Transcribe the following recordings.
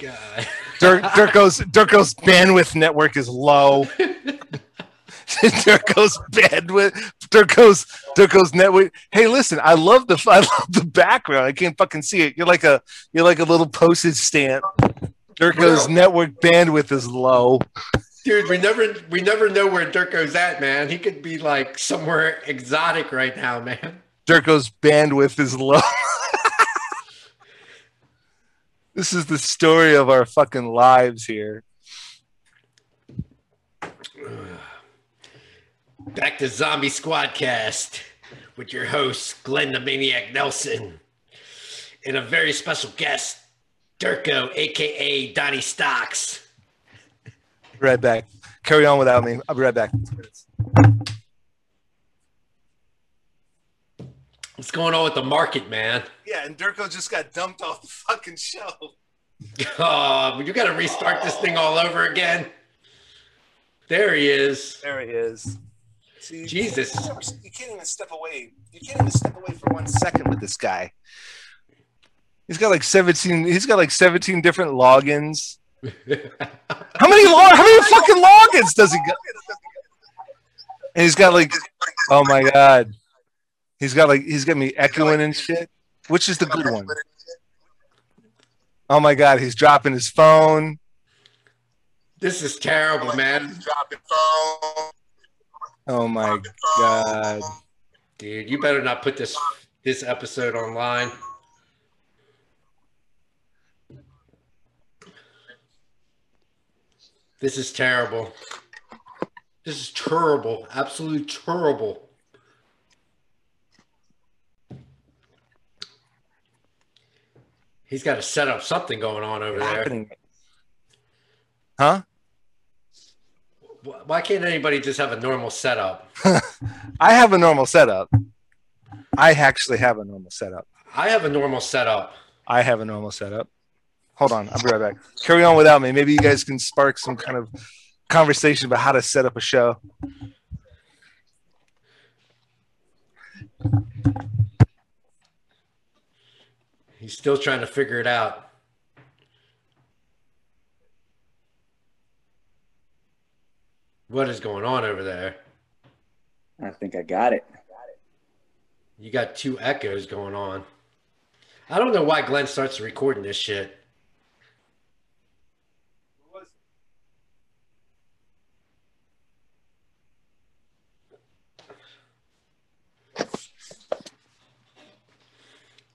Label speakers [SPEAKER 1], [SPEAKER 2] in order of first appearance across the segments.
[SPEAKER 1] God.
[SPEAKER 2] Dirk, Durko's Durko's bandwidth network is low. Durko's bandwidth, Durko's Durko's network. Hey, listen, I love the I love the background. I can't fucking see it. You're like a you're like a little postage stamp. Durko's
[SPEAKER 1] Bro.
[SPEAKER 2] network bandwidth is low.
[SPEAKER 1] Dude, we never we never know where Durko's at, man. He could be like somewhere exotic right now, man.
[SPEAKER 2] Durko's bandwidth is low. This is the story of our fucking lives here.
[SPEAKER 1] Back to Zombie Squadcast with your host, Glenn the Maniac Nelson, and a very special guest, Durko, aka Donnie Stocks.
[SPEAKER 2] Be right back. Carry on without me. I'll be right back.
[SPEAKER 1] What's going on with the market, man?
[SPEAKER 2] Yeah, and Durko just got dumped off the fucking show.
[SPEAKER 1] Oh, you got to restart this thing all over again. There he is.
[SPEAKER 2] There he is. See,
[SPEAKER 1] Jesus.
[SPEAKER 2] You can't even step away. You can't even step away for one second with this guy. He's got like 17, he's got like 17 different logins. How many log how many fucking logins does he got? And he's got like oh my god. He's got like he's got me echoing and shit. Which is the good one? Oh my god, he's dropping his phone.
[SPEAKER 1] This is terrible, man.
[SPEAKER 2] Oh my god.
[SPEAKER 1] Dude, you better not put this this episode online. This is terrible. This is terrible. Absolutely terrible. He's got to set up something going on over there.
[SPEAKER 2] happening? Huh?
[SPEAKER 1] Why can't anybody just have a normal setup?
[SPEAKER 2] I have a normal setup. I actually have a normal setup.
[SPEAKER 1] I have a normal setup.
[SPEAKER 2] I have a normal setup. Hold on, I'll be right back. Carry on without me. Maybe you guys can spark some kind of conversation about how to set up a show.
[SPEAKER 1] He's still trying to figure it out. What is going on over there?
[SPEAKER 3] I think I got it.
[SPEAKER 1] You got two echoes going on. I don't know why Glenn starts recording this shit.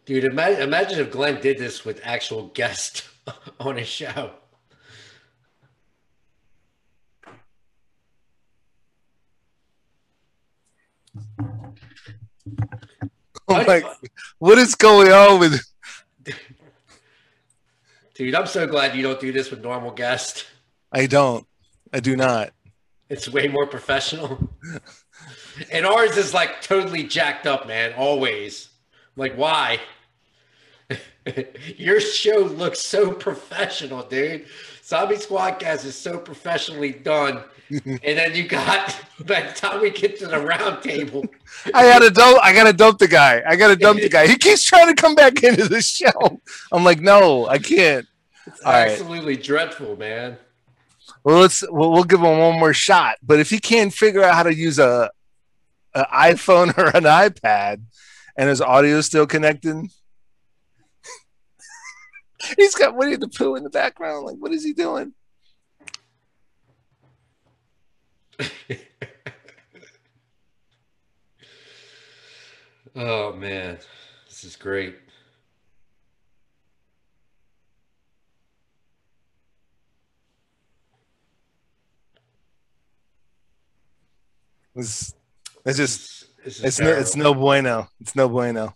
[SPEAKER 1] Dude, imagine, imagine if Glenn did this with actual guests on his show.
[SPEAKER 2] Oh my, what is going on with?
[SPEAKER 1] Dude, I'm so glad you don't do this with normal guests.
[SPEAKER 2] I don't. I do not.
[SPEAKER 1] It's way more professional. and ours is like totally jacked up, man. Always. Like, why? Your show looks so professional, dude. Zombie Squadcast is so professionally done. and then you got by the time we get to the round table,
[SPEAKER 2] I gotta dump. I gotta dump the guy. I gotta dump the guy. He keeps trying to come back into the show. I'm like, no, I can't.
[SPEAKER 1] it's
[SPEAKER 2] All right.
[SPEAKER 1] absolutely dreadful, man.
[SPEAKER 2] Well, let's we'll, we'll give him one more shot. But if he can't figure out how to use a, an iPhone or an iPad, and his audio is still connected, he's got Winnie the Pooh in the background. Like, what is he doing?
[SPEAKER 1] Oh man, this is great.
[SPEAKER 2] It's, it's just It's no, it's no bueno. It's no bueno.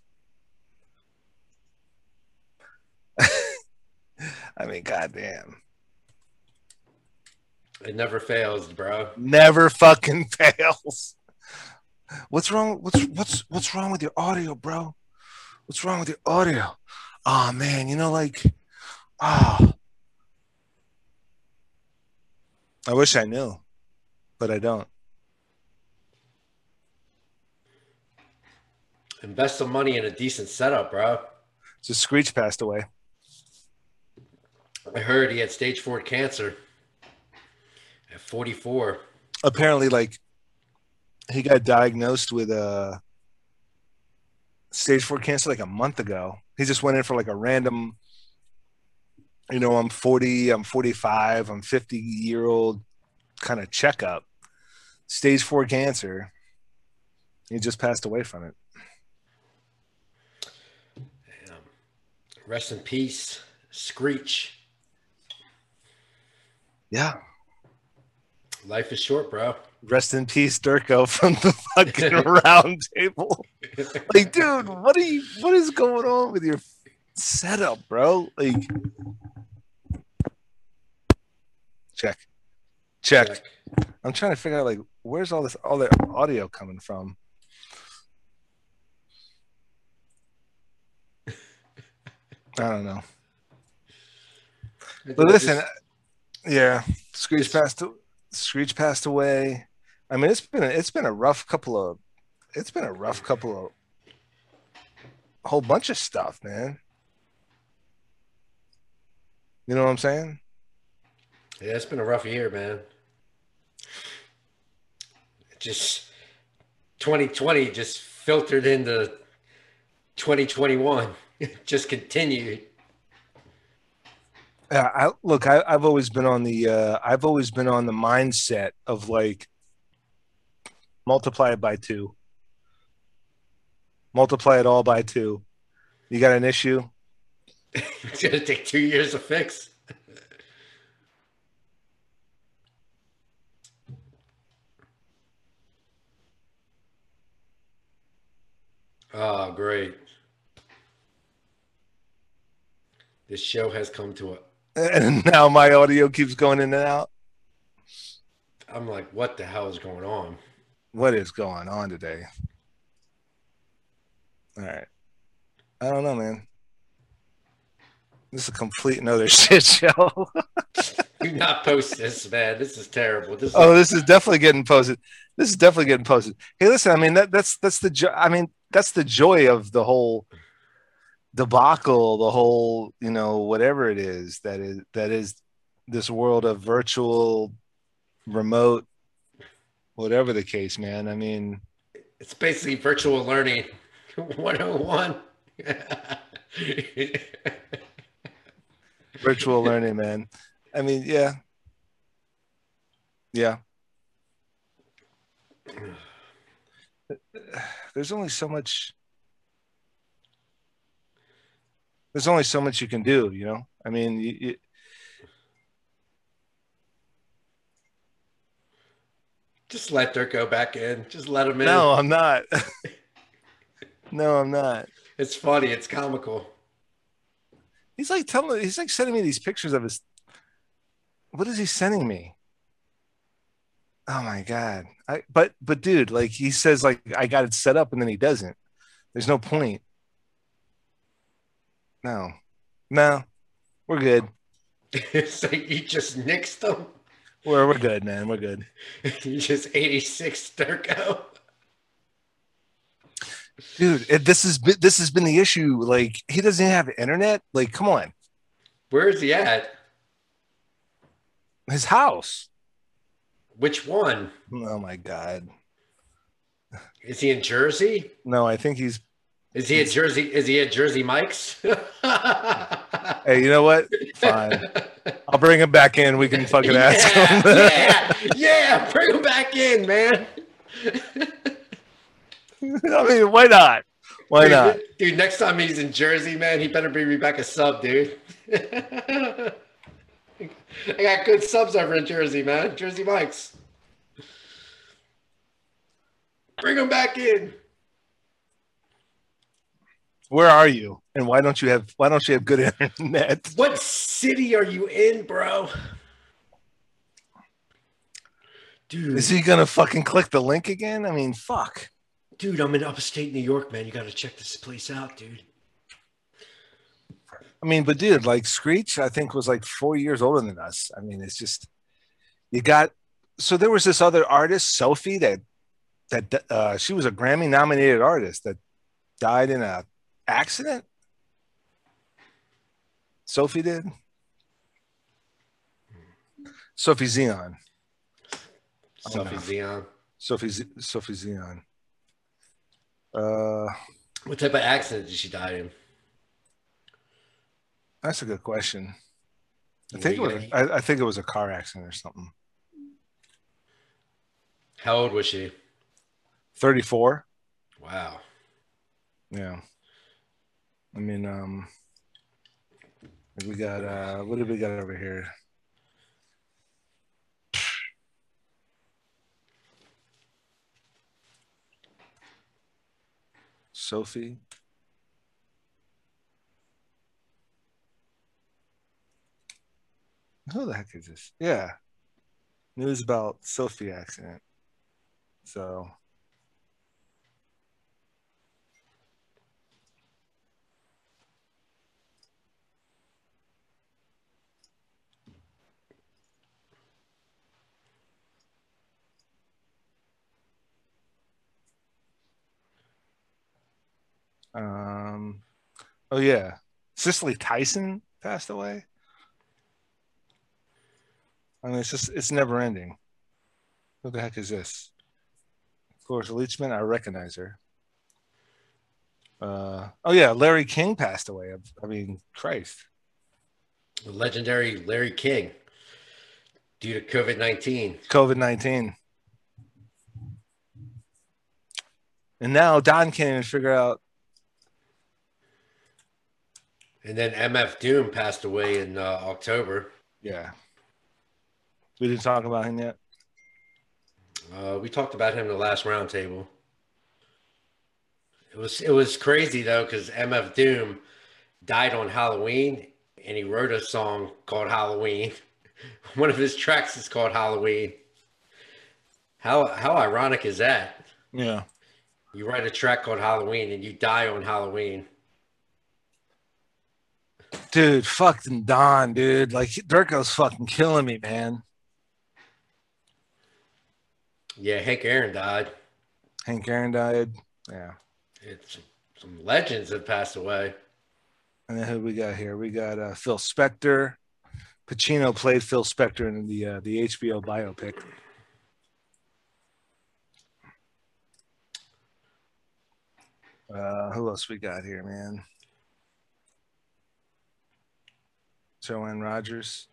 [SPEAKER 2] I mean, goddamn,
[SPEAKER 1] it never fails, bro.
[SPEAKER 2] never fucking fails. What's wrong? What's what's what's wrong with your audio, bro? What's wrong with your audio? Oh man, you know, like, ah, I wish I knew, but I don't.
[SPEAKER 1] Invest some money in a decent setup, bro.
[SPEAKER 2] So Screech passed away.
[SPEAKER 1] I heard he had stage four cancer at 44.
[SPEAKER 2] Apparently, like he got diagnosed with uh stage four cancer like a month ago. He just went in for like a random, you know, I'm 40, I'm 45, I'm 50 year old kind of checkup. Stage four cancer. He just passed away from it.
[SPEAKER 1] Rest in peace, Screech.
[SPEAKER 2] Yeah.
[SPEAKER 1] Life is short, bro.
[SPEAKER 2] Rest in peace, Durko from the fucking round table. Like, dude, what are you what is going on with your setup, bro? Like check. Check.
[SPEAKER 1] Check.
[SPEAKER 2] I'm trying to figure out like where's all this all the audio coming from? I don't know.
[SPEAKER 1] I
[SPEAKER 2] But listen,
[SPEAKER 1] just-
[SPEAKER 2] yeah, Screech passed. Screech passed away. I mean, it's been a, it's been a rough couple of, it's been a rough couple of, a whole bunch of stuff, man. You know what I'm saying?
[SPEAKER 1] yeah, it's been a rough year, man. It just 2020 just filtered into 2021. just continued.
[SPEAKER 2] Yeah, I, look, I, I've always been on the, uh, I've always been on the mindset of like, multiply it by two, multiply it all by two. You got an issue?
[SPEAKER 1] It's gonna take two years to fix. Oh, great. This show has come to a.
[SPEAKER 2] And now my audio keeps going in and out.
[SPEAKER 1] I'm like, what the hell is going on?
[SPEAKER 2] what is going on today? All right. I don't know, man. This is a complete another shit show.
[SPEAKER 1] Do not post this, man. This is terrible. This is,
[SPEAKER 2] oh, this is definitely getting posted. This is definitely getting posted. Hey, listen, I mean that that's that's the jo- I mean that's the joy of the whole debacle, the whole, you know, whatever it is that is that is this world of virtual remote whatever the case, man. I mean,
[SPEAKER 1] it's basically virtual learning 101.
[SPEAKER 2] virtual learning, man. I mean, yeah. Yeah. There's only so much there's only so much you can do, you know? I mean, you, you,
[SPEAKER 1] Just let Dirk go back in. Just let him in.
[SPEAKER 2] no, I'm not. no, I'm not.
[SPEAKER 1] It's funny. It's comical.
[SPEAKER 2] He's like telling he's like sending me these pictures of his what is he sending me? Oh my god. I but but dude, like he says like I got it set up and then he doesn't. There's no point. No. No. We're good.
[SPEAKER 1] so you just nixed him.
[SPEAKER 2] We're we're good, man. We're good.
[SPEAKER 1] You just 86 Durko.
[SPEAKER 2] Dude, it, this been this has been the issue. Like he doesn't have internet. Like, come on.
[SPEAKER 1] Where is he at?
[SPEAKER 2] His house.
[SPEAKER 1] Which one?
[SPEAKER 2] Oh my god.
[SPEAKER 1] Is he in Jersey?
[SPEAKER 2] No, I think he's
[SPEAKER 1] Is he at Jersey? Is he at Jersey Mike's?
[SPEAKER 2] hey, you know what? Fine. I'll bring him back in. We can fucking ask him.
[SPEAKER 1] yeah, yeah, yeah. Bring him back in, man.
[SPEAKER 2] I mean, why not? Why
[SPEAKER 1] dude,
[SPEAKER 2] not?
[SPEAKER 1] Dude, next time he's in Jersey, man, he better bring me back a sub, dude. I got good subs over in Jersey, man. Jersey Mike's. Bring him back in.
[SPEAKER 2] Where are you? And why don't you have why don't you have good internet?
[SPEAKER 1] What city are you in, bro? Dude,
[SPEAKER 2] Is he gonna fucking click the link again? I mean, fuck.
[SPEAKER 1] dude, I'm in upstate New York, man. You got to check this place out, dude.
[SPEAKER 2] I mean, but dude, like Screech, I think was like four years older than us. I mean, it's just you got. So there was this other artist, Sophie, that that uh, she was a Grammy nominated artist that died in a accident. Sophie did. Sophie Xeon.
[SPEAKER 1] Sophie
[SPEAKER 2] no.
[SPEAKER 1] Xeon.
[SPEAKER 2] Sophie Z- Sophie Xeon. Uh,
[SPEAKER 1] What type of accident did she die in?
[SPEAKER 2] that's a good question. I think it was. I think it was a car accident or something.
[SPEAKER 1] How old was she?
[SPEAKER 2] Thirty-four.
[SPEAKER 1] Wow.
[SPEAKER 2] Yeah. I mean, um, we got uh, what did we got over here? Sophie. Who the heck is this? Yeah. News about Sophie accident. So Um, oh yeah, Cicely Tyson passed away. I mean, it's just it's never ending. Who the heck is this? Cloris Leachman. I recognize her. Uh, oh yeah, Larry King passed away. I, I mean, Christ.
[SPEAKER 1] The legendary Larry King due to COVID 19.
[SPEAKER 2] COVID nineteen. And now Don can't even figure out.
[SPEAKER 1] And then MF Doom passed away in uh, October.
[SPEAKER 2] Yeah, we didn't talk about him yet.
[SPEAKER 1] Uh, we talked about him in the last roundtable. It was it was crazy though because MF Doom died on Halloween and he wrote a song called Halloween. One of his tracks is called Halloween. How how ironic is that?
[SPEAKER 2] Yeah.
[SPEAKER 1] You write a track called Halloween and you die on Halloween.
[SPEAKER 2] Dude, fucking Don, dude. Like Durko's fucking killing me, man.
[SPEAKER 1] Yeah, Hank Aaron died.
[SPEAKER 2] Hank Aaron died. Yeah.
[SPEAKER 1] It's some legends have passed away.
[SPEAKER 2] And then who we got here? We got uh, Phil Spector. Pacino played Phil Spector in the uh, the HBO biopic. Uh, who else we got here, man? Joanne Rogers.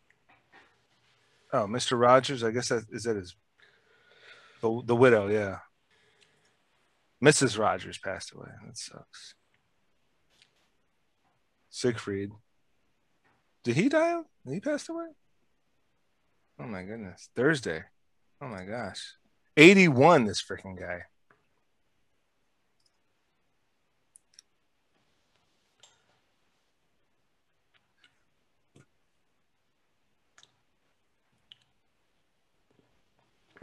[SPEAKER 2] Oh, Mr. Rogers. I guess that is that his the, the widow, yeah. Mrs. Rogers passed away. That sucks. Siegfried. Did he die? He passed away? Oh my goodness. Thursday. Oh my gosh. 81, this freaking guy.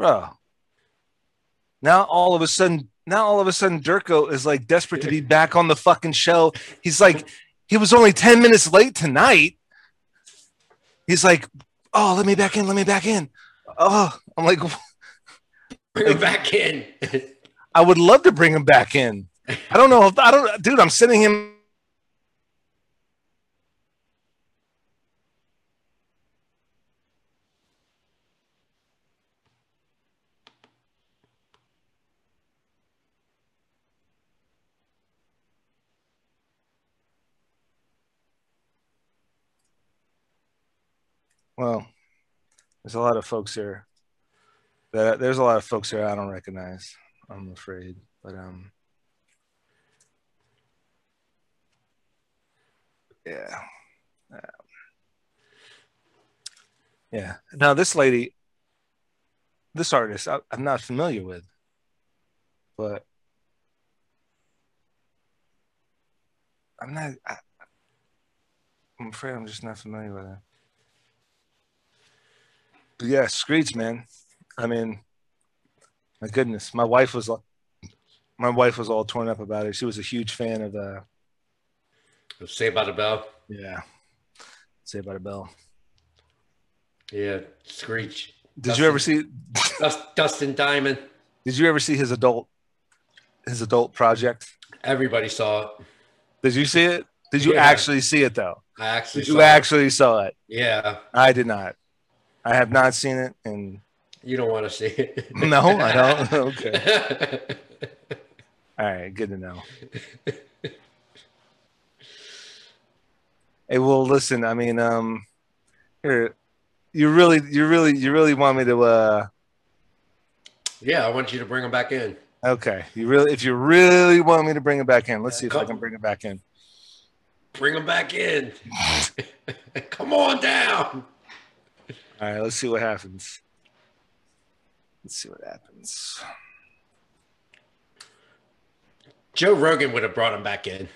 [SPEAKER 2] Bro. Now all of a sudden, now all of a sudden, Durko is like desperate to be back on the fucking show. He's like, he was only 10 minutes late tonight. He's like, oh, let me back in, let me back in. Oh, I'm like,
[SPEAKER 1] Bring him back in.
[SPEAKER 2] I would love to bring him back in. I don't know if I don't, dude. I'm sending him. Well, there's a lot of folks here. That there's a lot of folks here I don't recognize. I'm afraid, but um, yeah, yeah. yeah. Now this lady, this artist, I, I'm not familiar with, but I'm not. I, I'm afraid I'm just not familiar with her. But yeah, Screech, man. I mean, my goodness, my wife was my wife was all torn up about it. She was a huge fan of the
[SPEAKER 1] Saved by the Bell.
[SPEAKER 2] yeah. Saved by the Bell.
[SPEAKER 1] Yeah, Screech.
[SPEAKER 2] Did you ever see?
[SPEAKER 1] Dust, Dustin Diamond.
[SPEAKER 2] Did you ever see his adult his adult project?
[SPEAKER 1] Everybody saw it.
[SPEAKER 2] Did you see it? Did you
[SPEAKER 1] Yeah.
[SPEAKER 2] actually see it though?
[SPEAKER 1] I actually
[SPEAKER 2] Did you
[SPEAKER 1] saw
[SPEAKER 2] actually saw it?
[SPEAKER 1] it. Yeah.
[SPEAKER 2] I did not. I have not seen it, and
[SPEAKER 1] You don't want to see it.
[SPEAKER 2] no, I don't. okay, all right, good to know. Hey, well, listen. I mean, um, here, you really, you really, you really want me to, uh,
[SPEAKER 1] yeah, I want you to bring them back in.
[SPEAKER 2] okay, you really, if you really want me to bring it back in, let's see if I can bring it back in.
[SPEAKER 1] Bring them back in. Come on down.
[SPEAKER 2] All right, let's see what happens. Let's see what happens.
[SPEAKER 1] Joe Rogan would have brought him back in.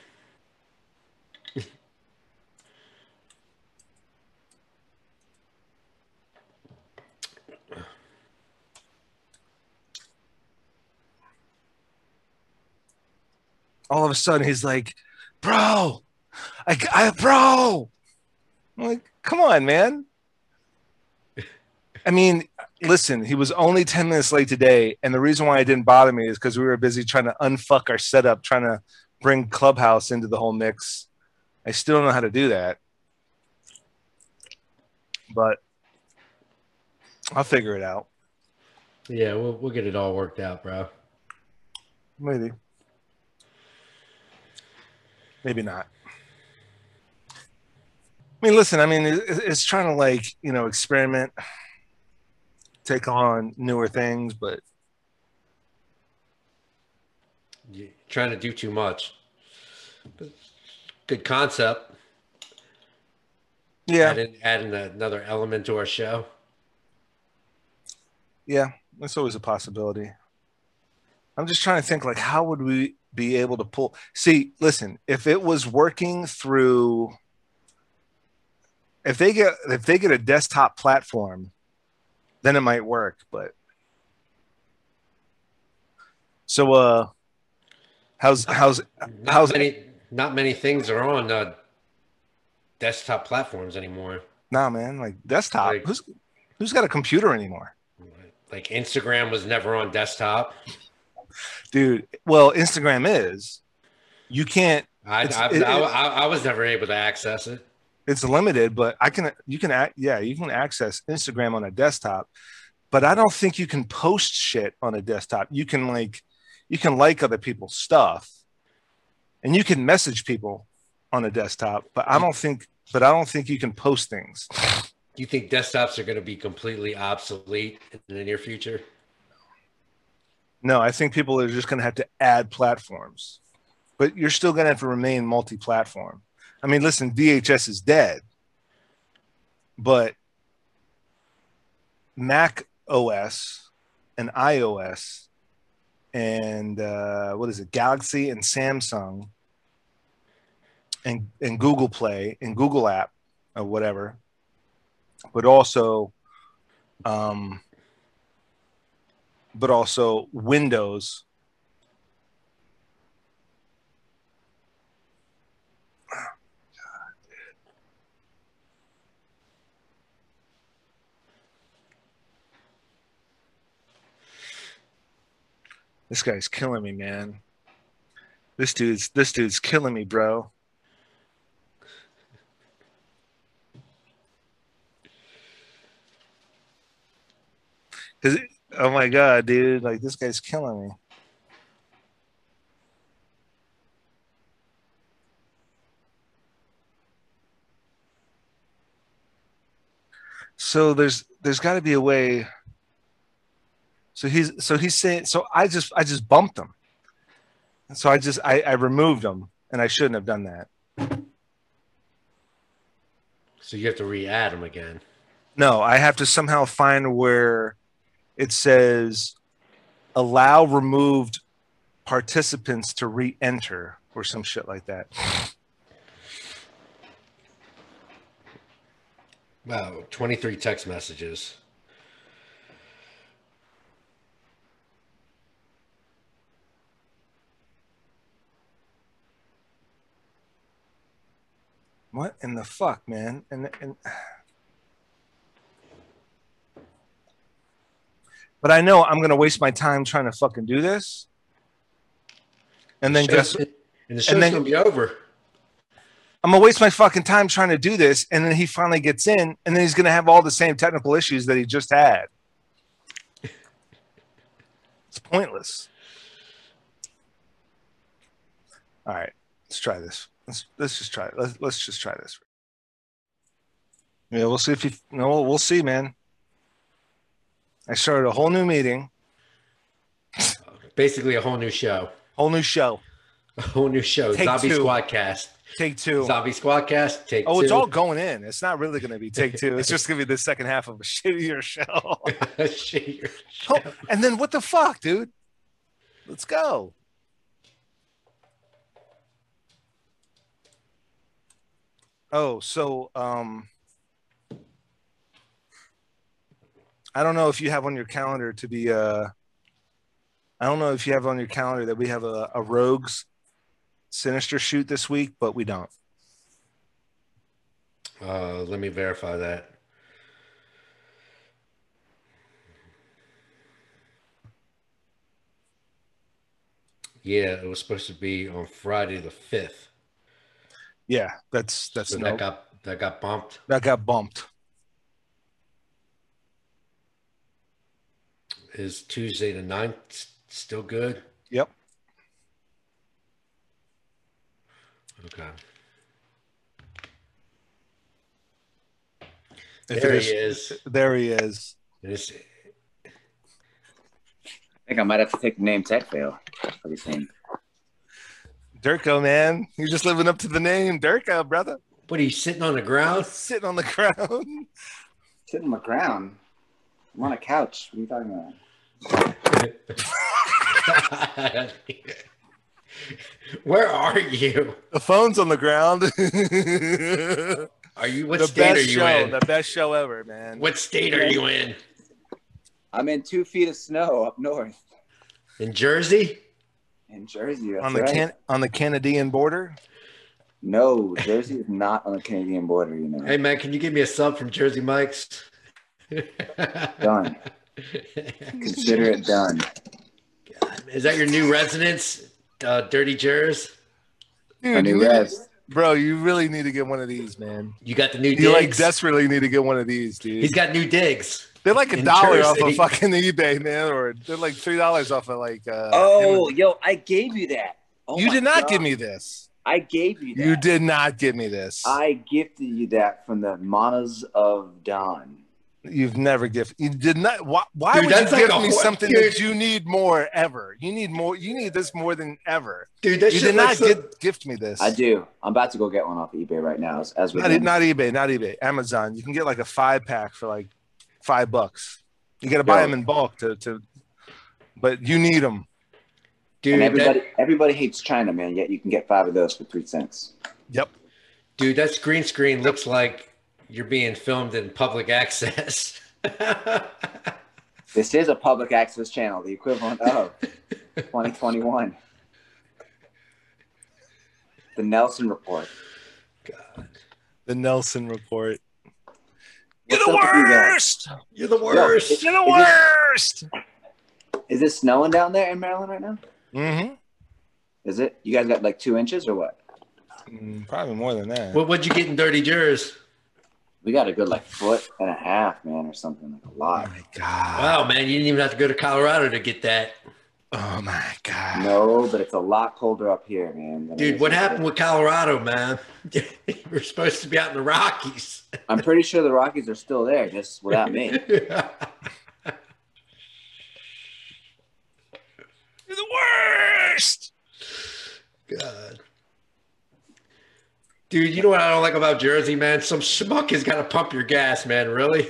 [SPEAKER 2] all of a sudden he's like, "Bro, I, I bro." I'm like, "Come on, man." I mean, listen, he was only 10 minutes late today, and the reason why it didn't bother me is because we were busy trying to unfuck our setup, trying to bring Clubhouse into the whole mix. I still don't know how to do that. But I'll figure it out.
[SPEAKER 1] Yeah, we'll we'll get it all worked out, bro.
[SPEAKER 2] Maybe. Maybe not. I mean, listen, I mean, it's trying to like, you know, experiment, take on newer things, but
[SPEAKER 1] You're trying to do too much. But good concept.
[SPEAKER 2] yeah,
[SPEAKER 1] Adding, adding another element to our show.
[SPEAKER 2] yeah, that's always a possibility. I'm just trying to think like, how would we be able to pull? See, listen, if it was working through, if they get if they get a desktop platform, then it might work. But so, uh, how's how's
[SPEAKER 1] Not
[SPEAKER 2] how's
[SPEAKER 1] many not many things are on uh, desktop platforms anymore.
[SPEAKER 2] nah, man? Like desktop,
[SPEAKER 1] Like-
[SPEAKER 2] who's who's got a computer anymore,
[SPEAKER 1] Like Instagram was never on desktop.
[SPEAKER 2] dude? Well, Instagram is. You can't
[SPEAKER 1] I, I,
[SPEAKER 2] it-
[SPEAKER 1] I, I, I was never able to access it.
[SPEAKER 2] It's limited, but I can you can act yeah, you can access Instagram on a desktop, but I don't think you can post shit on a desktop. You can like you can like other people's stuff and you can message people on a desktop, but I mm. don't think but I don't think you can post things.
[SPEAKER 1] Do you think desktops are going to be completely obsolete in the near future?
[SPEAKER 2] No, I think people are just going to have to add platforms, but you're still going to have to remain multi-platform. I mean, listen, VHS is dead, but Mac OS and iOS and uh, what is it, Galaxy and Samsung and and Google Play and Google App or whatever, but also um, but also Windows. This guy's killing me, man. This dude's this dude's killing me, bro. Cause oh my god, dude, like this guy's killing me. So there's there's got to be a way. So he's so he's saying so I just I just bumped him. So I just I, I removed him and I shouldn't have done that.
[SPEAKER 1] So you have to re-add them again.
[SPEAKER 2] No, I have to somehow find where it says allow removed participants to re-enter or some shit like that.
[SPEAKER 1] Wow, 23 text messages.
[SPEAKER 2] What in the fuck, man? And and But I know I'm gonna waste my time trying to fucking do this. And then
[SPEAKER 1] Show's-
[SPEAKER 2] guess
[SPEAKER 1] and the show's
[SPEAKER 2] then-
[SPEAKER 1] gonna be over.
[SPEAKER 2] I'm gonna waste my fucking time trying to do this, and then he finally gets in, and then he's gonna have all the same technical issues that he just had. It's pointless. All right, let's try this. Let's let's just try it. Let's let's just try this. Yeah, we'll see if you. No, we'll, we'll see, man. I started a whole new meeting,
[SPEAKER 1] Basically, a whole new show.
[SPEAKER 2] whole new show.
[SPEAKER 1] A whole new show.
[SPEAKER 2] Take
[SPEAKER 1] Zombie
[SPEAKER 2] two.
[SPEAKER 1] Squadcast.
[SPEAKER 2] Take two.
[SPEAKER 1] Zombie Squadcast. Take
[SPEAKER 2] Oh, it's all going in. It's not really going to be take two. It's just going to be the second half of a shittier show.
[SPEAKER 1] Shit, you're-
[SPEAKER 2] Oh, and then what the fuck, dude? Let's go. Oh, so um I don't know if you have on your calendar to be uh I don't know if you have on your calendar that we have a, a rogues sinister shoot this week, but we don't.
[SPEAKER 1] Uh, let me verify that. Yeah, it was supposed to be on Friday the fifth.
[SPEAKER 2] Yeah, that's that's
[SPEAKER 1] So
[SPEAKER 2] no,
[SPEAKER 1] that got that got bumped.
[SPEAKER 2] that got bumped.
[SPEAKER 1] Is Tuesday the 9th still good?
[SPEAKER 2] Yep.
[SPEAKER 1] Okay.
[SPEAKER 2] If
[SPEAKER 1] there
[SPEAKER 2] it
[SPEAKER 1] he is.
[SPEAKER 2] There he is.
[SPEAKER 1] And
[SPEAKER 3] I think I might have to take the name Tech Fail for the same.
[SPEAKER 2] Durko, man. You're just living up to the name. Durko, brother.
[SPEAKER 1] what are you sitting on the ground?
[SPEAKER 2] Sitting on the ground.
[SPEAKER 3] Sitting on the ground. I'm on a couch. What are you talking about?
[SPEAKER 1] Where are you?
[SPEAKER 2] The phone's on the ground.
[SPEAKER 1] Are you what state are you
[SPEAKER 2] show.
[SPEAKER 1] in?
[SPEAKER 2] The best show ever, man.
[SPEAKER 1] What state are you in?
[SPEAKER 3] I'm in two feet of snow up north
[SPEAKER 1] In Jersey?
[SPEAKER 3] In Jersey. That's
[SPEAKER 2] on the
[SPEAKER 3] right.
[SPEAKER 2] can on the Canadian border.
[SPEAKER 3] No, Jersey is not on the Canadian border. You know.
[SPEAKER 1] Hey man, can you give me a sub from Jersey Mike's?
[SPEAKER 3] Done. Consider it done.
[SPEAKER 1] Is that your new residence, uh, Dirty Jers?
[SPEAKER 2] Dude,
[SPEAKER 3] new
[SPEAKER 2] you
[SPEAKER 3] res.
[SPEAKER 2] bro, you really need to get one of these, man.
[SPEAKER 1] You got the new
[SPEAKER 2] You like desperately need to get one of these, dude.
[SPEAKER 1] He's got new digs.
[SPEAKER 2] They're like a dollar off of fucking eBay, man, or they're like three dollars off of like. Uh,
[SPEAKER 3] Oh, yo, I gave you that. Oh
[SPEAKER 2] you did not
[SPEAKER 3] God.
[SPEAKER 2] give me this.
[SPEAKER 3] I gave you that.
[SPEAKER 2] You did not give me this.
[SPEAKER 3] I gifted you that from the Manas of Dawn.
[SPEAKER 2] You've never gifted. You did not. Why, why
[SPEAKER 1] Dude,
[SPEAKER 2] would you
[SPEAKER 1] that's like
[SPEAKER 2] gift me something
[SPEAKER 1] dude.
[SPEAKER 2] that you need more ever? You need more. You need this more than ever.
[SPEAKER 1] Dude, that
[SPEAKER 2] You did not
[SPEAKER 1] looks so-
[SPEAKER 2] gift me this.
[SPEAKER 3] I do. I'm about to go get one off eBay right now. As, as we're
[SPEAKER 2] Not, not eBay. Not eBay. Amazon. You can get like a five pack for like five bucks. You got to buy
[SPEAKER 3] Yo.
[SPEAKER 2] them in bulk to, to. But you need them.
[SPEAKER 1] dude,
[SPEAKER 3] and
[SPEAKER 1] that,
[SPEAKER 3] everybody, everybody hates China, man. Yet you can get five of those for three cents.
[SPEAKER 2] Yep.
[SPEAKER 1] dude, that screen screen looks like you're being filmed in public access.
[SPEAKER 3] This is a public access channel, the equivalent of 2021. The Nelson Report.
[SPEAKER 1] God,
[SPEAKER 2] The Nelson report.
[SPEAKER 3] What's up with you guys?
[SPEAKER 2] worst.
[SPEAKER 1] you're the worst.
[SPEAKER 2] You're the worst.
[SPEAKER 3] Is it snowing down there in Maryland right now?
[SPEAKER 2] Mm-hmm.
[SPEAKER 3] Is it? You guys got like two inches or what?
[SPEAKER 2] Mm, probably more than that.
[SPEAKER 1] what, what'd you get in Dirty Jers?
[SPEAKER 3] We got a good like foot and a half, man, or something like a
[SPEAKER 2] Oh
[SPEAKER 3] lot.
[SPEAKER 2] my god.
[SPEAKER 1] Wow, man, you didn't even have to go to Colorado to get that.
[SPEAKER 2] Oh my god.
[SPEAKER 3] No, but it's a lot colder up here, man.
[SPEAKER 1] Dude, what happened
[SPEAKER 3] there.
[SPEAKER 1] with Colorado, man? you were supposed to be out in the Rockies.
[SPEAKER 3] I'm pretty sure the Rockies are still there, just without me.
[SPEAKER 2] You're the worst.
[SPEAKER 1] God. Dude, you know what I don't like about Jersey, man? Some schmuck has got to pump your gas, man. Really?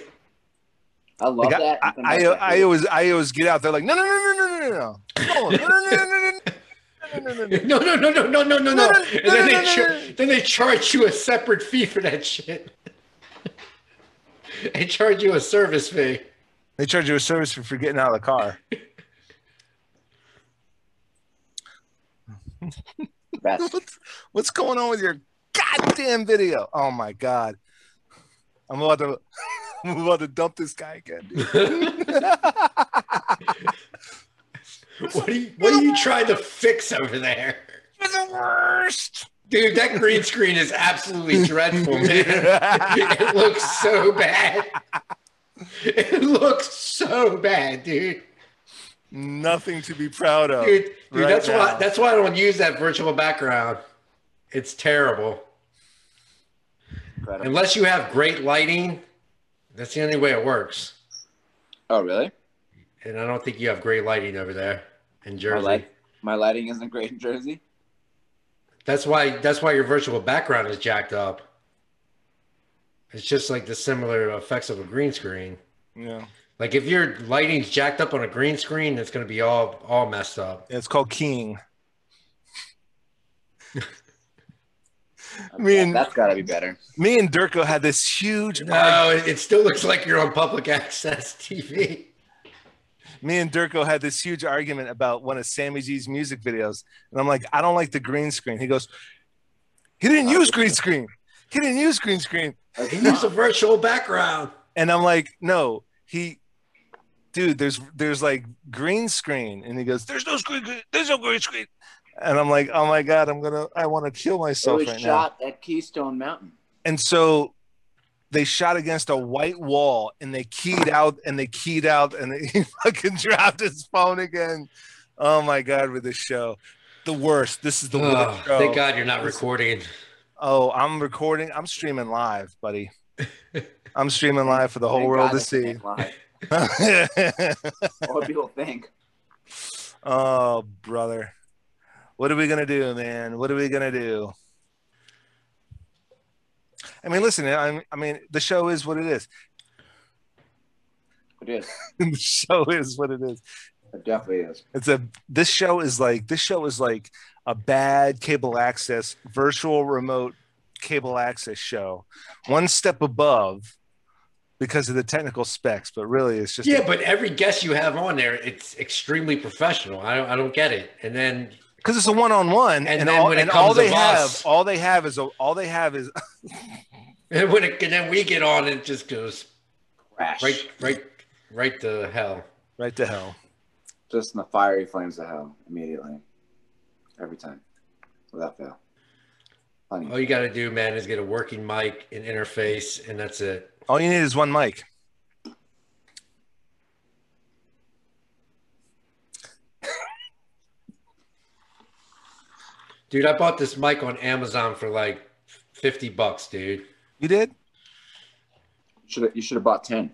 [SPEAKER 3] I love
[SPEAKER 2] Like,
[SPEAKER 3] that.
[SPEAKER 2] I, I, I always I always get out there like no no no no no no no no no no no no no no no no
[SPEAKER 1] No, no, no, no, no, no, no, no.
[SPEAKER 2] no,
[SPEAKER 1] And then
[SPEAKER 2] no,
[SPEAKER 1] they
[SPEAKER 2] no,
[SPEAKER 1] char-
[SPEAKER 2] no.
[SPEAKER 1] then they charge you a separate fee for that shit. They charge you a service fee.
[SPEAKER 2] They charge you a service fee for getting out of the car.
[SPEAKER 3] Best.
[SPEAKER 2] What's, what's going on with your goddamn video? Oh my god. I'm about to I'm about to dump this guy again.
[SPEAKER 1] What are you what are you trying to fix over there?
[SPEAKER 2] You're the worst.
[SPEAKER 1] Dude, that green screen is absolutely dreadful, man. it looks so bad. It looks so bad, dude.
[SPEAKER 2] Nothing to be proud of.
[SPEAKER 1] Dude, dude
[SPEAKER 2] right
[SPEAKER 1] that's
[SPEAKER 2] now.
[SPEAKER 1] why that's why I don't use that virtual background. It's terrible.
[SPEAKER 3] Incredible.
[SPEAKER 1] Unless you have great lighting, that's the only way it works.
[SPEAKER 3] Oh, really?
[SPEAKER 1] And I don't think you have great lighting over there in
[SPEAKER 3] My,
[SPEAKER 1] Jersey.
[SPEAKER 3] light, my lighting isn't great in Jersey.
[SPEAKER 1] That's why that's why your virtual background is jacked up. It's just like the similar effects of a green screen.
[SPEAKER 2] Yeah.
[SPEAKER 1] Like if your lighting's jacked up on a green screen, it's gonna be all all messed up.
[SPEAKER 2] It's called keying. Me and-
[SPEAKER 3] that's got to be better.
[SPEAKER 2] Me and Durko had this huge
[SPEAKER 1] No, it, it still looks like you're on public access TV.
[SPEAKER 2] me and Durko had this huge argument about one of Sammy G's music videos. And I'm like, I don't like the green screen. He goes, he didn't use green screen. He didn't use green screen.
[SPEAKER 1] He used a virtual background.
[SPEAKER 2] And I'm like, no, he, dude, there's, there's like green screen. And he goes, there's no screen, there's no green screen. And I'm like, oh my God, I'm going to, I want to kill
[SPEAKER 3] It
[SPEAKER 2] myself
[SPEAKER 3] was
[SPEAKER 2] right now.
[SPEAKER 3] shot at Keystone Mountain.
[SPEAKER 2] And so they shot against a white wall and they keyed out and they keyed out and he fucking dropped his phone again. Oh my God, with this show. The worst. This is the
[SPEAKER 1] Oh,
[SPEAKER 2] worst show.
[SPEAKER 1] thank God you're not recording.
[SPEAKER 2] Oh, I'm recording. I'm streaming live, buddy. I'm streaming live for the whole
[SPEAKER 3] Thank
[SPEAKER 2] world
[SPEAKER 3] God
[SPEAKER 2] to see.
[SPEAKER 3] it's live. What would people think?
[SPEAKER 2] oh, brother. What are we going to do, man? What are we going to do? I mean, listen, I, I mean, the show is what it is.
[SPEAKER 3] It is.
[SPEAKER 2] the show is what it is.
[SPEAKER 3] It definitely is.
[SPEAKER 2] It's a this show is like this show is like a bad cable access virtual remote cable access show, one step above because of the technical specs, but really it's just
[SPEAKER 1] Yeah, but every guest you have on there, it's extremely professional. I don't, I don't get it. And then
[SPEAKER 2] because it's a one on one,
[SPEAKER 1] And
[SPEAKER 2] and all, and all they have,
[SPEAKER 1] us-
[SPEAKER 2] all they have is a, all they have is
[SPEAKER 1] and when it, and then we get on, and it just goes
[SPEAKER 3] Crash.
[SPEAKER 1] right, right, right to hell.
[SPEAKER 2] right to hell.
[SPEAKER 3] Just in the fiery flames of hell immediately. Every time. Without fail. Funny.
[SPEAKER 1] All you got to do, man, is get a working mic and interface, and that's it.
[SPEAKER 2] All you need is one mic.
[SPEAKER 1] Dude, I bought this mic on Amazon for like fifty bucks, dude.
[SPEAKER 2] You did?
[SPEAKER 3] Should you should have bought ten.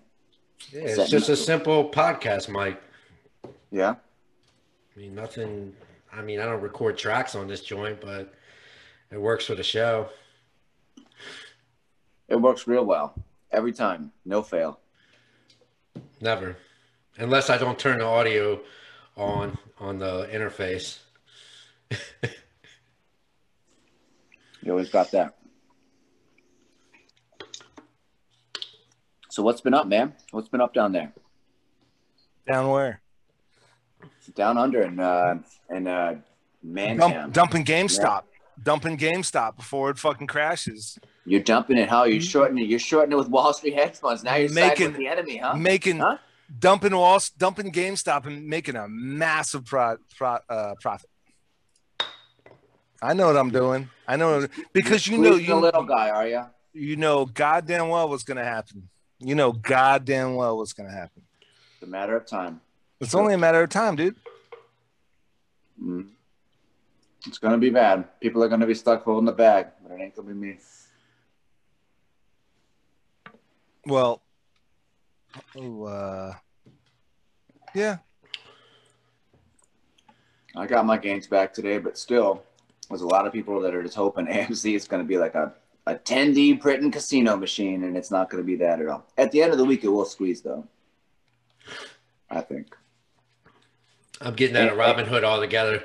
[SPEAKER 1] Yeah, it's just a simple podcast mic.
[SPEAKER 3] Yeah.
[SPEAKER 1] I mean, nothing. I mean, I don't record tracks on this joint, but it works for the show.
[SPEAKER 3] It works real well. Every time. No fail.
[SPEAKER 1] Never, unless I don't turn the audio on on the interface.
[SPEAKER 3] You always got that. So what's been up, man? What's been up down there?
[SPEAKER 2] Down where?
[SPEAKER 3] Down under in uh in uh Mantown.
[SPEAKER 2] Dump, dumping GameStop. Dumping GameStop before it fucking crashes.
[SPEAKER 3] You're dumping it, how? You're shortening it. You're shortening it with Wall Street hedge funds. Now you're
[SPEAKER 2] Making-
[SPEAKER 3] with the enemy, huh?
[SPEAKER 2] making
[SPEAKER 3] Huh?
[SPEAKER 2] dumping Wall, dumping GameStop and making a massive pro, pro, uh, profit. I know what I'm doing. I know because you know you
[SPEAKER 3] little guy, are you?
[SPEAKER 2] you know goddamn well what's gonna happen. You know goddamn well what's gonna happen.
[SPEAKER 3] It's a matter of time.
[SPEAKER 2] It's only a matter of time, dude.
[SPEAKER 3] Mm. It's gonna be bad. People are gonna be stuck holding the bag, but it ain't gonna be me.
[SPEAKER 2] Well, oh, uh, yeah,
[SPEAKER 3] I got my gains back today, but still, there's a lot of people that are just hoping AMC is going to be like a, a 10D print and casino machine, and it's not going to be that at all. At the end of the week, it will squeeze, though. I think.
[SPEAKER 1] I'm getting out of Robin Hood altogether.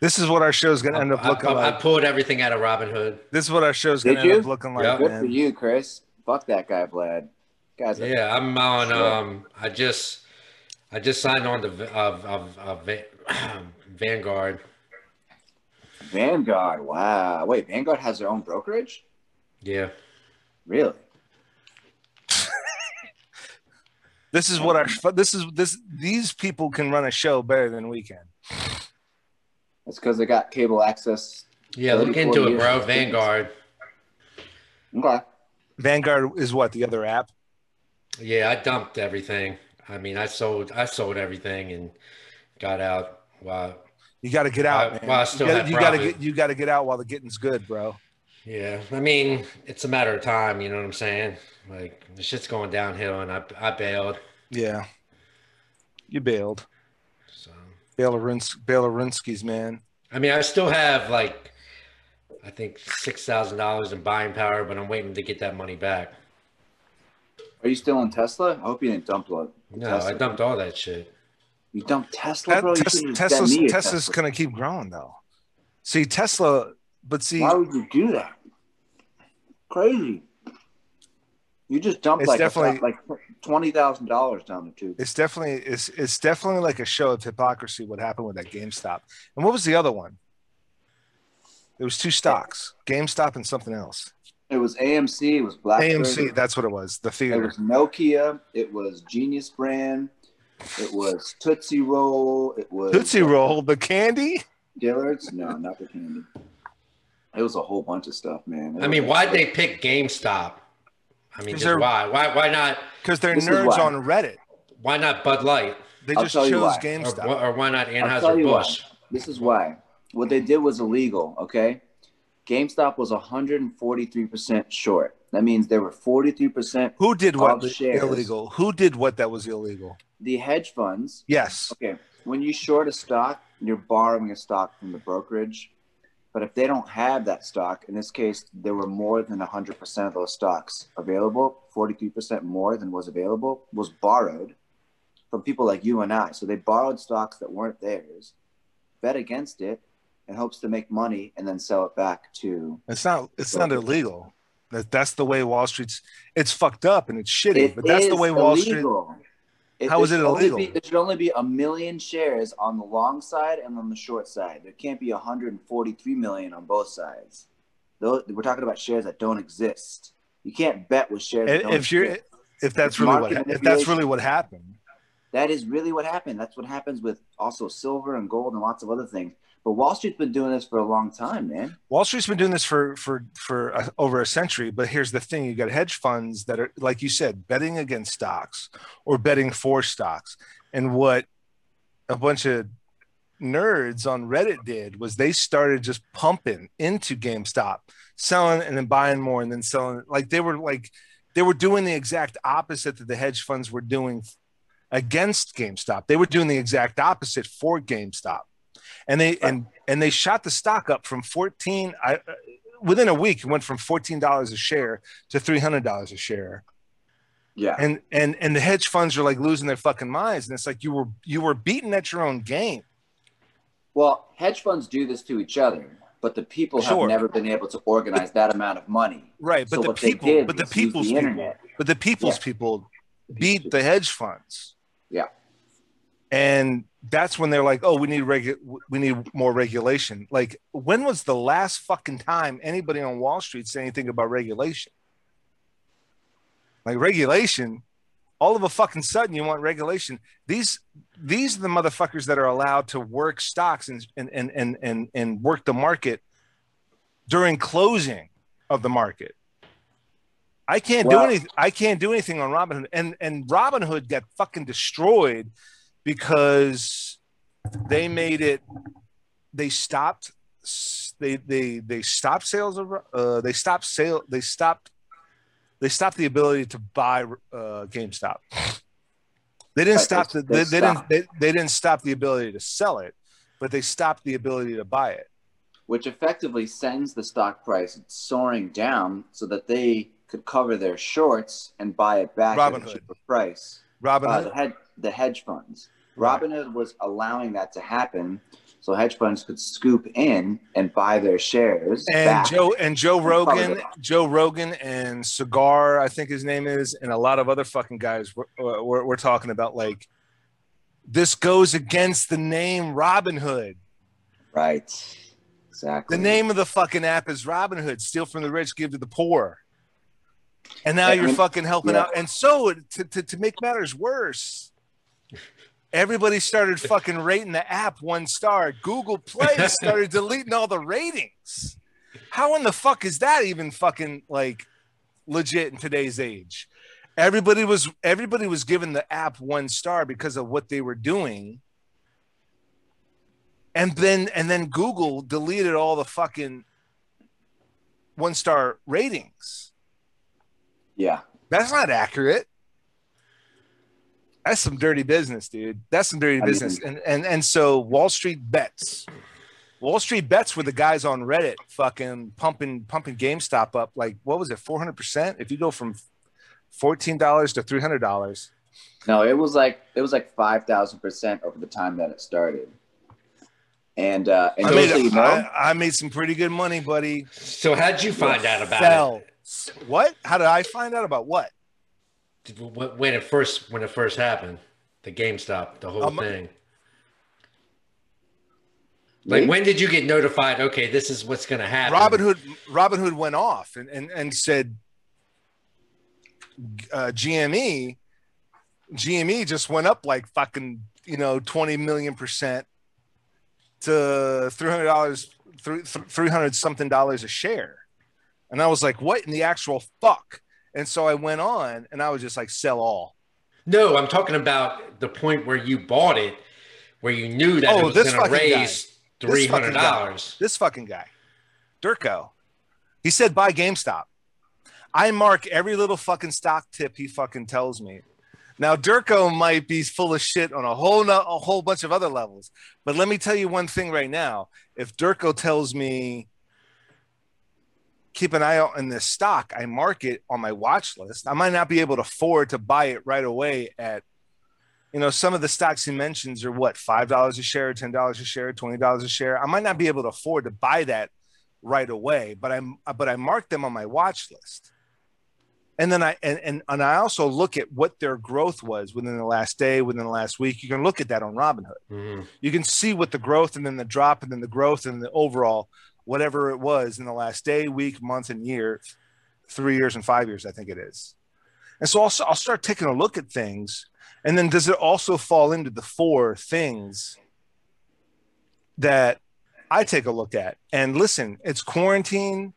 [SPEAKER 2] this is what our show's gonna end up looking
[SPEAKER 1] I- I
[SPEAKER 2] like.
[SPEAKER 1] pulled everything out of Robinhood.
[SPEAKER 2] This is what our show's
[SPEAKER 3] Did
[SPEAKER 2] gonna end
[SPEAKER 3] you?
[SPEAKER 2] up looking like,
[SPEAKER 1] Yeah.
[SPEAKER 3] Good for you, Chris. Fuck that guy, Vlad. Guys,
[SPEAKER 1] Yeah, I'm on.
[SPEAKER 3] Sure.
[SPEAKER 1] Um, I just, I just signed on to v- of of, of Vanguard.
[SPEAKER 3] Vanguard. Wow. Wait, Vanguard has their own brokerage?
[SPEAKER 1] Yeah,
[SPEAKER 3] Really?
[SPEAKER 2] This is what our um, this is this these people can run a show better than we can.
[SPEAKER 3] It's because they got cable access
[SPEAKER 1] Yeah, look
[SPEAKER 3] 34
[SPEAKER 1] into it, bro. Vanguard.
[SPEAKER 3] Okay.
[SPEAKER 2] Vanguard is what the other app.
[SPEAKER 1] Yeah, I dumped everything. I mean, I sold I sold everything and got out. Wow.
[SPEAKER 2] You got to get out,
[SPEAKER 1] Uh,
[SPEAKER 2] man.
[SPEAKER 1] well, I still
[SPEAKER 2] you gotta,
[SPEAKER 1] have
[SPEAKER 2] you gotta
[SPEAKER 1] profit.
[SPEAKER 2] get you got to get out while the getting's good, bro.
[SPEAKER 1] Yeah, I mean, it's a matter of time. You know what I'm saying? Like the shit's going downhill, and I I bailed.
[SPEAKER 2] Yeah, you bailed.
[SPEAKER 1] So
[SPEAKER 2] Bailarinsky, Bailarinsky's man.
[SPEAKER 1] I mean, I still have like I think six thousand dollars in buying power, but I'm waiting to get that money back.
[SPEAKER 3] Are you still in Tesla? I hope you didn't dump lo-
[SPEAKER 1] No,
[SPEAKER 3] Tesla.
[SPEAKER 1] I dumped all that shit.
[SPEAKER 3] You dumped Tesla, bro.
[SPEAKER 2] Tes- Tesla's Tesla's
[SPEAKER 3] Tesla.
[SPEAKER 2] gonna keep growing though. See Tesla, but see,
[SPEAKER 3] Why would you do that? Crazy. You just dumped like
[SPEAKER 2] definitely-
[SPEAKER 3] a, like twenty thousand dollars down the tube.
[SPEAKER 2] it's definitely it's it's definitely like a show of hypocrisy. What happened with that GameStop? And what was the other one? It was two stocks, GameStop and something else.
[SPEAKER 3] It was AMC. It was Black.
[SPEAKER 2] AMC, that's what it was. The theater.
[SPEAKER 3] It was Nokia. It was Genius Brand. It was Tootsie Roll. It was
[SPEAKER 2] Tootsie uh, Roll, the candy.
[SPEAKER 3] Dillard's. No, not the candy. It was a whole bunch of stuff, man. It
[SPEAKER 1] I mean, why'd they pick GameStop? I mean, just why? Why? Why not?
[SPEAKER 2] Because they're
[SPEAKER 3] This
[SPEAKER 2] nerds on Reddit.
[SPEAKER 1] Why not Bud Light?
[SPEAKER 2] They
[SPEAKER 3] I'll
[SPEAKER 2] just
[SPEAKER 3] tell you
[SPEAKER 2] chose
[SPEAKER 3] why.
[SPEAKER 1] Or,
[SPEAKER 2] GameStop.
[SPEAKER 1] wh- or why not
[SPEAKER 3] I'll tell
[SPEAKER 1] Anheuser
[SPEAKER 3] you why.
[SPEAKER 1] Busch?
[SPEAKER 3] This is why. What they did was illegal, okay? GameStop was 143% short. That means there were 43%
[SPEAKER 2] Who did what
[SPEAKER 3] All the shares.
[SPEAKER 2] illegal? Who did what that was illegal?
[SPEAKER 3] The hedge funds.
[SPEAKER 2] Yes.
[SPEAKER 3] Okay, when you short a stock, you're borrowing a stock from the brokerage. But if they don't have that stock, in this case, there were more than 100% of those stocks available, 43% more than was available, was borrowed from people like you and I. So they borrowed stocks that weren't theirs, bet against it, in hopes to make money and then sell it back to.
[SPEAKER 2] It's not. It's not illegal. That that's the way Wall Street's. It's fucked up and it's shitty.
[SPEAKER 3] It
[SPEAKER 2] but that's the way Wall Street.
[SPEAKER 3] It,
[SPEAKER 2] How is it illegal?
[SPEAKER 3] be- there should only be a million shares on the long side and on the short side. There can't be 143 million on both sides. Those, we're talking about shares that don't exist. You can't bet with shares. That don't
[SPEAKER 2] If you're,
[SPEAKER 3] exist.
[SPEAKER 2] if that's
[SPEAKER 3] It's
[SPEAKER 2] really what, if that's really what happened,
[SPEAKER 3] that is really what happened. That's what happens with also silver and gold and lots of other things. But Wall Street's been doing this for a long time, man.
[SPEAKER 2] Wall Street's been doing this for for for uh, over a century. But here's the thing: you got hedge funds that are, like you said, betting against stocks or betting for stocks. And what a bunch of nerds on Reddit did was they started just pumping into GameStop, selling and then buying more and then selling. Like they were like they were doing the exact opposite that the hedge funds were doing against GameStop. They were doing the exact opposite for GameStop. And they and and they shot the stock up from 14 I within a week it went from $14 a share to $300 a share.
[SPEAKER 3] Yeah.
[SPEAKER 2] And and and the hedge funds are like losing their fucking minds and it's like you were you were beaten at your own game.
[SPEAKER 3] Well, hedge funds do this to each other, but the people
[SPEAKER 2] Sure.
[SPEAKER 3] have never been able to organize that amount of money.
[SPEAKER 2] Right, but
[SPEAKER 3] So
[SPEAKER 2] the people but the people's
[SPEAKER 3] the
[SPEAKER 2] people
[SPEAKER 3] internet.
[SPEAKER 2] but the people's
[SPEAKER 3] Yeah.
[SPEAKER 2] people beat the hedge funds.
[SPEAKER 3] Yeah.
[SPEAKER 2] And that's when they're like, "Oh, we need regu- we need more regulation." Like, when was the last fucking time anybody on Wall Street said anything about regulation? Like regulation, all of a fucking sudden you want regulation. These these are the motherfuckers that are allowed to work stocks and and and and and, and work the market during closing of the market. I can't
[SPEAKER 3] Well-
[SPEAKER 2] do anything. I can't do anything on Robinhood, and and Robinhood got fucking destroyed because they made it. They stopped. They they they stopped sales of. Uh, they stopped sale. They stopped. They stopped the ability to buy uh, GameStop. They didn't stop
[SPEAKER 3] they-
[SPEAKER 2] the.
[SPEAKER 3] they
[SPEAKER 2] They, didn't. They, they didn't stop the ability to sell it, but they stopped the ability to buy it.
[SPEAKER 3] which effectively sends the stock price soaring down so that they could cover their shorts and buy it back at a cheaper price. Uh,
[SPEAKER 2] Robinhood.
[SPEAKER 3] the, the hedge funds. Robinhood was allowing that to happen so hedge funds could scoop in and buy their shares.
[SPEAKER 2] and
[SPEAKER 3] back.
[SPEAKER 2] Joe and Joe Rogan. Joe Rogan and Cigar, I think his name is, and a lot of other fucking guys we're, we're, we're talking about like this goes against the name Robin Hood.
[SPEAKER 3] Right. Exactly.
[SPEAKER 2] The name of the fucking app is Robin Hood. Steal from the rich, give to the poor. And now
[SPEAKER 3] And-
[SPEAKER 2] you're fucking helping
[SPEAKER 3] yeah.
[SPEAKER 2] out. And so to, to, to make matters worse, everybody started fucking rating the app one star. Google Play started deleting all the ratings. How in the fuck is that even fucking like legit in today's age? Everybody was everybody was giving the app one star because of what they were doing. And then and then Google deleted all the fucking one star ratings.
[SPEAKER 3] Yeah.
[SPEAKER 2] That's not accurate. That's some dirty business, dude. That's some dirty
[SPEAKER 3] I
[SPEAKER 2] business.
[SPEAKER 3] mean-
[SPEAKER 2] and and and so Wall Street bets. Wall Street bets were the guys on Reddit fucking pumping pumping GameStop up like what was it, four hundred percent? If you go from fourteen dollars to three hundred dollars.
[SPEAKER 3] No, it was like it was like five thousand percent over the time that it started. And uh and
[SPEAKER 2] I made,
[SPEAKER 3] so you know,
[SPEAKER 2] I, I made some pretty good money, buddy.
[SPEAKER 1] So how'd you find out about
[SPEAKER 2] Fell. What? How did I find out about what?
[SPEAKER 1] When it first when it first happened? The GameStop, the whole
[SPEAKER 2] Um,
[SPEAKER 1] thing. Like when did you get notified? Okay, this is what's going to happen.
[SPEAKER 2] Robin Hood Robin Hood went off and and, and said uh, GME GME just went up like fucking you know 20 million percent to 300 dollars 300 something dollars a share and I was like what in the actual fuck and so I went on and I was just like sell all
[SPEAKER 1] No, I'm talking about the point where you bought it, where you knew that
[SPEAKER 2] Oh,
[SPEAKER 1] it was
[SPEAKER 2] this
[SPEAKER 1] going to raise three hundred dollars.
[SPEAKER 2] this fucking guy, Durko. He said buy GameStop. I mark every little fucking stock tip he fucking tells me. Now Durko might be full of shit on a whole no, a whole bunch of other levels, but let me tell you one thing right now. If Durko tells me keep an eye out on this stock, I mark it on my watch list. I might not be able to afford to buy it right away at you know, some of the stocks he mentions are what five dollars a share, ten dollars a share, twenty dollars a share. I might not be able to afford to buy that right away, but I'm but I mark them on my watch list. And then I and, and and I also look at what their growth was within the last day, within the last week. You can look at that on Robinhood.
[SPEAKER 1] Mhm.
[SPEAKER 2] You can see what the growth and then the drop and then the growth and the overall whatever it was in the last day, week, month, and year, three years and five years, I think it is. And so also I'll start taking a look at things. And then does it also fall into the four things that I take a look at? And listen, it's quarantine.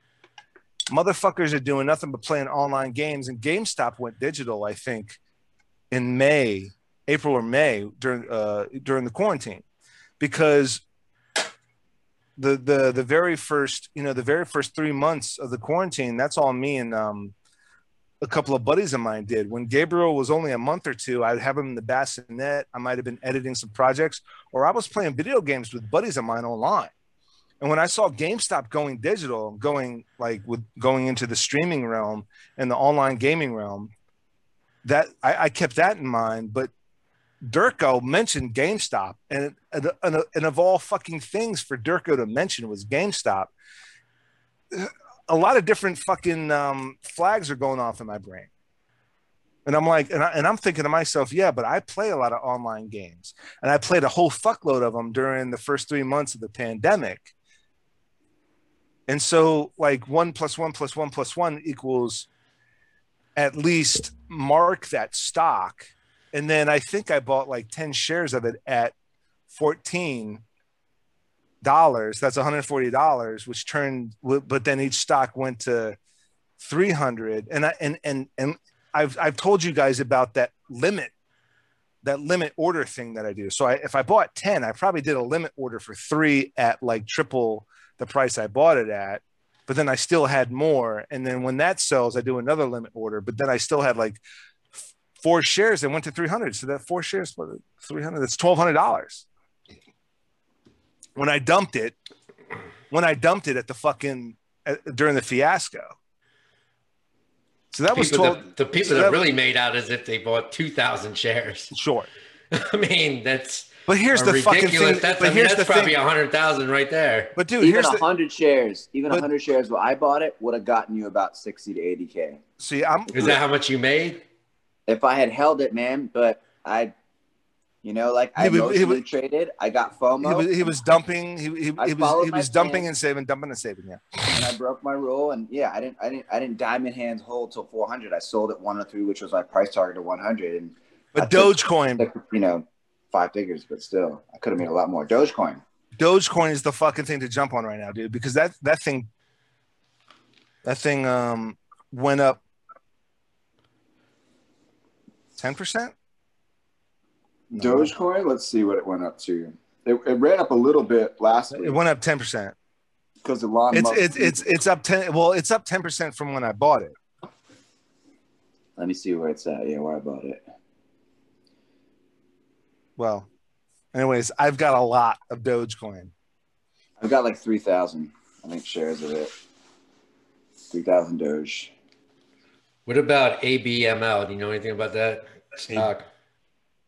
[SPEAKER 2] Motherfuckers are doing nothing but playing online games. And GameStop went digital, I think, in May, April or May during uh, during the quarantine, because the the the very first you know the very first three months of the quarantine that's all me and um a couple of buddies of mine did. When gabriel was only a month or two i'd have him in the bassinet. I might have been editing some projects or i was playing video games with buddies of mine online. And when i saw gamestop going digital going like with going into the streaming realm and the online gaming realm that i, I kept that in mind but Durko mentioned GameStop, and, and, and, of all fucking things for Durko to mention was GameStop. A lot of different fucking um, flags are going off in my brain, and I'm like, and, I, and I'm thinking to myself, yeah, but I play a lot of online games, and I played a whole fuckload of them during the first three months of the pandemic. And so, like, one plus one plus one plus one equals at least mark that stock and then I think I bought like 10 shares of it at 14 dollars. That's 140 dollars, which turned. But then each stock went to 300. And I and and and I've I've told you guys about that limit, that limit order thing that I do. So I, if I bought 10, I probably did a limit order for three at like triple the price I bought it at. But then I still had more. And then when that sells, I do another limit order. But then I still had like four shares and went to 300 so that four shares for 300 that's $1200 when i dumped it when i dumped it at the fucking uh, during the fiasco so that was 12
[SPEAKER 1] that- the people
[SPEAKER 2] so
[SPEAKER 1] that,
[SPEAKER 2] that-
[SPEAKER 1] really made out as if they bought two thousand shares.
[SPEAKER 2] sure
[SPEAKER 1] I mean, that's
[SPEAKER 2] but here's
[SPEAKER 1] a
[SPEAKER 2] the fucking
[SPEAKER 1] ridiculous.
[SPEAKER 2] thing
[SPEAKER 1] That's,
[SPEAKER 2] but
[SPEAKER 1] I mean,
[SPEAKER 2] here's
[SPEAKER 1] that's
[SPEAKER 2] the
[SPEAKER 1] probably a hundred thousand right there.
[SPEAKER 2] but dude
[SPEAKER 3] even
[SPEAKER 2] here's
[SPEAKER 3] a
[SPEAKER 2] the
[SPEAKER 3] hundred shares, even a
[SPEAKER 2] but-
[SPEAKER 3] hundred shares where I bought it would have gotten you about sixty to eighty k.
[SPEAKER 2] see i'm
[SPEAKER 1] Is that how much you made?
[SPEAKER 3] If I had held it, man, but I, you know, like I
[SPEAKER 2] He was- he
[SPEAKER 3] emotionally
[SPEAKER 2] was-
[SPEAKER 3] traded. I got
[SPEAKER 2] he
[SPEAKER 3] FOMO.
[SPEAKER 2] was, he was dumping he, he, he was he was dumping and saving dumping and saving yeah
[SPEAKER 3] and I broke my rule. And yeah, I didn't, I didn't, I didn't diamond hands hold till 400. I sold at 103, which was my price target of 100. And I
[SPEAKER 2] but
[SPEAKER 3] took-
[SPEAKER 2] dogecoin
[SPEAKER 3] took, you know, five figures, but still, I could have made a lot more. Dogecoin.
[SPEAKER 2] Dogecoin is the fucking thing to jump on right now, dude, because that that thing that thing um went up 10%? No.
[SPEAKER 3] Dogecoin. Let's see what it went up to. It, it ran up a little bit last
[SPEAKER 2] It
[SPEAKER 3] week
[SPEAKER 2] went up 10%.
[SPEAKER 3] because Elon
[SPEAKER 2] It's
[SPEAKER 3] Musk.
[SPEAKER 2] it's it's it's up 10 well, it's up 10% from when I bought it.
[SPEAKER 3] Let me see where it's at. Yeah, where I bought it.
[SPEAKER 2] Well, anyways, I've got a lot of Dogecoin.
[SPEAKER 3] I've got like three thousand, I think, shares of it. Three thousand Doge.
[SPEAKER 1] What about ABML? Do you know anything about that stock?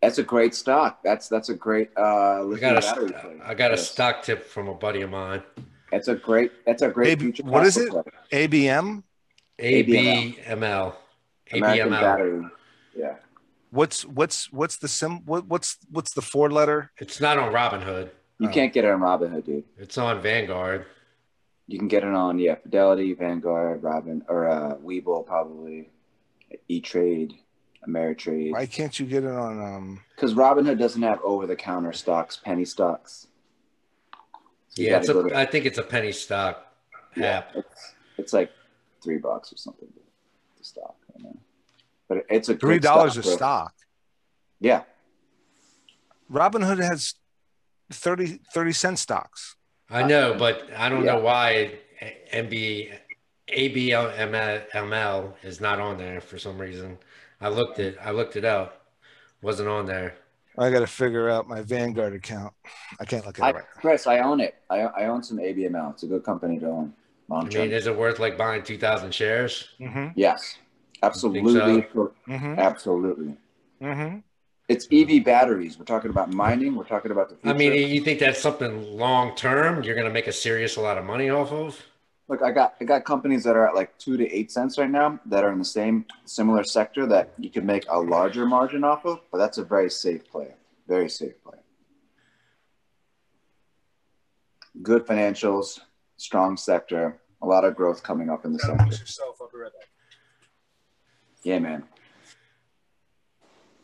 [SPEAKER 3] That's a great stock. That's that's a great uh
[SPEAKER 1] I got
[SPEAKER 3] battery
[SPEAKER 1] a
[SPEAKER 3] play.
[SPEAKER 1] I got a
[SPEAKER 3] Yes.
[SPEAKER 1] stock tip from a buddy of mine.
[SPEAKER 3] That's a great that's a great
[SPEAKER 2] AB
[SPEAKER 3] future.
[SPEAKER 2] what is it?
[SPEAKER 3] play.
[SPEAKER 2] ABM?
[SPEAKER 1] ABML.
[SPEAKER 3] American
[SPEAKER 1] ABML.
[SPEAKER 3] Battery. Yeah.
[SPEAKER 2] What's what's what's the sim what, what's what's the four letter?
[SPEAKER 1] It's not on Robinhood.
[SPEAKER 3] You
[SPEAKER 2] Oh.
[SPEAKER 3] can't get it on Robinhood, dude.
[SPEAKER 1] It's on Vanguard.
[SPEAKER 3] You can get it on yeah, Fidelity, Vanguard, Robin or uh Webull probably, E Trade, Ameritrade.
[SPEAKER 2] Why can't you get it on um
[SPEAKER 3] Because Robinhood doesn't have over the counter stocks, penny stocks. So
[SPEAKER 1] Yeah, it's a,
[SPEAKER 3] to-
[SPEAKER 1] I think it's a penny stock
[SPEAKER 3] yeah,
[SPEAKER 1] app.
[SPEAKER 3] it's, it's like three bucks or something. The stock, you know? but it's a
[SPEAKER 2] three dollars a
[SPEAKER 3] bro.
[SPEAKER 2] stock?
[SPEAKER 3] Yeah,
[SPEAKER 2] Robinhood has 30, 30 cent stocks.
[SPEAKER 1] I know, but I don't know why MB ABML is not on there for some reason. I looked it. I looked it up. Wasn't on there.
[SPEAKER 2] I got to figure out my Vanguard account. I can't look
[SPEAKER 3] I,
[SPEAKER 2] at it right.
[SPEAKER 3] Chris, I own it. I, I own some ABML. It's a good company to own.
[SPEAKER 1] I
[SPEAKER 3] Long term.
[SPEAKER 1] mean, is it worth like buying two thousand shares?
[SPEAKER 2] Mm-hmm.
[SPEAKER 3] yes, absolutely,
[SPEAKER 2] Mm-hmm.
[SPEAKER 3] absolutely.
[SPEAKER 2] Mm-hmm.
[SPEAKER 3] It's EV batteries. We're talking about mining. We're talking about the future.
[SPEAKER 1] I mean, you think that's something long term? You're going to make a serious a lot of money off of?
[SPEAKER 3] Look, I got I got companies that are at like two to eight cents right now that are in the same similar sector that you can make a larger margin off of, but that's a very safe play. Very safe play. Good financials, strong sector, a lot of growth coming up in the sector.
[SPEAKER 2] yourself. I'll be right back.
[SPEAKER 3] Yeah, man.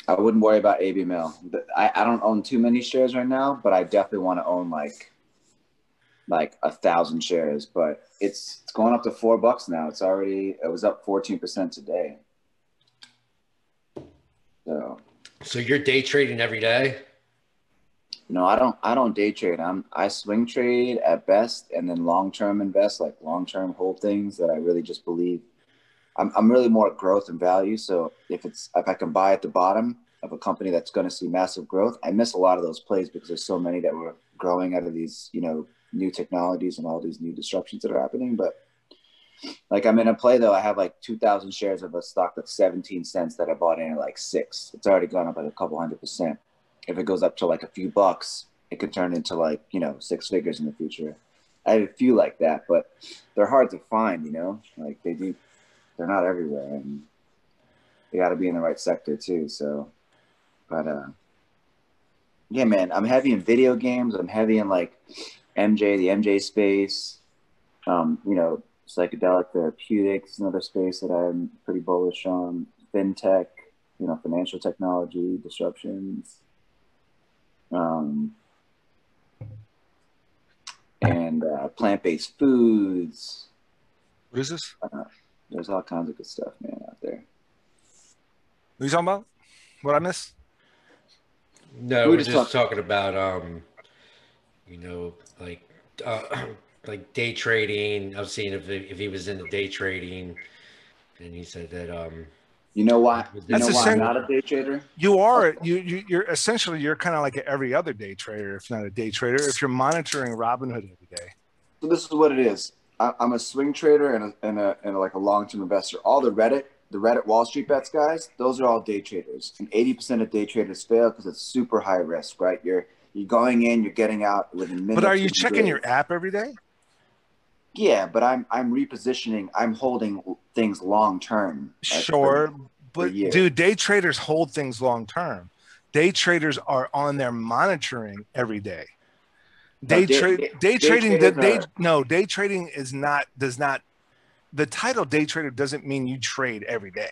[SPEAKER 3] I wouldn't worry about ABML. The- I, I don't own too many shares right now, but I definitely want to own like like a thousand shares. But it's it's going up to four bucks now. It's already it was up fourteen percent today. So
[SPEAKER 1] So you're day trading every day?
[SPEAKER 3] no, I don't I don't day trade. I'm I swing trade at best and then long term invest, like long term hold things that I really just believe. I'm I'm really more growth and value. So if it's if I can buy at the bottom of a company that's going to see massive growth, I miss a lot of those plays because there's so many that were growing out of these, you know, new technologies and all these new disruptions that are happening. But like I'm in a play though, I have like 2,000 shares of a stock that's 17 cents that I bought in at like six. It's already gone up like a couple hundred percent. If it goes up to like a few bucks, it could turn into like you know six figures in the future. I have a few like that, but they're hard to find. You know, like they do, they're not everywhere, and they got to be in the right sector too. So, but uh, yeah, man, I'm heavy in video games. I'm heavy in like MJ, the MJ space. Um, you know, psychedelic therapeutics is another space that I'm pretty bullish on. FinTech, you know, financial technology disruptions. Um, and uh, plant-based foods.
[SPEAKER 2] What is this?
[SPEAKER 3] There's all kinds of good stuff, man, out there.
[SPEAKER 2] What are you talking about? What I missed?
[SPEAKER 1] No,
[SPEAKER 3] We
[SPEAKER 1] we're
[SPEAKER 3] were
[SPEAKER 1] just
[SPEAKER 3] just
[SPEAKER 1] talking about um, you know, like uh, like day trading. I was seeing if if he was into day trading, and he said that um,
[SPEAKER 3] You know why? You
[SPEAKER 2] That's
[SPEAKER 3] know
[SPEAKER 2] a
[SPEAKER 3] why I'm not a day trader?
[SPEAKER 2] You are you, you you're essentially you're kind of like every other day trader, if not a day trader, if you're monitoring Robinhood every day.
[SPEAKER 3] So this is what it is. I, I'm a swing trader and a, and a and like a long-term investor. All the Reddit, the Reddit Wall Street bets guys, those are all day traders. And 80% of day traders fail because it's super high risk, right? You're you're going in, you're getting out within minutes.
[SPEAKER 2] But are you checking your app every day?
[SPEAKER 3] Yeah, but I'm I'm repositioning. I'm holding things long term.
[SPEAKER 2] Sure,
[SPEAKER 3] for-
[SPEAKER 2] but
[SPEAKER 3] year.
[SPEAKER 2] dude, day traders hold things long term. Day traders are on there monitoring every day. Day
[SPEAKER 3] day-
[SPEAKER 2] trade
[SPEAKER 3] day-
[SPEAKER 2] day
[SPEAKER 3] day
[SPEAKER 2] trading day,
[SPEAKER 3] are-
[SPEAKER 2] no day trading is not does not the title day trader doesn't mean you trade every day.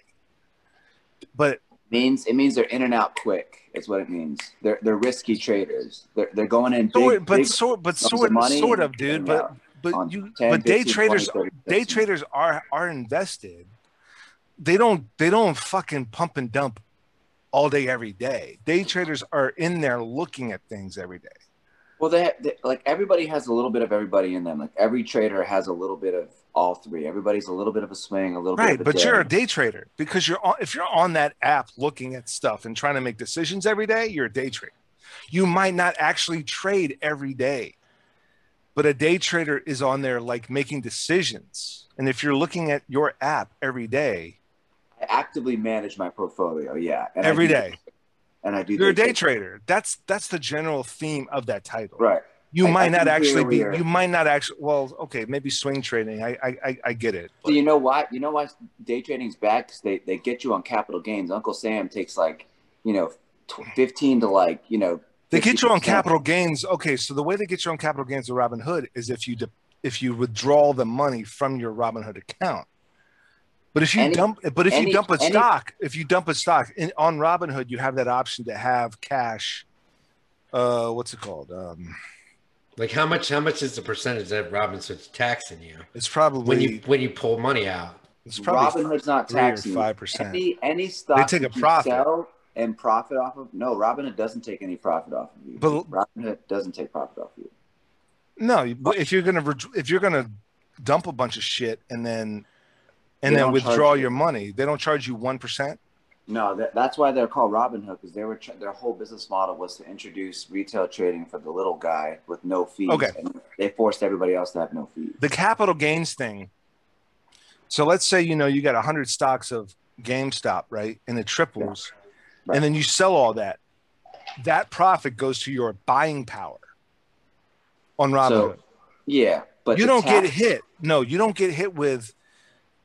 [SPEAKER 2] But
[SPEAKER 3] means it means they're in and out quick. Is what it means. They're they're risky traders. They're they're going in big,
[SPEAKER 2] Sort, but
[SPEAKER 3] big
[SPEAKER 2] sort, but sort,
[SPEAKER 3] money
[SPEAKER 2] sort of, dude. But but you,
[SPEAKER 3] 10,
[SPEAKER 2] but day traders,
[SPEAKER 3] 20, 30
[SPEAKER 2] day traders are are invested. They don't they don't fucking pump and dump all day every day. Day traders are in there looking at things every day.
[SPEAKER 3] Well, they, they like everybody has a little bit of everybody in them. Like every trader has a little bit of all three. Everybody's a little bit of a swing, a little
[SPEAKER 2] Right,
[SPEAKER 3] bit. Of a
[SPEAKER 2] but you're a
[SPEAKER 3] day.
[SPEAKER 2] day trader because you're on, if you're on that app looking at stuff and trying to make decisions every day, you're a day trader. You might not actually trade every day, but a day trader is on there like making decisions. And if you're looking at your app every day,
[SPEAKER 3] I actively manage my portfolio. Yeah, and
[SPEAKER 2] every day,
[SPEAKER 3] and I do.
[SPEAKER 2] you're a day
[SPEAKER 3] trade.
[SPEAKER 2] trader. That's that's the general theme of that title.
[SPEAKER 3] Right.
[SPEAKER 2] You
[SPEAKER 3] I-
[SPEAKER 2] might
[SPEAKER 3] I
[SPEAKER 2] not actually be. You might not actually. Well, okay, maybe swing trading. I I I, get it.
[SPEAKER 3] So you know why? You know why day trading's bad? Because they, they get you on capital gains. Uncle Sam takes like, you know, fifteen to like, you know.
[SPEAKER 2] They get you on capital gains. Okay, so the way they get you on capital gains with Robinhood is if you de- if you withdraw the money from your Robinhood account. But if you
[SPEAKER 3] Any-
[SPEAKER 2] dump, but if
[SPEAKER 3] any-
[SPEAKER 2] you dump a
[SPEAKER 3] any-
[SPEAKER 2] stock, if you dump a stock in, on Robinhood, you have that option to have cash. Uh, what's it called? Um,
[SPEAKER 1] Like how much? How much is the percentage that Robinhood's taxing you
[SPEAKER 2] it's probably
[SPEAKER 1] when you when you pull money out?
[SPEAKER 2] it's probably
[SPEAKER 3] Robinhood's not taxing you.
[SPEAKER 2] five percent.
[SPEAKER 3] Any any stock
[SPEAKER 2] take a
[SPEAKER 3] that you
[SPEAKER 2] profit.
[SPEAKER 3] sell and profit off of. No, Robinhood doesn't take any profit off of you.
[SPEAKER 2] But-
[SPEAKER 3] Robinhood doesn't take profit off of you.
[SPEAKER 2] No, but if you're gonna if you're gonna dump a bunch of shit and then and
[SPEAKER 3] They
[SPEAKER 2] then withdraw your money, they don't charge you one percent.
[SPEAKER 3] No, that, that's why they're called Robinhood because they were tr- their whole business model was to introduce retail trading for the little guy with no fees.
[SPEAKER 2] Okay.
[SPEAKER 3] And they forced everybody else to have no fees.
[SPEAKER 2] the capital gains thing. So let's say you know you got hundred stocks of GameStop, right, and it triples,
[SPEAKER 3] Right.
[SPEAKER 2] and then you sell all that. That profit goes to your buying power on Robinhood.
[SPEAKER 3] Yeah, but
[SPEAKER 2] you don't get hit. No, you don't get hit with.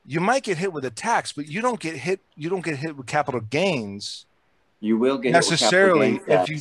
[SPEAKER 2] You might get hit with a tax, but you don't get hit. You don't get hit with capital gains
[SPEAKER 3] You will get hit with capital
[SPEAKER 2] necessarily
[SPEAKER 3] gains
[SPEAKER 2] if you.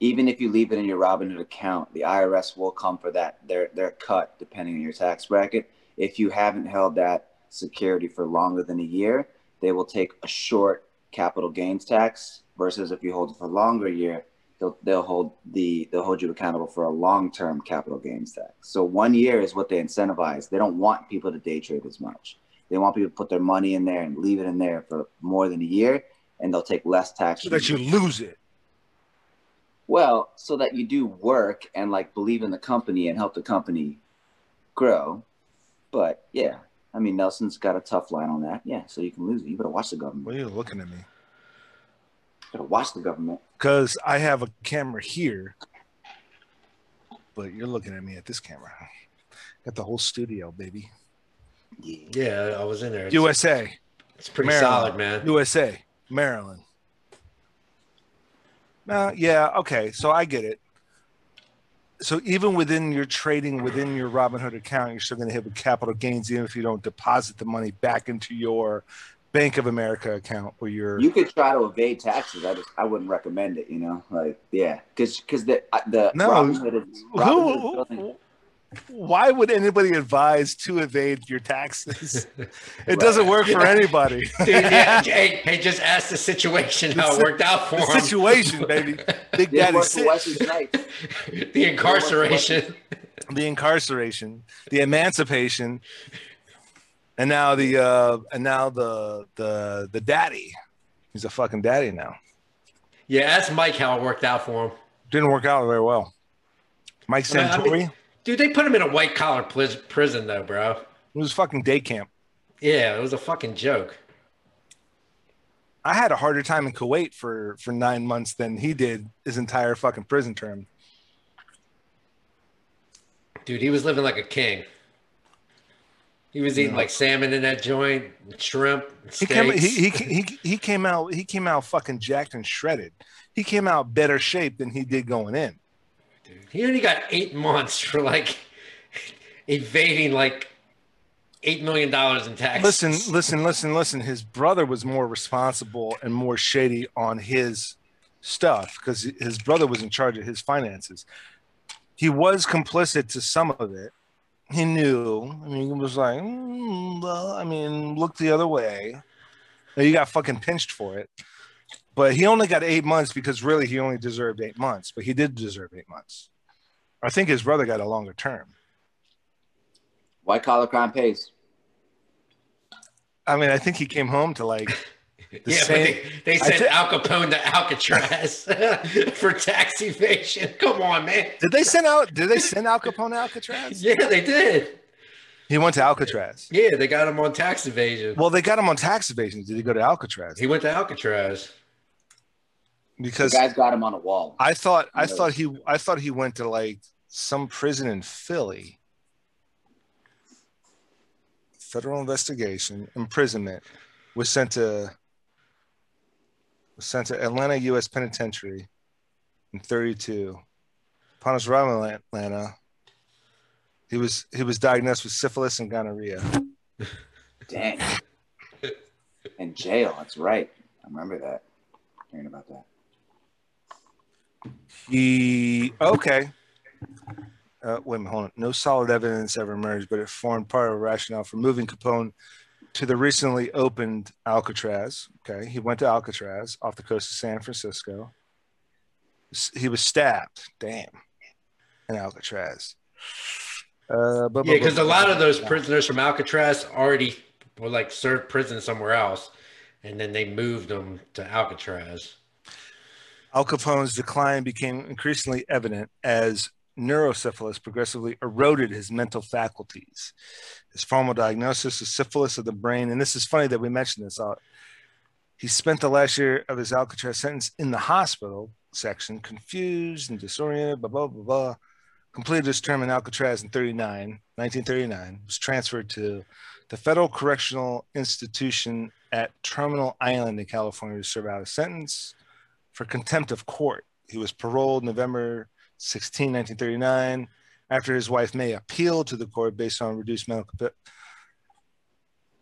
[SPEAKER 3] even if you leave it in your Robinhood account, the IRS will come for that their their cut depending on your tax bracket. If you haven't held that security for longer than a year, they will take a short capital gains tax versus if you hold it for longer year, they'll they'll hold the they'll hold you accountable for a long term capital gains tax. So one year is what they incentivize. They don't want people to day trade as much. They want people to put their money in there and leave it in there for more than a year, and they'll take less tax.
[SPEAKER 2] So that you lose it.
[SPEAKER 3] well, so that you do work and like believe in the company and help the company grow. But yeah, I mean Nelson's got a tough line on that. Yeah, so you can lose it. You better watch the government.
[SPEAKER 2] Well, you're looking at me
[SPEAKER 3] You better watch the government.
[SPEAKER 2] because I have a camera here, but you're looking at me at this camera. Got the whole studio, baby.
[SPEAKER 3] Yeah.
[SPEAKER 1] Yeah, I was in there. It's,
[SPEAKER 2] USA,
[SPEAKER 1] it's pretty
[SPEAKER 2] Maryland.
[SPEAKER 1] solid, man.
[SPEAKER 2] USA, Maryland. Uh, yeah, okay, so I get it. So even within your trading within your Robinhood account, you're still going to hit with capital gains, even if you don't deposit the money back into your Bank of America account or your.
[SPEAKER 3] You could try to evade taxes. I just I wouldn't recommend it. You know, like yeah, because because the uh, the
[SPEAKER 2] No.
[SPEAKER 3] Robinhood is, Robinhood is building-
[SPEAKER 2] Who, why would anybody advise to evade your taxes? It
[SPEAKER 3] Right.
[SPEAKER 2] doesn't work for anybody.
[SPEAKER 1] Dude, yeah, hey, hey, just ask the situation how it worked out for
[SPEAKER 2] the
[SPEAKER 1] him.
[SPEAKER 2] situation, baby. Big
[SPEAKER 3] Didn't
[SPEAKER 2] Daddy
[SPEAKER 3] work for
[SPEAKER 2] Sit.
[SPEAKER 3] Wesley Snipes.
[SPEAKER 1] the incarceration.
[SPEAKER 2] the incarceration, the emancipation, and now the uh and now the the the daddy. He's a fucking daddy now.
[SPEAKER 1] Yeah, ask Mike how it worked out for him.
[SPEAKER 2] Didn't work out very well. Mike
[SPEAKER 1] I mean- I
[SPEAKER 2] Santori
[SPEAKER 1] mean- Dude, they put him in a white collar prison though, bro.
[SPEAKER 2] it was fucking day camp.
[SPEAKER 1] Yeah, it was a fucking joke.
[SPEAKER 2] I had a harder time in Kuwait for for nine months than he did his entire fucking prison term.
[SPEAKER 1] Dude, he was living like a king. He was eating
[SPEAKER 2] Yeah.
[SPEAKER 1] like salmon in that joint, shrimp,
[SPEAKER 2] He came he, he he he came out he came out fucking jacked and shredded. He came out better shape than he did going in.
[SPEAKER 1] Dude, he only got eight months for like evading like eight million dollars in taxes.
[SPEAKER 2] Listen, listen, listen, listen. His brother was more responsible and more shady on his stuff because his brother was in charge of his finances. He was complicit to some of it. He knew. I mean, he was like, "Mm, well, I mean, look the other way. Now, You got fucking pinched for it. but he only got eight months because really he only deserved eight months, but he did deserve eight months. I think his brother got a longer term.
[SPEAKER 3] White collar crime pays.
[SPEAKER 2] I mean, I think he came home to like
[SPEAKER 1] yeah,
[SPEAKER 2] same-
[SPEAKER 1] but they, they sent
[SPEAKER 2] thi-
[SPEAKER 1] Al Capone to Alcatraz for tax evasion. Come on, man.
[SPEAKER 2] Did they send out? Did they send Al Capone to Alcatraz?
[SPEAKER 1] Yeah, they did.
[SPEAKER 2] He went to Alcatraz.
[SPEAKER 1] Yeah, they got him on tax evasion.
[SPEAKER 2] Well, they got him on tax evasion. Did he go to Alcatraz?
[SPEAKER 1] He went to Alcatraz.
[SPEAKER 2] Because
[SPEAKER 3] guy's got him on a wall.
[SPEAKER 2] I thought I
[SPEAKER 3] No.
[SPEAKER 2] thought he I thought he went to like some prison in Philly. Federal investigation, imprisonment, was sent to was sent to Atlanta U.S. Penitentiary in 32. Upon his arrival in Atlanta, he was he was diagnosed with syphilis and gonorrhea.
[SPEAKER 3] Dang. In jail. That's right. I remember that. Hearing about that.
[SPEAKER 2] He okay. Uh, wait a minute, hold on. No solid evidence ever emerged, but it formed part of a rationale for moving Capone to the recently opened Alcatraz. Okay, he went to Alcatraz off the coast of San Francisco. He was stabbed. Damn, in Alcatraz. Uh, but,
[SPEAKER 1] Yeah, because a lot of those prisoners from Alcatraz already were like served prison somewhere else, and then they moved them to Alcatraz.
[SPEAKER 2] Al Capone's decline became increasingly evident as neurosyphilis progressively eroded his mental faculties. His formal diagnosis is syphilis of the brain, and this is funny that we mentioned this. Uh, he spent the last year of his Alcatraz sentence in the hospital section, confused and disoriented, blah, blah, blah, blah. Completed his term in Alcatraz in 39, 1939, was transferred to the Federal Correctional Institution at Terminal Island in California to serve out his sentence for contempt of court. He was paroled November 16, 1939, after his wife May appealed to the court based on reduced capac-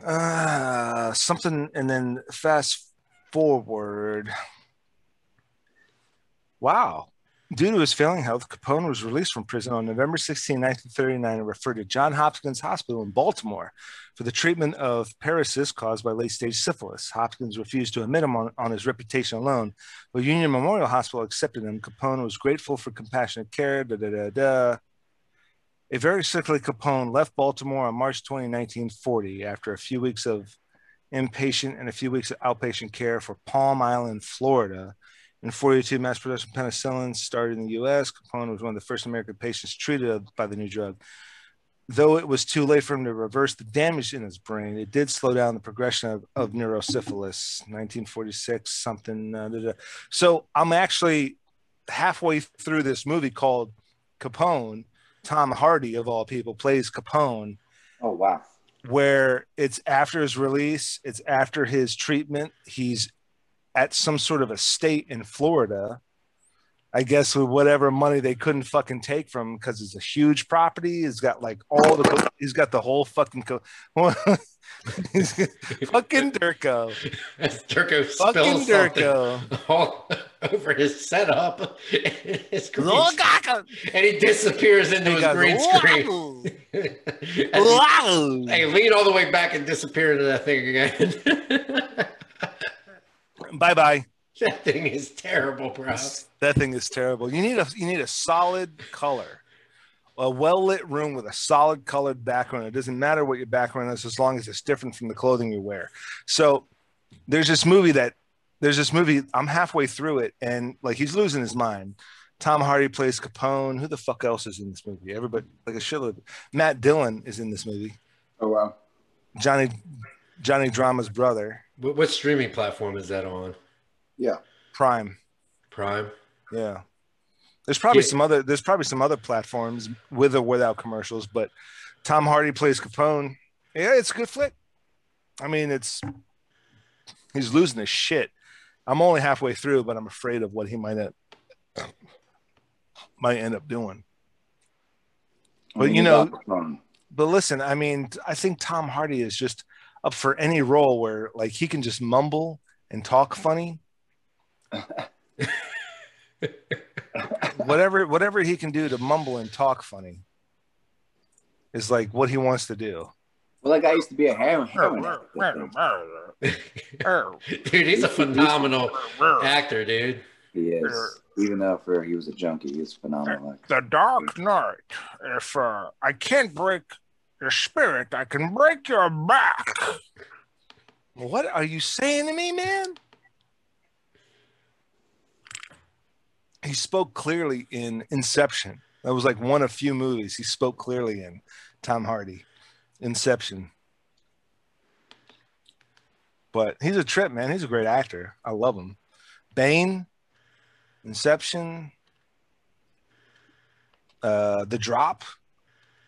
[SPEAKER 2] uh, something, and then fast forward. Wow. Due to his failing health, Capone was released from prison on November 16, 1939, and referred to John Hopkins Hospital in Baltimore for the treatment of paresis caused by late stage syphilis. Hopkins refused to admit him on, on his reputation alone, but Union Memorial Hospital accepted him. Capone was grateful for compassionate care. Da, da, da, da. A very sickly Capone left Baltimore on March 20, 1940, after a few weeks of inpatient and a few weeks of outpatient care for Palm Island, Florida. In 42, mass production penicillin started in the US. Capone was one of the first American patients treated by the new drug. Though it was too late for him to reverse the damage in his brain, it did slow down the progression of, of neurosyphilis. 1946, something. uh. So I'm actually halfway through this movie called Capone. Tom Hardy, of all people, plays Capone
[SPEAKER 3] Oh wow.
[SPEAKER 2] where it's after his release, it's after his treatment. He's at some sort of estate in Florida, I guess, with whatever money they couldn't fucking take from him because it's a huge property. He's got like all the, he's got the whole fucking, co- fucking Durko,
[SPEAKER 1] As Durko
[SPEAKER 2] fucking
[SPEAKER 1] spills
[SPEAKER 2] Durko.
[SPEAKER 1] all over his setup, his green
[SPEAKER 2] Look,
[SPEAKER 1] screen, and he disappears into his green screen.
[SPEAKER 2] Wow.
[SPEAKER 1] Hey, lean all the way back and disappear into that thing again.
[SPEAKER 2] Bye bye.
[SPEAKER 1] that thing is terrible, bro.
[SPEAKER 2] That thing is terrible. You need a you need a solid color, a well lit room with a solid colored background. It doesn't matter what your background is as long as it's different from the clothing you wear. So there's this movie that there's this movie. I'm halfway through it, and like he's losing his mind. Tom Hardy plays Capone. Who the fuck else is in this movie? Everybody like a shitload. Matt Dillon is in this movie.
[SPEAKER 3] Oh wow.
[SPEAKER 2] Johnny Johnny Drama's brother.
[SPEAKER 1] What, what streaming platform is that on?
[SPEAKER 3] Yeah.
[SPEAKER 2] Prime.
[SPEAKER 1] Prime.
[SPEAKER 2] Yeah. There's probably
[SPEAKER 1] Yeah.
[SPEAKER 2] some other there's probably some other platforms with or without commercials, but Tom Hardy plays Capone. Yeah, it's a good flick. I mean, it's he's losing his shit. I'm only halfway through, but I'm afraid of what he might end, might end up doing. But, you know- But listen, I mean, I think Tom Hardy is just up for any role where like he can just mumble and talk funny. Whatever whatever he can do to mumble and talk funny is like what he wants to do.
[SPEAKER 3] Well, that guy used to be a heroin. heroin
[SPEAKER 1] dude, he's a phenomenal actor, dude.
[SPEAKER 3] he is. Even though for he was a junkie, he's phenomenal.
[SPEAKER 4] the Dark Knight. If uh, I can't break your spirit, I can break your back.
[SPEAKER 2] What are you saying to me, man? He spoke clearly in Inception. That was like one of few movies he spoke clearly in. Tom Hardy, Inception. But he's a trip, man. He's a great actor. I love him. Bane, Inception, uh, The Drop.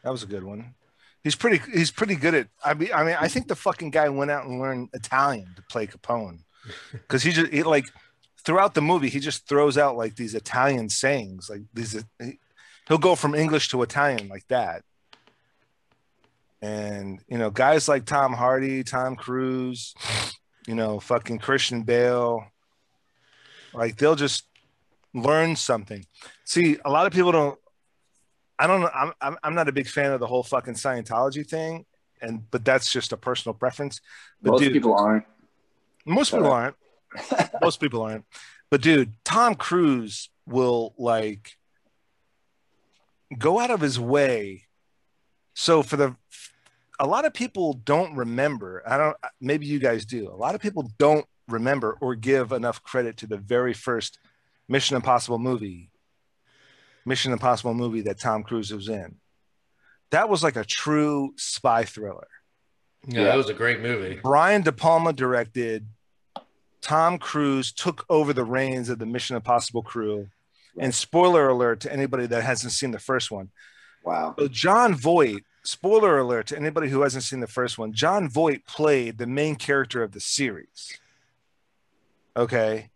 [SPEAKER 2] That was a good one. He's pretty. He's pretty good at. I mean, I mean, I think the fucking guy went out and learned Italian to play Capone, because he just he, like throughout the movie he just throws out like these Italian sayings, like these. He, he'll go from English to Italian like that. And you know, guys like Tom Hardy, Tom Cruise, you know, fucking Christian Bale, like they'll just learn something. See, a lot of people don't. I don't know. I'm, I'm I'm not a big fan of the whole fucking Scientology thing, and but that's just a personal preference. But
[SPEAKER 3] Most
[SPEAKER 2] dude,
[SPEAKER 3] people aren't.
[SPEAKER 2] most people aren't. most people aren't. But dude, Tom Cruise will like go out of his way. So for the a lot of people don't remember. I don't maybe you guys do. A lot of people don't remember or give enough credit to the very first Mission Impossible movie. Mission Impossible movie that Tom Cruise was in. That was like a true spy thriller.
[SPEAKER 1] Yeah, that was a great movie.
[SPEAKER 2] Brian De Palma directed. Tom Cruise took over the reins of the Mission Impossible crew. And spoiler alert to anybody that hasn't seen the first one.
[SPEAKER 3] Wow.
[SPEAKER 2] So Jon Voight, spoiler alert to anybody who hasn't seen the first one. Jon Voight played the main character of the series. Okay.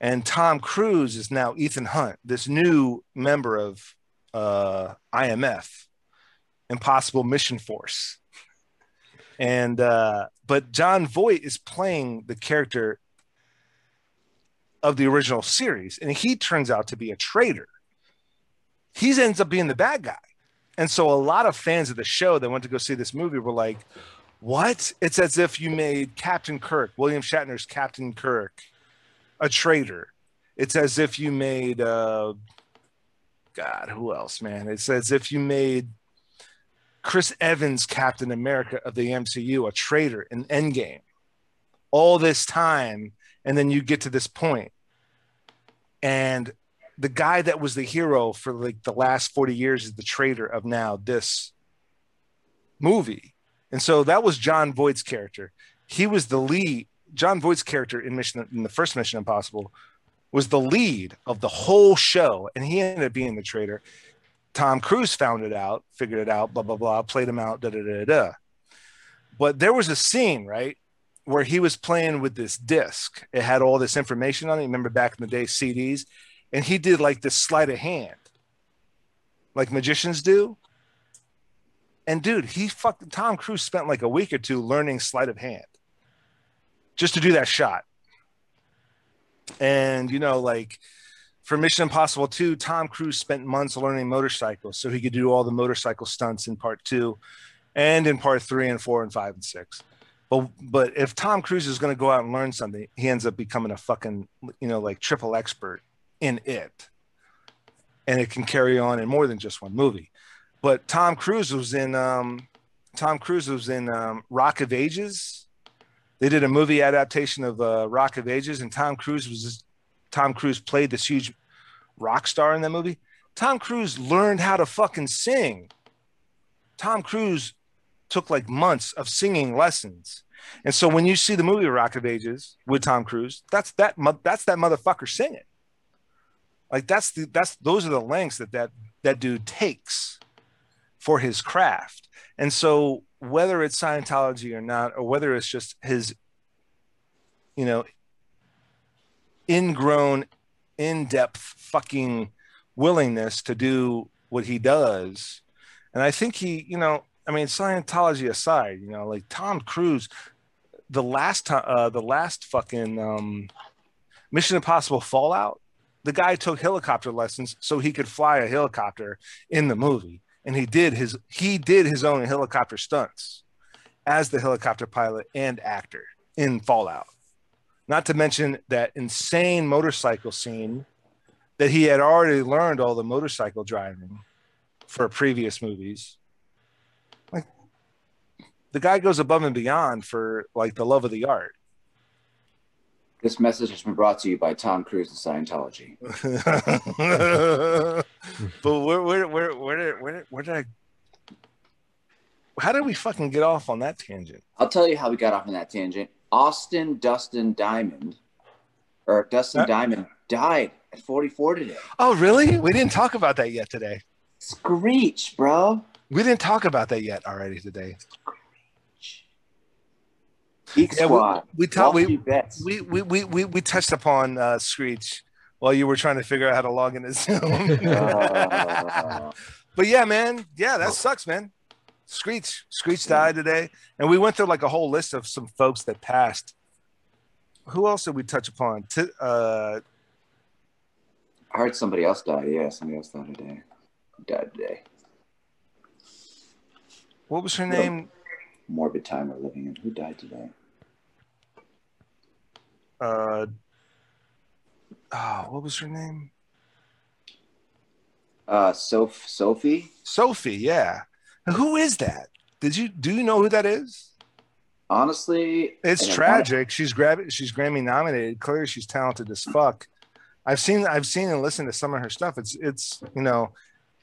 [SPEAKER 2] And Tom Cruise is now Ethan Hunt, this new member of uh, IMF, Impossible Mission Force. And uh, but Jon Voight is playing the character of the original series, and he turns out to be a traitor. He ends up being the bad guy. And so a lot of fans of the show that went to go see this movie were like, What? It's as if you made Captain Kirk, William Shatner's Captain Kirk, a traitor. It's as if you made uh God, who else, man? It's as if you made Chris Evans, Captain America of the MCU, a traitor in Endgame. All this time, and then you get to this point, and the guy that was the hero for like the last 40 years is the traitor of now this movie. And so that was Jon Voight's character. He was the lead. Jon Voight's character in Mission in the first Mission Impossible was the lead of the whole show, and he ended up being the traitor. Tom Cruise found it out, figured it out, blah blah blah, played him out, da da da da. But there was a scene, right, where he was playing with this disc. It had all this information on it. Remember back in the day, CDs, and he did like this sleight of hand, like magicians do. And dude, he fucking Tom Cruise spent like a week or two learning sleight of hand, just to do that shot. And you know, like for Mission Impossible 2, Tom Cruise spent months learning motorcycles so he could do all the motorcycle stunts in part two and in part three and four and five and six. But but if Tom Cruise is going to go out and learn something, he ends up becoming a fucking you know like triple expert in it, and it can carry on in more than just one movie. But Tom Cruise was in um, Tom Cruise was in um, Rock of Ages. They did a movie adaptation of uh, Rock of Ages, and Tom Cruise was Tom Cruise played this huge rock star in that movie. Tom Cruise learned how to fucking sing. Tom Cruise took like months of singing lessons. And so when you see the movie Rock of Ages with Tom Cruise, that's that that's that motherfucker singing. Like that's the that's those are the lengths that that that dude takes for his craft. And so whether it's Scientology or not, or whether it's just his, you know, ingrown, in-depth fucking willingness to do what he does. And I think he, you know, I mean, Scientology aside, you know, like Tom Cruise, the last time, uh, the last fucking um, Mission Impossible Fallout, the guy took helicopter lessons so he could fly a helicopter in the movie, and he did his he did his own helicopter stunts. as the helicopter pilot and actor in Fallout. Not to mention that insane motorcycle scene that he had already learned all the motorcycle driving for previous movies. Like the guy goes above and beyond for like the love of the art.
[SPEAKER 3] This message has been brought to you by Tom Cruise and Scientology.
[SPEAKER 2] but where, where, where, where, did, where, did, where did I? How did we fucking get off on that tangent?
[SPEAKER 3] I'll tell you how we got off on that tangent. Austin Dustin Diamond, or Dustin
[SPEAKER 2] Uh-
[SPEAKER 3] Diamond, died at 44 today.
[SPEAKER 2] Oh, really? We didn't talk about that yet today.
[SPEAKER 3] Screech, bro.
[SPEAKER 2] We didn't talk about that yet already today.
[SPEAKER 3] Geek
[SPEAKER 2] Yeah, we-
[SPEAKER 3] Squad.
[SPEAKER 2] we
[SPEAKER 3] Wall
[SPEAKER 2] we- We we we we, we touched upon uh, Screech while you were trying to figure out how to log into Zoom.
[SPEAKER 3] Uh,
[SPEAKER 2] but yeah, man, yeah, that sucks, man. Screech, Screech died today, and we went through like a whole list of some folks that passed. Who else did we touch upon? T- uh,
[SPEAKER 3] I heard somebody else died. Yeah, somebody else died today. Died today.
[SPEAKER 2] what was her name?
[SPEAKER 3] Morbid time we're living in. Who died today?
[SPEAKER 2] Uh, oh, what was her name?
[SPEAKER 3] Uh, Soph- Sophie.
[SPEAKER 2] Sophie. Yeah. Who is that? Did you do you know who that is?
[SPEAKER 3] Honestly,
[SPEAKER 2] It's tragic. She's grab she's Grammy nominated. Clearly, she's talented as fuck. I've seen I've seen and listened to some of her stuff. It's it's you know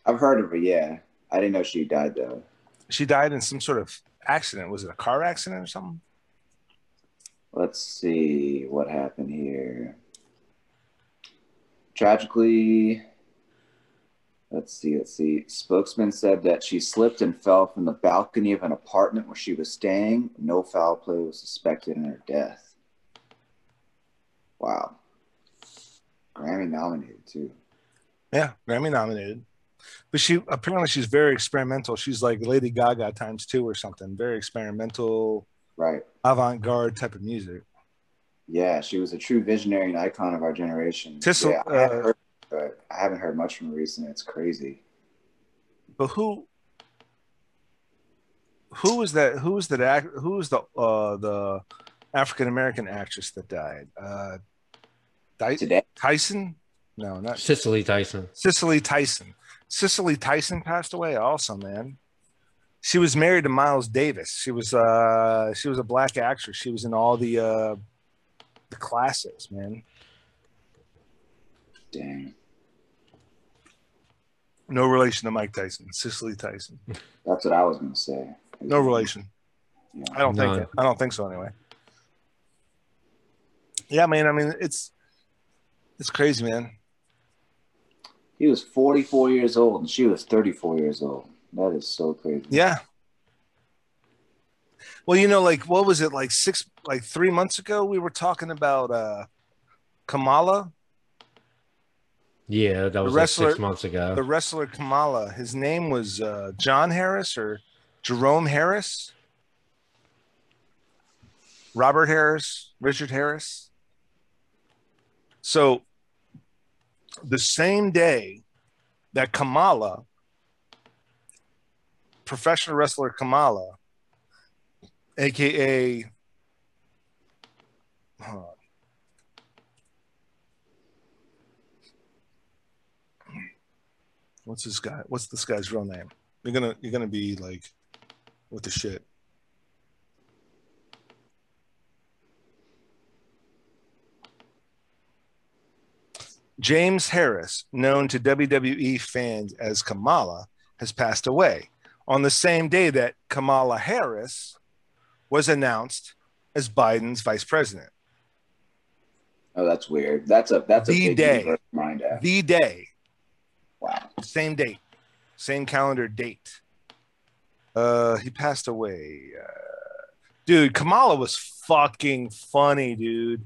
[SPEAKER 3] I've heard of her. Yeah, I didn't know she died though.
[SPEAKER 2] she died in some sort of accident. Was it a car accident or something?
[SPEAKER 3] Let's see what happened here. Tragically, let's see, let's see. Spokesman said that she slipped and fell from the balcony of an apartment where she was staying. No foul play was suspected in her death. Wow. Grammy nominated too.
[SPEAKER 2] Yeah, Grammy nominated. But she apparently she's very experimental. She's like Lady Gaga times two or something. Very experimental,
[SPEAKER 3] Right.
[SPEAKER 2] avant-garde type of music.
[SPEAKER 3] Yeah, she was a true visionary and icon of our generation.
[SPEAKER 2] Tissel-
[SPEAKER 3] yeah,
[SPEAKER 2] uh,
[SPEAKER 3] but I haven't heard much from her recently. It's crazy.
[SPEAKER 2] But who who was that? Who was that? Act, who was the uh, the African American actress that died? Uh, Dy-
[SPEAKER 3] Today,
[SPEAKER 2] Tyson? No, not
[SPEAKER 1] Cicely Tyson.
[SPEAKER 2] Cicely Tyson. Cicely Tyson passed away also, man. She was married to Miles Davis. She was uh she was a black actress. She was in all the uh the classics, man.
[SPEAKER 3] dang.
[SPEAKER 2] No relation to Mike Tyson, Cicely Tyson.
[SPEAKER 3] That's what I was going to say.
[SPEAKER 2] No relation.
[SPEAKER 3] Yeah.
[SPEAKER 2] I don't think it. I don't think so anyway. Yeah, man. I mean, it's it's crazy, man.
[SPEAKER 3] He was 44 years old and she was 34 years old. That is so crazy.
[SPEAKER 2] Yeah. Well, you know, like what was it like six, like three months ago? We were talking about uh Kamala,
[SPEAKER 1] Yeah, that was like
[SPEAKER 2] wrestler-
[SPEAKER 1] six months ago.
[SPEAKER 2] the wrestler Kamala. His name was uh, John Harris or Jerome Harris, Robert Harris, Richard Harris. So, the same day that Kamala, professional wrestler Kamala, aka, hold what's this guy? What's this guy's real name? You're gonna you're gonna be like, what the shit? James Harris, known to WWE fans as Kamala, has passed away on the same day that Kamala Harris was announced as Biden's vice president.
[SPEAKER 3] Oh, that's weird. That's a that's a
[SPEAKER 2] The
[SPEAKER 3] big
[SPEAKER 2] day.
[SPEAKER 3] universe mind app.
[SPEAKER 2] The day
[SPEAKER 3] Wow.
[SPEAKER 2] same date, same calendar date. Uh, he passed away. Uh, dude, Kamala was fucking funny, dude.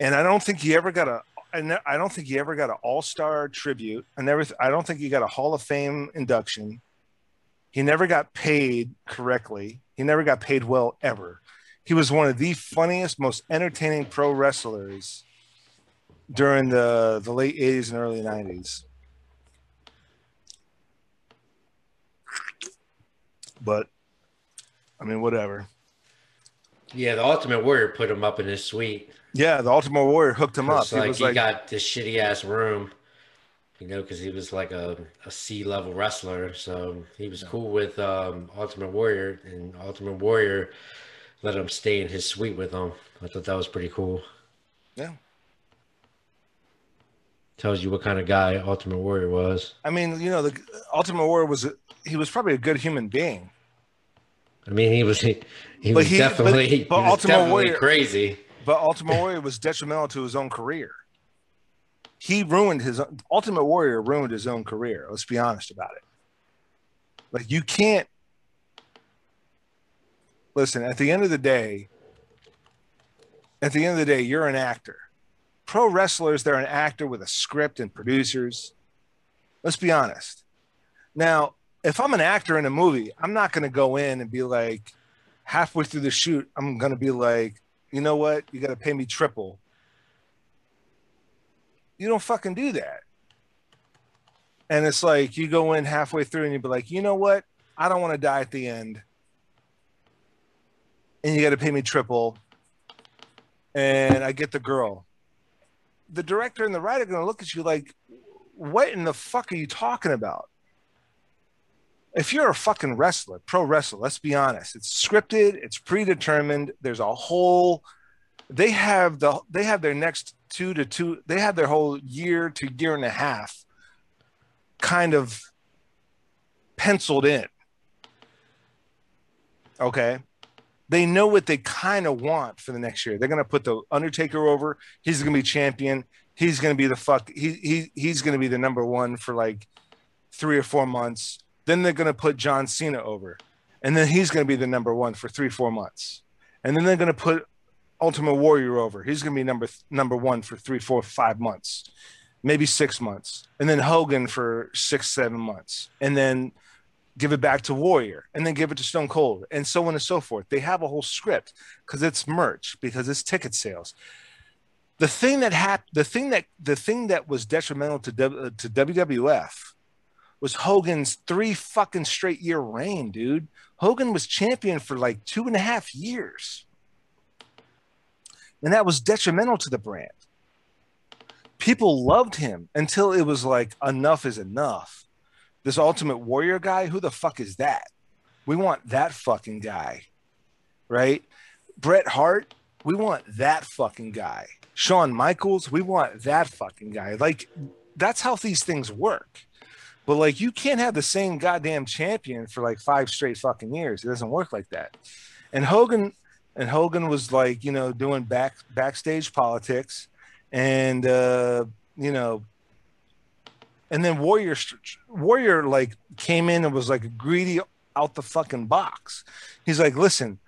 [SPEAKER 2] And I don't think he ever got a. I don't think he ever got an All Star tribute. I never. I don't think he got a Hall of Fame induction. He never got paid correctly. He never got paid well ever. He was one of the funniest, most entertaining pro wrestlers during the the late '80s and early '90s. But I mean, whatever.
[SPEAKER 1] Yeah, the Ultimate Warrior put him up in his suite.
[SPEAKER 2] Yeah, the Ultimate Warrior hooked him up.
[SPEAKER 1] It's
[SPEAKER 2] He
[SPEAKER 1] like
[SPEAKER 2] was
[SPEAKER 1] he
[SPEAKER 2] like,
[SPEAKER 1] got this shitty ass room, you know, because he was like a, a C level wrestler. So he was cool with um, Ultimate Warrior, and Ultimate Warrior let him stay in his suite with him. I thought that was pretty cool.
[SPEAKER 2] Yeah.
[SPEAKER 1] Tells you what kind of guy Ultimate Warrior was.
[SPEAKER 2] I mean, you know, the Ultimate Warrior was a, he was probably a good human being.
[SPEAKER 1] I mean, he was he, he
[SPEAKER 2] But
[SPEAKER 1] was
[SPEAKER 2] he- but-
[SPEAKER 1] definitely, he
[SPEAKER 2] but
[SPEAKER 1] was
[SPEAKER 2] Ultimate
[SPEAKER 1] definitely
[SPEAKER 2] Warrior-
[SPEAKER 1] crazy.
[SPEAKER 2] But Ultimate Warrior was detrimental to his own career. He ruined his Ultimate Warrior ruined his own career. Let's be honest about it. Like you can't listen. At the end of the day, at the end of the day, you're an actor. Pro wrestlers, they're an actor with a script and producers. Let's be honest. Now, if I'm an actor in a movie, I'm not going to go in and be like, halfway through the shoot, I'm going to be like, you know what? You got to pay me triple. You don't fucking do that. And it's like you go in halfway through and you be like, you know what? I don't want to die at the end. And you got to pay me triple. And I get the girl. The director and the writer are going to look at you like, what in the fuck are you talking about? If you're a fucking wrestler, pro wrestler, let's be honest, it's scripted, it's predetermined. There's a whole they have the they have their next two to two, they have their whole year to year and a half kind of penciled in. Okay. They know what they kind of want for the next year. They're gonna put the Undertaker over. He's gonna be champion. He's gonna be the fuck. He he he's gonna be the number one for like three or four months. Then they're gonna put John Cena over, and then he's gonna be the number one for three four months. And then they're gonna put Ultimate Warrior over. He's gonna be number number one for three four five months, maybe six months, and then Hogan for six seven months, and then give it back to Warrior, and then give it to Stone Cold, and so on and so forth. They have a whole script because it's merch, because it's ticket sales. The thing that happened, the thing that the thing that was detrimental to W- to WWF was Hogan's three fucking straight year reign, dude. Hogan was champion for like two and a half years. And that was detrimental to the brand. People loved him until it was like, enough is enough. This Ultimate Warrior guy, who the fuck is that? We want that fucking guy, right? Bret Hart, we want that fucking guy. Shawn Michaels, we want that fucking guy. Like, that's how these things work. But like, you can't have the same goddamn champion for like five straight fucking years. It doesn't work like that. And Hogan, and Hogan was like, you know, doing back backstage politics, and uh, you know, and then Warrior, Warrior like came in and was like greedy out the fucking box. He's like, listen,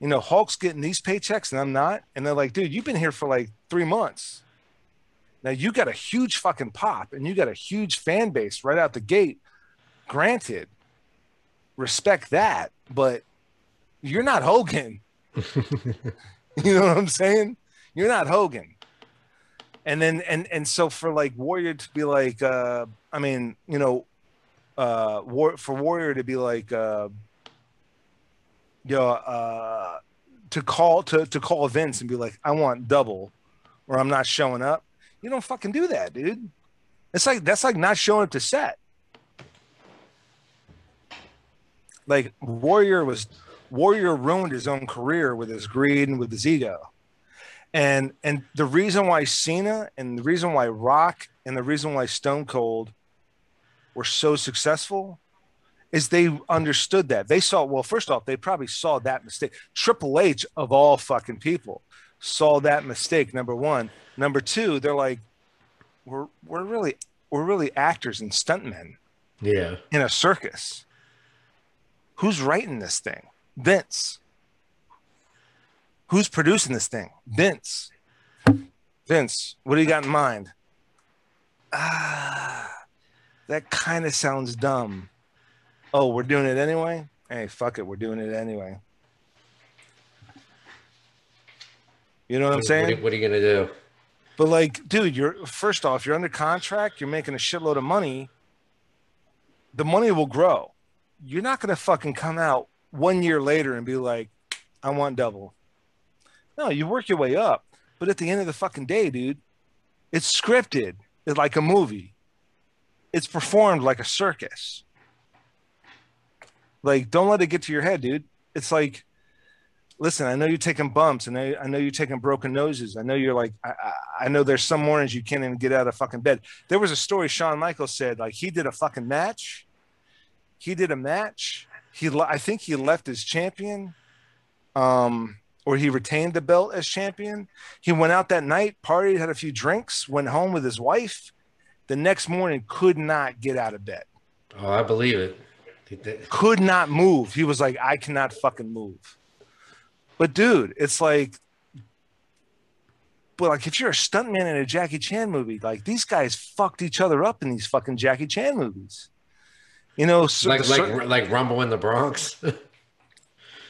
[SPEAKER 2] you know, Hulk's getting these paychecks and I'm not, and they're like, dude, you've been here for like three months. Now you got a huge fucking pop and you got a huge fan base right out the gate. Granted, respect that, but you're not Hogan. you know what I'm saying? You're not Hogan. And then and and so for like Warrior to be like uh I mean, you know, uh war for Warrior to be like uh you know, uh to call to to call Vince and be like, I want double or I'm not showing up. You don't fucking do that, dude. It's like that's like not showing up to set. Like Warrior was Warrior ruined his own career with his greed and with his ego. And and the reason why Cena and the reason why Rock and the reason why Stone Cold were so successful is they understood that. They saw well, first off, they probably saw that mistake. Triple H of all fucking people saw that mistake, number one. Number two, they're like, we're we're really we're really actors and stuntmen
[SPEAKER 1] Yeah.
[SPEAKER 2] in a circus. Who's writing this thing? Vince. Who's producing this thing? Vince. Vince, what do you got in mind? Ah, that kind of sounds dumb. Oh, we're doing it anyway? Hey, fuck it, we're doing it anyway. You know what I'm saying?
[SPEAKER 1] what are you gonna do?
[SPEAKER 2] But like, dude, you're first off, you're under contract, you're making a shitload of money. The money will grow. You're not gonna fucking come out one year later and be like, I want double. No, you work your way up. But at the end of the fucking day, dude, it's scripted. It's like a movie. It's performed like a circus. Like, don't let it get to your head, dude. It's like, listen, I know you're taking bumps, and I, I know you're taking broken noses. I know you're like, I, I, know there's some mornings you can't even get out of fucking bed. There was a story Shawn Michaels said, like he did a fucking match. He did a match. He, I think he left as champion, um, or he retained the belt as champion. He went out that night, partied, had a few drinks, went home with his wife. The next morning, could not get out of bed
[SPEAKER 1] Oh, I believe it.
[SPEAKER 2] could not move. He was like, I cannot fucking move. But dude, it's like, but like if you're a stuntman in a Jackie Chan movie, like these guys fucked each other up in these fucking Jackie Chan movies. You know, so
[SPEAKER 1] Like like like Rumble in the Bronx.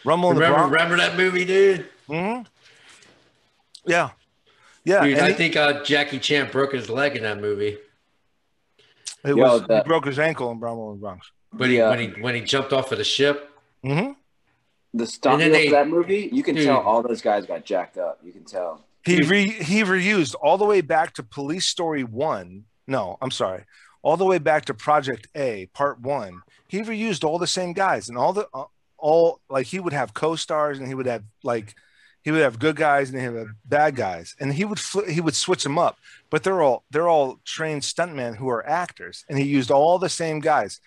[SPEAKER 2] Rumble in the
[SPEAKER 1] remember
[SPEAKER 2] Bronx.
[SPEAKER 1] remember that movie, dude?
[SPEAKER 2] Mhm. Yeah, yeah.
[SPEAKER 1] Dude,
[SPEAKER 2] and
[SPEAKER 1] I
[SPEAKER 2] he-
[SPEAKER 1] think uh, Jackie Chan broke his leg in that movie.
[SPEAKER 2] it
[SPEAKER 3] Yo,
[SPEAKER 2] was he
[SPEAKER 3] that-
[SPEAKER 2] broke his ankle in Rumble in the Bronx.
[SPEAKER 1] But he
[SPEAKER 3] Yeah.
[SPEAKER 1] when he when he jumped off of the ship.
[SPEAKER 2] hmm
[SPEAKER 3] The stunt
[SPEAKER 1] And then
[SPEAKER 3] reel
[SPEAKER 1] they-
[SPEAKER 3] that movie, you can
[SPEAKER 1] Dude.
[SPEAKER 3] tell all those guys got jacked up. You can tell.
[SPEAKER 2] He re he reused all the way back to Police Story One. No, I'm sorry, all the way back to Project A, Part One. He reused all the same guys and all the uh, all like he would have co-stars and he would have like he would have good guys and he would have bad guys and he would fl- he would switch them up. But they're all they're all trained stuntmen who are actors and he used all the same guys.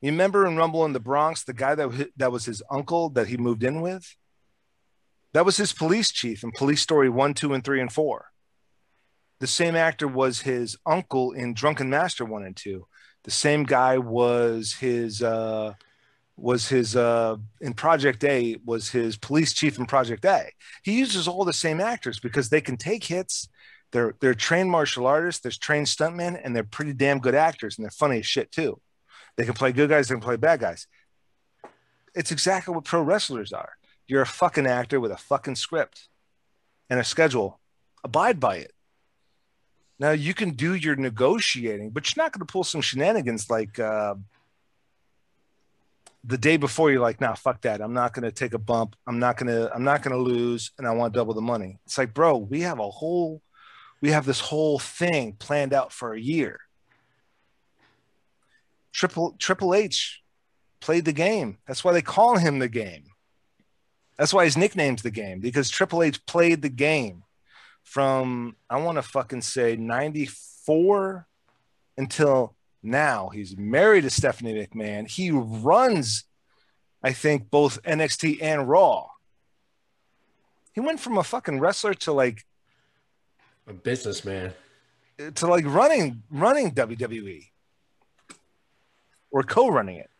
[SPEAKER 2] You remember in Rumble in the Bronx, the guy that that was his uncle that he moved in with. That was his police chief in Police Story 1, 2, and 3, and 4. The same actor was his uncle in Drunken Master 1 and 2. The same guy was his uh was his uh in Project A was his police chief in Project A. He uses all the same actors because they can take hits. They're they're trained martial artists, they're trained stuntmen, and they're pretty damn good actors, and they're funny as shit too. They can play good guys, they can play bad guys. It's exactly what pro wrestlers are. You're a fucking actor with a fucking script and a schedule. Abide by it. Now you can do your negotiating, but you're not going to pull some shenanigans like uh, the day before. You're like, nah, fuck that. I'm not to take a bump. I'm not to. I'm not to lose, and I want double the money. It's like, bro, we have a whole, we have this whole thing planned out for a year. Triple Triple H played the game. That's why they call him the game. That's why his nickname's the game because Triple H played the game from I want to fucking say 94 until now. He's married to Stephanie McMahon. He runs, I think, both NXT and Raw. He went from a fucking wrestler to like
[SPEAKER 1] A businessman.
[SPEAKER 2] to like running running WWE or co-running it.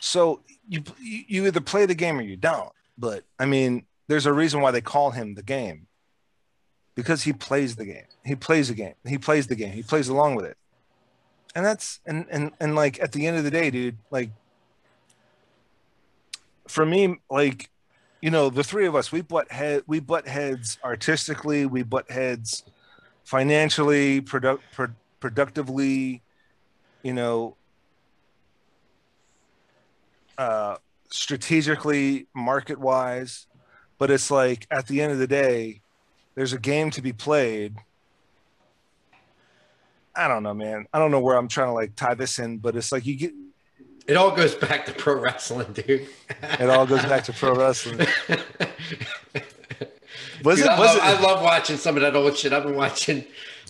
[SPEAKER 2] So you you either play the game or you don't. But I mean, there's a reason why they call him the game. Because he plays the game. He plays the game. He plays the game. He plays along with it. And that's and and and like at the end of the day, dude, like for me, like you know, the three of us, we butt head, we butt heads artistically, we butt heads financially, product, pro- productively, you know, uh, strategically, market wise. But it's like at the end of the day, there's a game to be played. I don't know, man. I don't know where I'm trying to like tie this in, but it's like you get
[SPEAKER 1] It all goes back to pro wrestling, dude.
[SPEAKER 2] it all goes back to pro wrestling. Was
[SPEAKER 1] Dude,
[SPEAKER 2] it?
[SPEAKER 1] I,
[SPEAKER 2] Was
[SPEAKER 1] love,
[SPEAKER 2] it?
[SPEAKER 1] I love watching some of that old shit. I've been watching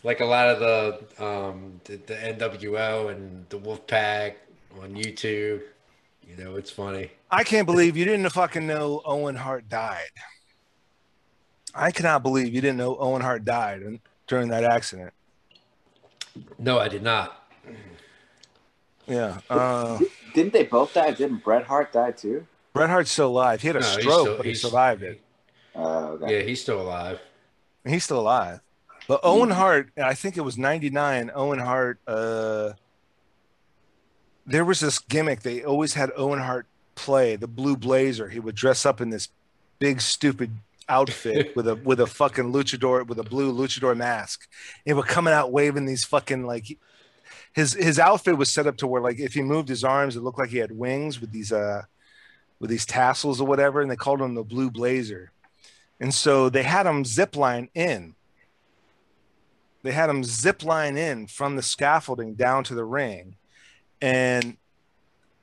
[SPEAKER 1] like a lot of the um the, the NWO and the Wolfpack on YouTube. You know, it's funny.
[SPEAKER 2] I can't believe you didn't fucking know Owen Hart died. I cannot believe you didn't know Owen Hart died in- during that accident.
[SPEAKER 1] No, I did not.
[SPEAKER 2] Yeah. Uh,
[SPEAKER 3] Didn't they both die? Didn't Bret Hart die too?
[SPEAKER 2] Bret Hart's still alive. He had a
[SPEAKER 1] No, he's
[SPEAKER 2] stroke,
[SPEAKER 1] still-
[SPEAKER 2] but he
[SPEAKER 1] he's-
[SPEAKER 2] survived it.
[SPEAKER 3] Uh, okay.
[SPEAKER 1] Yeah, he's still alive.
[SPEAKER 2] He's still alive. But Owen Hart, I think it was 99. Owen Hart, uh, there was this gimmick. They always had Owen Hart play the blue blazer. He would dress up in this big, stupid outfit with a with a fucking luchador with a blue luchador mask. He would coming out waving these fucking like his his outfit was set up to where like if he moved his arms, it looked like he had wings with these uh with these tassels or whatever, and they called him the Blue Blazer. And so they had him zip line in. They had him zip line in from the scaffolding down to the ring, and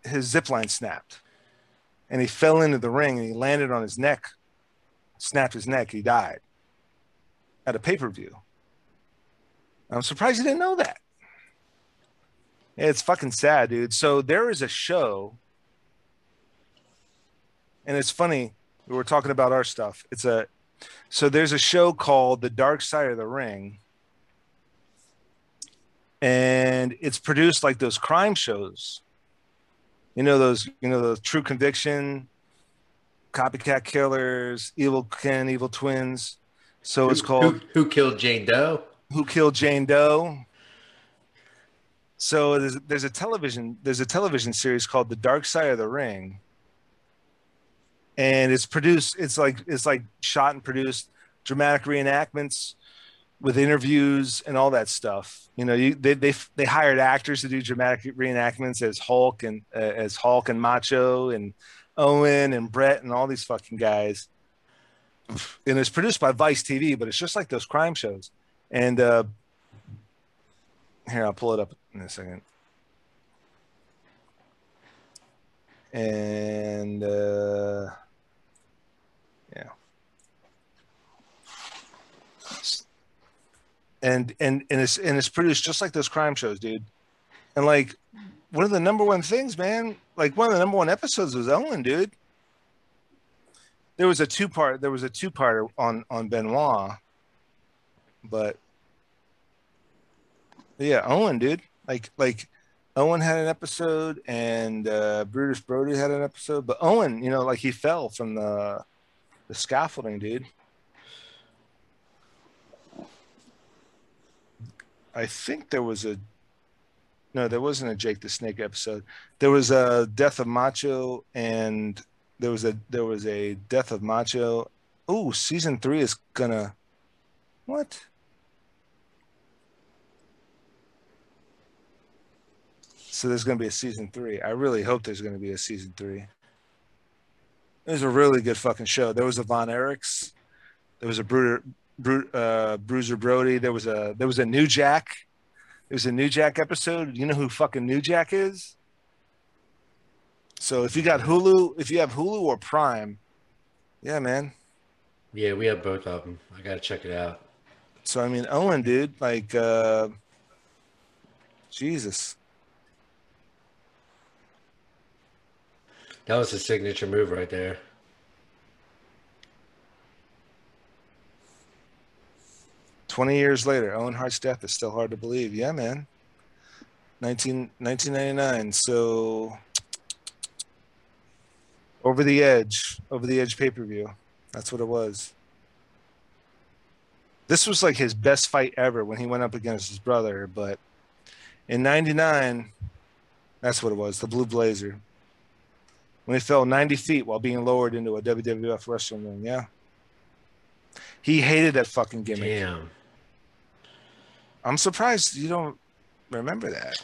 [SPEAKER 2] his zip line snapped, and he fell into the ring and he landed on his neck, snapped his neck. He died at a pay per view. I'm surprised you didn't know that. It's fucking sad, dude. So there is a show, and it's funny. We were talking about our stuff. It's a so there's a show called The Dark Side of the Ring, and it's produced like those crime shows. You know those, you know the True Conviction, Copycat Killers, Evil Kin, Evil Twins. So it's called
[SPEAKER 1] Who, who killed Jane Doe?
[SPEAKER 2] who killed Jane Doe. So there's there's a television there's a television series called The Dark Side of the Ring, and it's produced it's like it's like shot and produced dramatic reenactments with interviews and all that stuff. You know, you they they they hired actors to do dramatic reenactments as Hulk and uh, as Hulk and Macho and Owen and Bret and all these fucking guys. And it's produced by Vice TV, but it's just like those crime shows. And uh, here, I'll pull it up in a second. And uh, yeah. And and and it's and it's produced just like those crime shows, dude. And like one of the number one things, man, like one of the number one episodes was Owen, dude. There was a two part. There was a two part on on Benoit, but yeah, Owen, dude. Like like Owen had an episode and uh Brutus Brody had an episode, but Owen, you know, like he fell from the the scaffolding, dude. I think there was a no, there wasn't a Jake the Snake episode. There was a Death of Macho and there was a there was a Death of Macho. Oh, season three is gonna what? So there's to be a season three. I really hope there's to be a season three. It was a really good fucking show. There was a Von Erichs. There was a Bruder, Bru, uh, Bruiser Brody. There was a there was a New Jack. There was a New Jack episode. You know who fucking New Jack is? So if you got Hulu, if you have Hulu or Prime, yeah, man.
[SPEAKER 1] Yeah, we have both of them. I gotta check it out.
[SPEAKER 2] So I mean, Owen, dude, like, uh, Jesus.
[SPEAKER 1] That was a signature move right there.
[SPEAKER 2] Twenty years later, Owen Hart's death is still hard to believe. Yeah, man. 19, 1999. So over the edge, over the edge pay per view. That's what it was. This was like his best fight ever when he went up against his brother. But in '99, that's what it was. The Blue Blazer. When he fell 90 feet while being lowered into a WWF wrestling ring. Yeah. He hated that fucking gimmick.
[SPEAKER 1] Damn.
[SPEAKER 2] I'm surprised you don't remember that.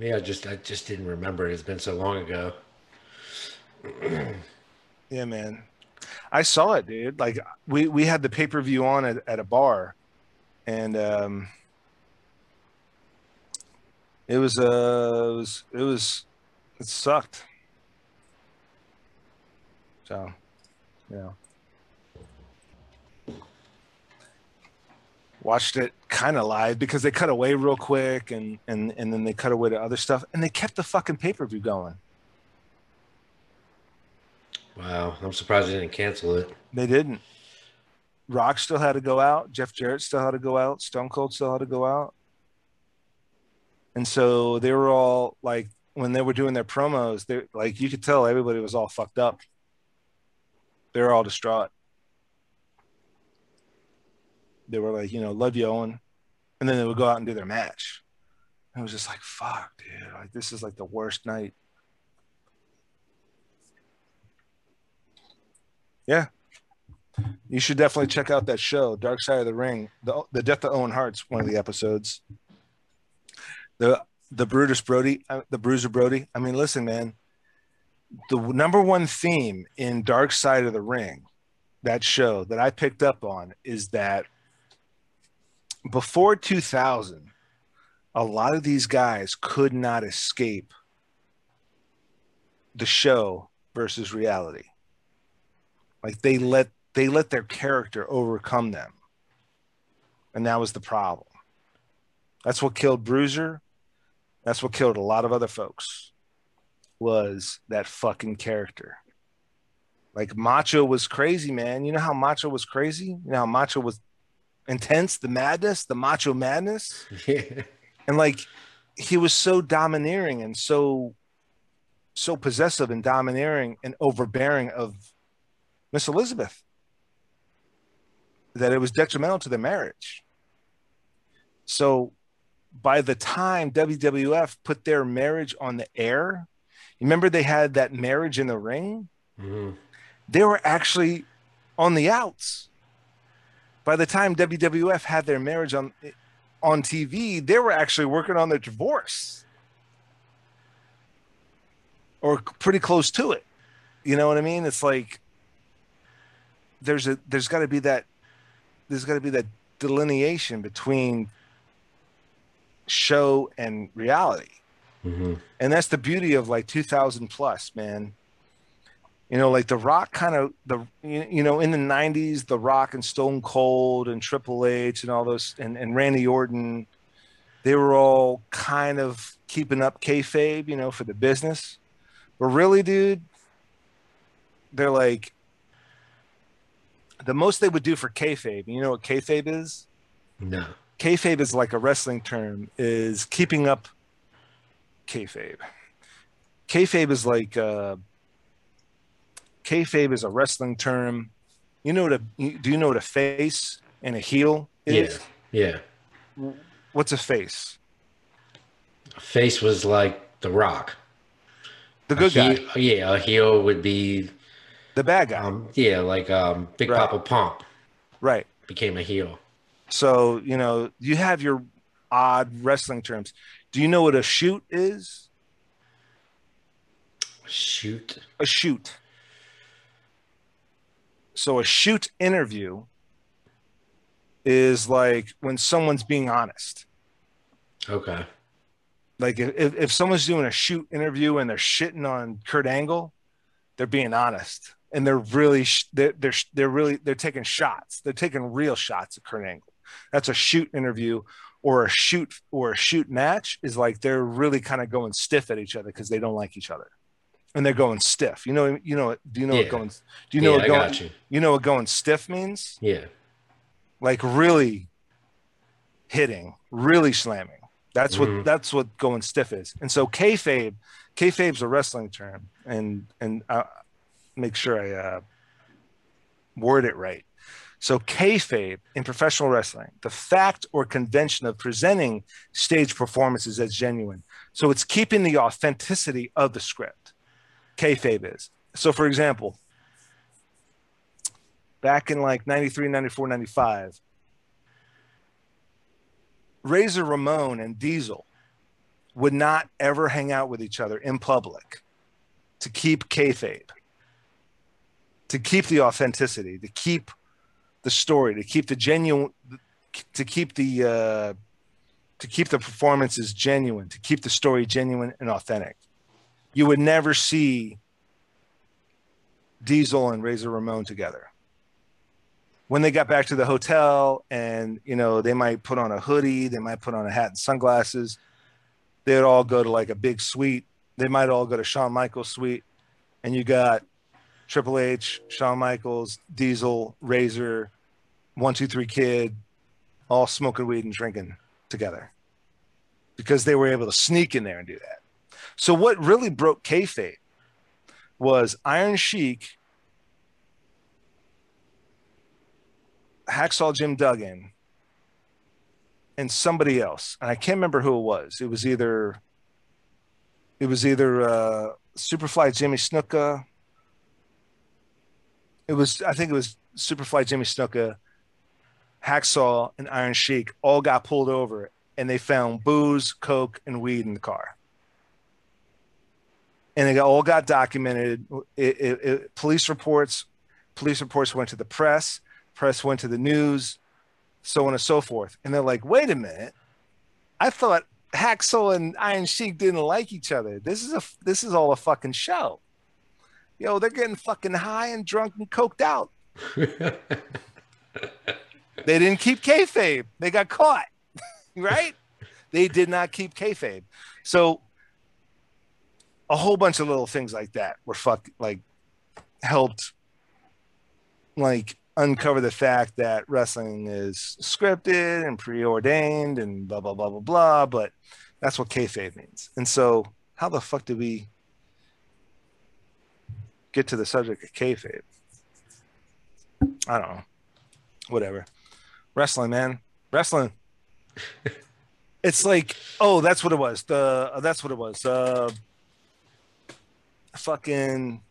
[SPEAKER 1] Yeah, I just I just didn't remember it. It's been so long ago.
[SPEAKER 2] Yeah, man. I saw it, dude. Like we we had the pay per view on at, at a bar, and um, it was uh it was it was it sucked. So, yeah. Watched it kind of live because they cut away real quick, and and and then they cut away to other stuff, and they kept the fucking pay per view going.
[SPEAKER 1] Wow, I'm surprised they didn't cancel it.
[SPEAKER 2] They didn't. Rock still had to go out. Jeff Jarrett still had to go out. Stone Cold still had to go out. And so they were all like, when they were doing their promos, they like you could tell everybody was all fucked up. They were all distraught. They were like, you know, love you, Owen. And then they would go out and do their match. It was just like, fuck, dude. Like this is like the worst night. Yeah. You should definitely check out that show, Dark Side of the Ring. The the Death of Owen Hart's one of the episodes. the the Brutus Brody, uh, the Bruiser Brody. I mean, listen, man. The number one theme in Dark Side of the Ring, that show that I picked up on, is that before 2000, a lot of these guys could not escape the show versus reality. Like they let they let their character overcome them. And that was the problem. That's what killed Bruiser. That's what killed a lot of other folks. Was that fucking character. Like Macho was crazy, man. You know how Macho was crazy? You know how Macho was intense, the madness, the macho madness?
[SPEAKER 1] Yeah.
[SPEAKER 2] and like he was so domineering and so so possessive and domineering and overbearing of miss elizabeth that it was detrimental to their marriage so by the time wwf put their marriage on the air remember they had that marriage in the ring
[SPEAKER 1] Mhm.
[SPEAKER 2] they were actually on the outs by the time wwf had their marriage on on TV, they were actually working on their divorce or pretty close to it. You know what I mean? It's like there's a there's got to be that there's got to be that delineation between show and reality.
[SPEAKER 1] Mhm.
[SPEAKER 2] And that's the beauty of like 2000 plus, man. You know, like The Rock kind of the you you know in the 90s, The Rock and Stone Cold and Triple H and all those and, and Randy Orton, they were all kind of keeping up kayfabe, you know, for the business. But really, dude, they're like the most they would do for kayfabe. You know what kayfabe is?
[SPEAKER 1] No.
[SPEAKER 2] kayfabe is like a wrestling term is keeping up kayfabe kayfabe is like uh kayfabe is a wrestling term you know what a do you know what a face and a heel is
[SPEAKER 1] Yeah. Yeah.
[SPEAKER 2] what's a face
[SPEAKER 1] Face was like The Rock.
[SPEAKER 2] the good
[SPEAKER 1] A
[SPEAKER 2] guy
[SPEAKER 1] yeah, a heel would be
[SPEAKER 2] the bad guy
[SPEAKER 1] um yeah, like um Big
[SPEAKER 2] Right.
[SPEAKER 1] Papa Pump
[SPEAKER 2] right
[SPEAKER 1] became a heel.
[SPEAKER 2] so you know you have your odd wrestling terms do you know what a shoot is
[SPEAKER 1] Shoot.
[SPEAKER 2] a shoot. So a shoot interview is like when someone's being honest.
[SPEAKER 1] Okay.
[SPEAKER 2] Like if, if someone's doing a shoot interview and they're shitting on Kurt Angle, they're being honest and they're really sh- they're, they're they're really they're taking shots. They're taking real shots at Kurt Angle. That's a shoot interview or a shoot or a shoot match is like they're really kind of going stiff at each other because they don't like each other. And they're going stiff. You know, you know, do you know what going do you know
[SPEAKER 1] yeah,
[SPEAKER 2] what going
[SPEAKER 1] you.
[SPEAKER 2] you know what going stiff means?
[SPEAKER 1] Yeah.
[SPEAKER 2] Like really hitting, really slamming. That's what
[SPEAKER 1] Mhm.
[SPEAKER 2] that's what going stiff is. And so kayfabe, kayfabe's a wrestling term, and and uh, make sure I uh, word it right. So kayfabe in professional wrestling, the fact or convention of presenting stage performances as genuine. So it's keeping the authenticity of the script. Kayfabe is. So for example, back in like 93, 94, 95, Razor Ramon and Diesel would not ever hang out with each other in public to keep kayfabe, to keep the authenticity, to keep the story, to keep the genuine, to keep the uh, to keep the performances genuine, to keep the story genuine and authentic. You would never see Diesel and Razor Ramon together. When they got back to the hotel and you know they might put on a hoodie they might put on a hat and sunglasses they'd all go to like a big suite. They might all go to Shawn Michaels suite and you got Triple H Shawn Michaels Diesel Razor one two three kid all smoking weed and drinking together because they were able to sneak in there and do that so what really broke kayfabe was Iron Sheik Hacksaw Jim Duggan and somebody else, and I can't remember who it was. It was either it was either uh, Superfly Jimmy Snuka. It was I think it was Superfly Jimmy Snuka, Hacksaw, and Iron Sheik all got pulled over and they found booze, coke, and weed in the car. And it all got documented. It, it, it, police reports, police reports went to the press. Press went to the news, so on and so forth. And they're like, "Wait a minute! I thought Hacksaw and Iron Sheik didn't like each other. This is a this is all a fucking show. Yo, they're getting fucking high and drunk and coked out. they didn't keep kayfabe. They got caught, right? They did not keep kayfabe. So a whole bunch of little things like that were fuck like helped like uncover the fact that wrestling is scripted and preordained and blah blah blah blah blah. But that's what kayfabe means. And so, how the fuck do we get to the subject of kayfabe? I don't know. Whatever. Wrestling, man. Wrestling. it's like, oh, that's what it was. The uh, that's what it was. Uh, fucking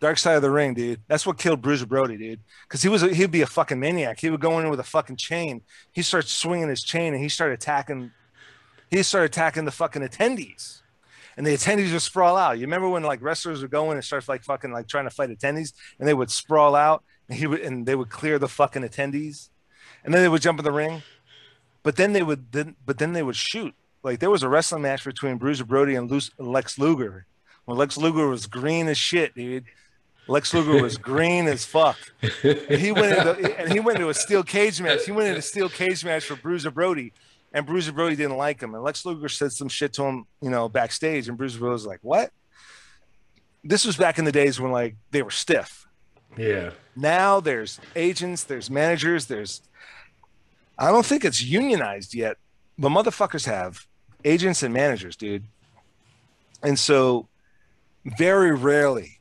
[SPEAKER 2] Dark Side of the Ring, dude. That's what killed Bruiser Brody, dude. Because he was a, he'd be a fucking maniac. He would go in with a fucking chain. He starts swinging his chain and he started attacking. He started attacking the fucking attendees, and the attendees would sprawl out. You remember when like wrestlers would go in and start like fucking like trying to fight attendees, and they would sprawl out, and he would and they would clear the fucking attendees, and then they would jump in the ring, but then they would then but then they would shoot. Like there was a wrestling match between Bruiser Brody and Lex Luger. When Lex Luger was green as shit, dude Lex Luger was green as fuck. And he went into and he went into a steel cage match. He went into a steel cage match for Bruiser Brody, and Bruiser Brody didn't like him. And Lex Luger said some shit to him, you know, backstage, and Bruiser Brody was like, "What?" This was back in the days when like they were stiff.
[SPEAKER 1] Yeah.
[SPEAKER 2] Now there's agents, there's managers, there's. I don't think it's unionized yet, but motherfuckers have agents and managers, dude. And so, very rarely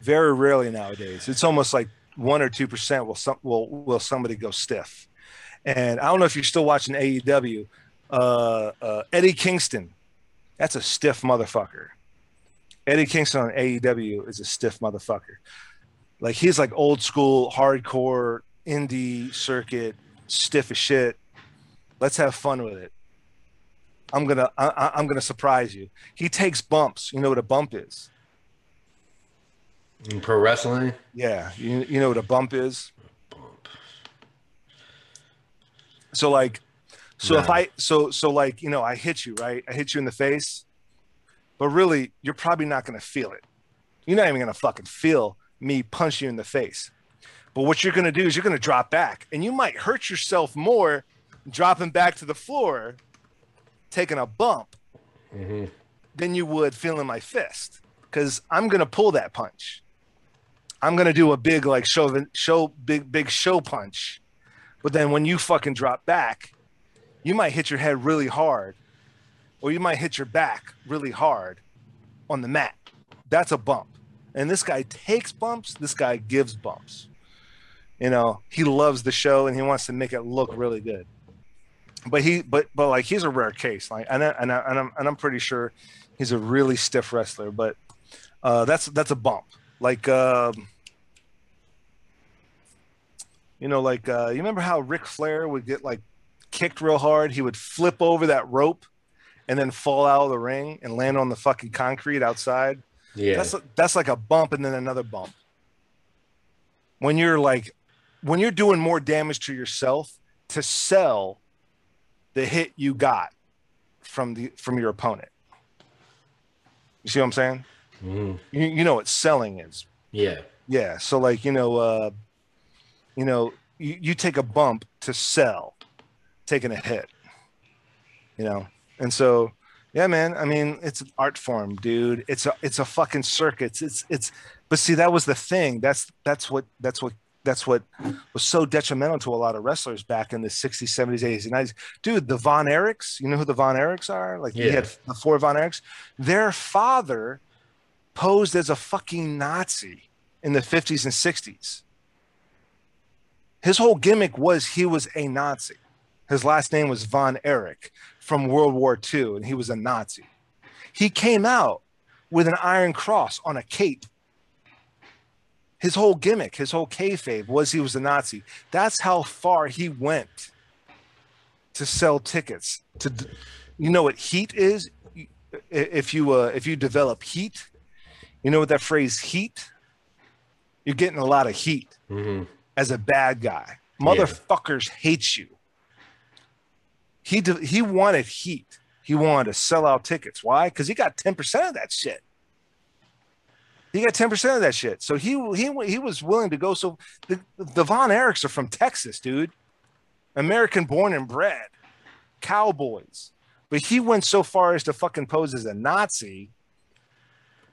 [SPEAKER 2] very rarely nowadays. It's almost like one or two percent will some will will somebody go stiff. And I don't know if you're still watching AEW. Uh, uh, Eddie Kingston, that's a stiff motherfucker. Eddie Kingston on AEW is a stiff motherfucker. Like he's like old school, hardcore indie circuit, stiff as shit. Let's have fun with it. I'm gonna I, I'm gonna surprise you. He takes bumps. You know what a bump is?
[SPEAKER 1] In pro wrestling?
[SPEAKER 2] Yeah. You, you know what a bump is? Bump. So like so no. if I so so like, you know, I hit you, right? I hit you in the face. But really, you're probably not gonna feel it. You're not even gonna fucking feel me punch you in the face. But what you're gonna do is you're gonna drop back and you might hurt yourself more dropping back to the floor, taking a bump, mm-hmm. than you would feeling my fist. Because I'm gonna pull that punch. I'm gonna do a big like show show big big show punch, but then when you fucking drop back, you might hit your head really hard, or you might hit your back really hard on the mat. That's a bump. And this guy takes bumps. This guy gives bumps. You know, he loves the show and he wants to make it look really good. But he, but but like he's a rare case. Like, and I, and, I, and I'm and I'm pretty sure he's a really stiff wrestler. But uh, that's that's a bump. Like, uh, you know, like uh, you remember how Ric Flair would get like kicked real hard? He would flip over that rope and then fall out of the ring and land on the fucking concrete outside. Yeah, that's that's like a bump and then another bump. When you're like, when you're doing more damage to yourself to sell the hit you got from the from your opponent. You see what I'm saying? Mm-hmm. You, you know what selling is.
[SPEAKER 1] Yeah.
[SPEAKER 2] Yeah. So like, you know, uh, you know, you, you take a bump to sell taking a hit. You know? And so yeah, man. I mean, it's an art form, dude. It's a it's a fucking circuit. It's it's, it's but see, that was the thing. That's that's what that's what that's what was so detrimental to a lot of wrestlers back in the 60s, 70s, 80s, and 90s. Dude, the Von Erichs, you know who the Von Erichs are? Like, yeah. you had the four Von Erichs. Their father posed as a fucking Nazi in the 50s and 60s. His whole gimmick was he was a Nazi. His last name was Von Erich from World War II, and he was a Nazi. He came out with an iron cross on a cape. His whole gimmick, his whole kayfabe was he was a Nazi. That's how far he went to sell tickets to you know what heat is? If you uh, if you develop heat you know what that phrase heat? You're getting a lot of heat
[SPEAKER 1] hmm
[SPEAKER 2] as a bad guy. Motherfuckers hate you. He de- he wanted heat. He wanted to sell out tickets. Why? Because he got 10% of that shit he got 10% of that shit. So he he he was willing to go. So the, the von erichs are from texas dude. American born and bred cowboys. But he went so far as to fucking pose as a nazi.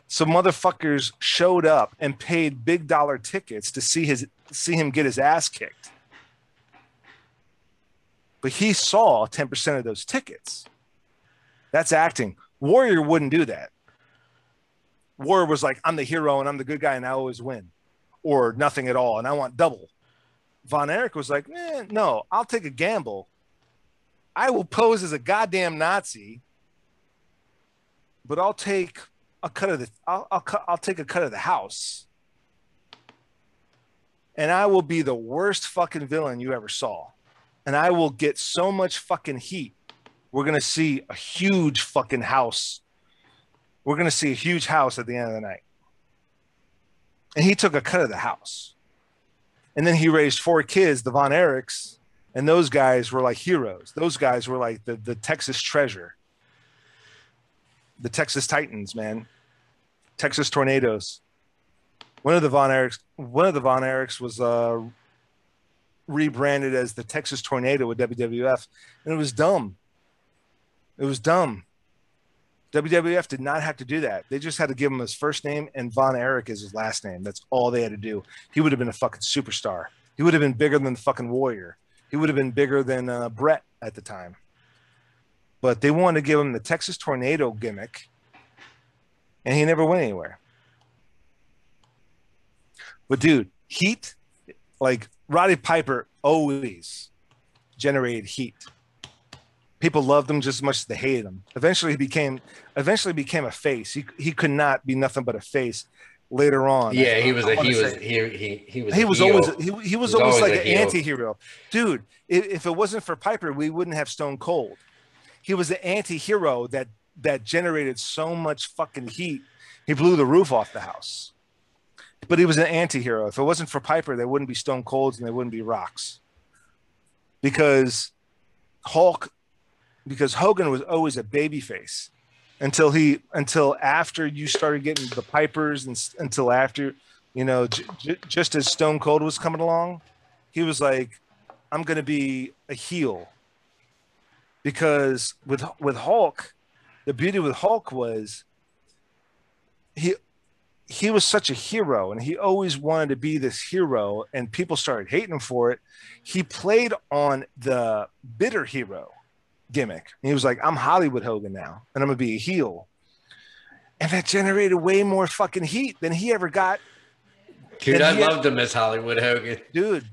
[SPEAKER 2] So motherfuckers showed up and paid big dollar tickets to see his see him get his ass kicked. But he saw 10% of those tickets. That's acting. Warrior wouldn't do that warrior was like i'm the hero and i'm the good guy and i always win or nothing at all and i want double von erich was like eh, no i'll take a gamble i will pose as a goddamn nazi but i'll take a cut of the I'll, I'll cut I'll take a cut of the house. And I will be the worst fucking villain you ever saw. And I will get so much fucking heat. We're to see a huge fucking house. We're going to see a huge house at the end of the night. And he took a cut of the house. And then he raised four kids, the Von Erichs, and those guys were like heroes. Those guys were like the, the Texas treasure the Texas Titans, man. Texas Tornadoes. One of the Von Erichs, one of the Von Erichs was uh, rebranded as the Texas Tornado with WWF, and it was dumb. It was dumb. WWF did not have to do that. They just had to give him his first name and Von Erich is his last name. That's all they had to do. He would have been a fucking superstar. He would have been bigger than the fucking Warrior. He would have been bigger than uh, Bret at the time but they wanted to give him the Texas Tornado gimmick, and he never went anywhere. But dude, heat, like Roddy Piper always generated heat. People loved him just as much as they hated him. Eventually, he became eventually became a face. He he could not be nothing but a face. Later on,
[SPEAKER 1] Yeah, he was
[SPEAKER 2] I
[SPEAKER 1] a he was he he he was
[SPEAKER 2] he was
[SPEAKER 1] heel.
[SPEAKER 2] always he, he was
[SPEAKER 1] was
[SPEAKER 2] always
[SPEAKER 1] always
[SPEAKER 2] like an
[SPEAKER 1] heel.
[SPEAKER 2] anti-hero dude if, if it wasn't for piper we wouldn't have stone cold he was the anti-hero that that generated so much fucking heat he blew the roof off the house but he was an anti-hero if it wasn't for piper there wouldn't be stone colds and there wouldn't be rocks because hulk because hogan was always a baby face until he until after you started getting the pipers and until after you know j- j- just as stone cold was coming along he was like i'm going to be a heel. Because with with hulk the beauty with hulk was he he was such a hero and he always wanted to be this hero and people started hating him for it. He played on the bitter hero gimmick and he was like i'm hollywood hogan now and i'm to be a heel and that generated way more fucking heat than he ever got
[SPEAKER 1] Dude, I loved him as Hollywood Hogan.
[SPEAKER 2] dude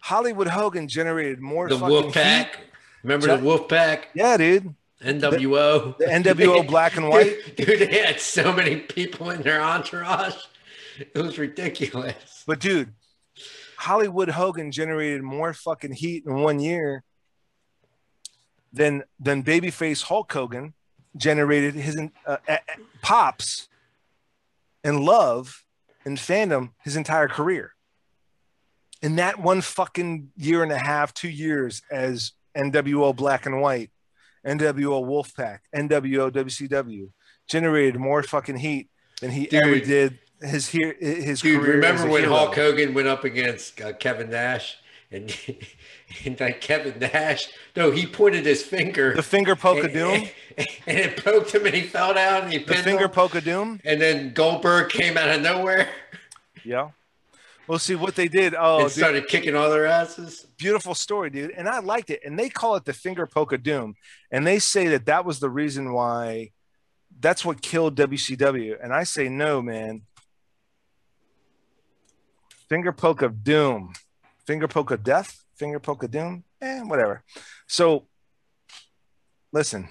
[SPEAKER 2] hollywood hogan generated more
[SPEAKER 1] The
[SPEAKER 2] fucking
[SPEAKER 1] Wolf
[SPEAKER 2] heat.
[SPEAKER 1] Pack. Remember the Wolf Pack?
[SPEAKER 2] yeah dude
[SPEAKER 1] NWO.
[SPEAKER 2] the NWO black and white.
[SPEAKER 1] Dude, they had so many people in their entourage. It was ridiculous.
[SPEAKER 2] But dude, Hollywood Hogan generated more fucking heat in one year than than babyface Hulk Hogan generated his uh, uh, pops and love and fandom his entire career. In that one fucking year and a half, two years as NWO Black and White, NWO Wolfpack, NWO WCW generated more fucking heat than he ever did his here his
[SPEAKER 1] Dude,
[SPEAKER 2] career.
[SPEAKER 1] remember when
[SPEAKER 2] hero.
[SPEAKER 1] Hulk Hogan went up against uh, Kevin Nash? And, and like Kevin Nash, no, he pointed his finger.
[SPEAKER 2] the finger poke of doom,
[SPEAKER 1] and it poked him and he fell down and he
[SPEAKER 2] the finger
[SPEAKER 1] him.
[SPEAKER 2] poke of doom.
[SPEAKER 1] And then Goldberg came out of nowhere
[SPEAKER 2] Yeah. Well, see what they did. Oh,
[SPEAKER 1] and
[SPEAKER 2] dude,
[SPEAKER 1] started kicking all their asses.
[SPEAKER 2] beautiful story, dude. And I liked it. And they call it the finger poke of doom. And they say that that was the reason why that's what killed WCW. And I say, no, man. Finger poke of doom, finger poke of death, finger poke of doom, eh, whatever. So listen,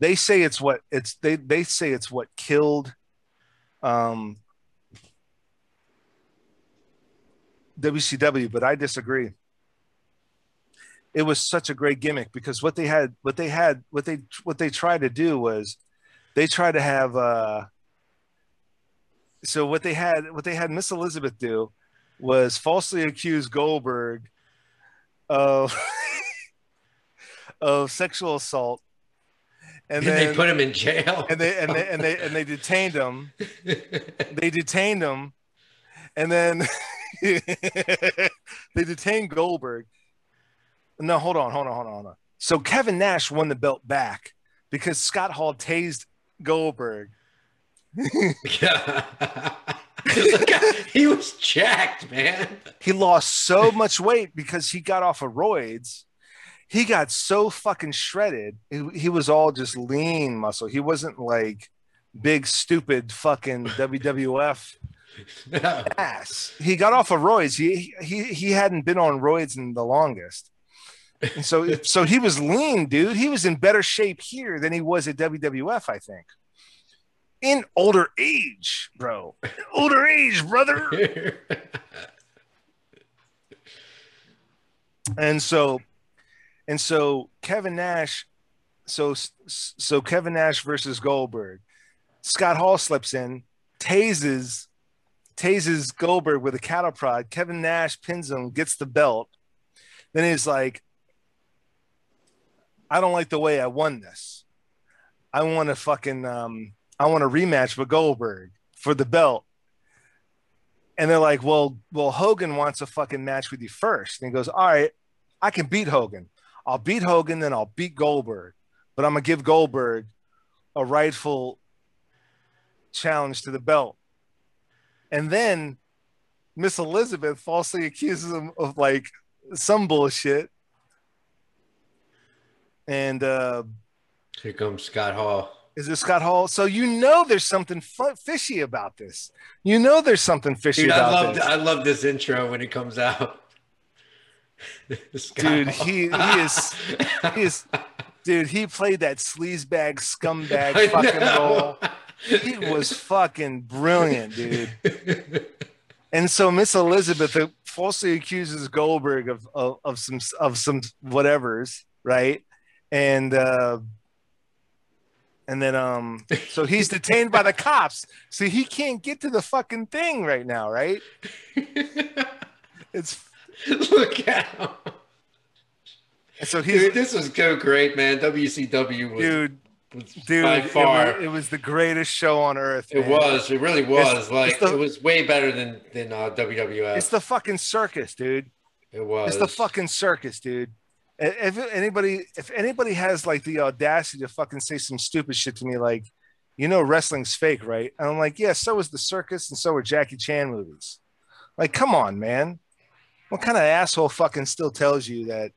[SPEAKER 2] they say it's what it's they they say it's what killed um WCW, but I disagree. it was such a great gimmick because what they had, what they had, what they what they tried to do was they tried to have. uh So what they had, what they had Miss Elizabeth do was falsely accused Goldberg of of sexual assault, and
[SPEAKER 1] And
[SPEAKER 2] then
[SPEAKER 1] they put him in jail.
[SPEAKER 2] and they and they and they and they detained him. They detained him, and then they detained Goldberg. No, hold on, hold on, hold on, hold on. So Kevin Nash won the belt back because Scott Hall tased Goldberg.
[SPEAKER 1] At- he was jacked, man.
[SPEAKER 2] He lost so much weight because he got off of roids. He got so fucking shredded. He, he was all just lean muscle. He wasn't like big, stupid fucking WWF ass. He got off of roids. He he he hadn't been on roids in the longest. And so so he was lean, dude. He was in better shape here than he was at WWF, I think. In older age, bro. older age, brother. And so and so Kevin Nash so so Kevin Nash versus Goldberg. Scott Hall slips in, tases tases Goldberg with a cattle prod. Kevin Nash pins him, gets the belt. Then he's like, I don't like the way I won this. I want to fucking um, I want a rematch with Goldberg for the belt. And they're like, well, well, Hogan wants a fucking match with you first. And he goes, all right, I can beat Hogan. I'll beat Hogan, then I'll beat Goldberg. But I'm gonna give Goldberg a rightful challenge to the belt. And then Miss Elizabeth falsely accuses him of like some bullshit. And uh
[SPEAKER 1] Here comes Scott Hall.
[SPEAKER 2] Is it Scott Hall? So you know there's something fu- fishy about this. You know there's something fishy
[SPEAKER 1] Dude, I
[SPEAKER 2] about
[SPEAKER 1] love
[SPEAKER 2] this.
[SPEAKER 1] I love this intro when it comes out.
[SPEAKER 2] Dude, he- he is- he is dude, he played that sleazebag scumbag
[SPEAKER 1] I
[SPEAKER 2] fucking
[SPEAKER 1] know.
[SPEAKER 2] role. He was fucking brilliant, dude. And so Miss Elizabeth uh, falsely accuses Goldberg of, of of some of some whatevers, right? And uh and then um so he's detained by the cops. So he can't get to the fucking thing right now, right? It's
[SPEAKER 1] Look at him.
[SPEAKER 2] and so he's
[SPEAKER 1] Dude, this was so great, man. WCW was,
[SPEAKER 2] dude,
[SPEAKER 1] was
[SPEAKER 2] dude,
[SPEAKER 1] by
[SPEAKER 2] it
[SPEAKER 1] far.
[SPEAKER 2] was, it was the greatest show on earth.
[SPEAKER 1] It was. It really was.
[SPEAKER 2] It's-
[SPEAKER 1] like
[SPEAKER 2] it's the-
[SPEAKER 1] it was way better than than uh, WWF.
[SPEAKER 2] It's the fucking circus, dude.
[SPEAKER 1] it was.
[SPEAKER 2] It's the fucking circus, dude. If anybody, if anybody has like the audacity to fucking say some stupid shit to me, like, you know, wrestling's fake, right? And I'm like, yeah, so is the circus, and so are Jackie Chan movies. Like, come on, man. What kind of asshole fucking still tells you that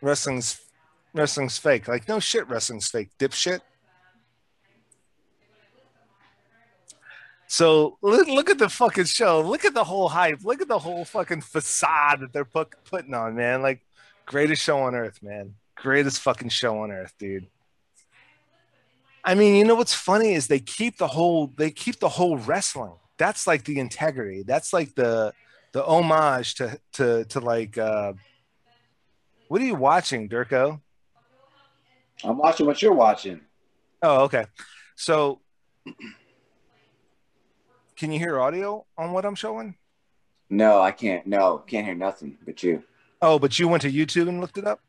[SPEAKER 2] wrestling's wrestling's fake? Like, no shit, wrestling's fake, dipshit. So look, look at the fucking show. Look at the whole hype. Look at the whole fucking facade that they're put, putting on, man. Like greatest show on earth, man. Greatest fucking show on earth, dude. I mean, you know what's funny is they keep the whole they keep the whole wrestling. That's like the integrity. That's like the the homage to to to like uh what are you watching, Durko?
[SPEAKER 3] I'm watching what you're watching.
[SPEAKER 2] Oh, okay. So can you hear audio on what I'm showing?
[SPEAKER 3] No, I can't. No, can't hear nothing but you.
[SPEAKER 2] Oh, but you went to YouTube and looked it up?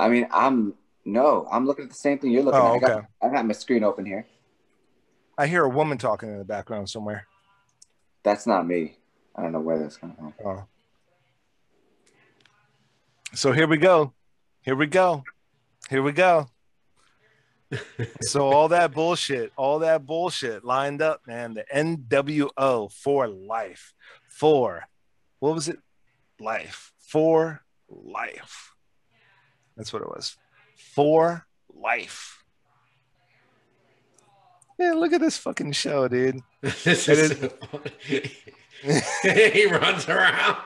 [SPEAKER 3] I mean, I'm no, I'm looking at the same thing you're looking
[SPEAKER 2] Oh,
[SPEAKER 3] at. I got,
[SPEAKER 2] okay.
[SPEAKER 3] I got my screen open here.
[SPEAKER 2] I hear a woman talking in the background somewhere.
[SPEAKER 3] That's not me. I don't know where that's coming from.
[SPEAKER 2] Oh. So here we go. Here we go. Here we go. So all that bullshit, all that bullshit lined up, man. The NWO for life. For what was it? Life. For life. That's what it was. For life. Yeah, look at this fucking show, dude.
[SPEAKER 1] this is. so he runs around.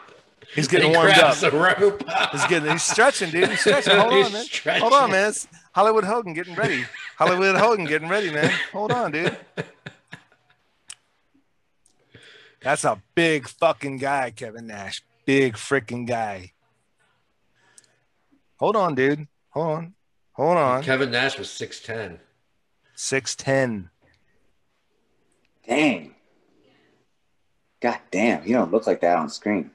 [SPEAKER 2] He's getting
[SPEAKER 1] he
[SPEAKER 2] warmed up.
[SPEAKER 1] the rope.
[SPEAKER 2] He's getting he's stretching, dude. He's stretching. Hold
[SPEAKER 1] He's
[SPEAKER 2] on, man.
[SPEAKER 1] stretching.
[SPEAKER 2] Hold on, man. It's Hollywood Hogan getting ready. Hollywood Hogan getting ready, man. Hold on, dude. That's a big fucking guy, Kevin Nash. big freaking guy. Hold on, dude. Hold on. Hold on.
[SPEAKER 1] Kevin Nash was 6'10.
[SPEAKER 2] 6'10.
[SPEAKER 3] Dang. God damn, you don't look like that on screen.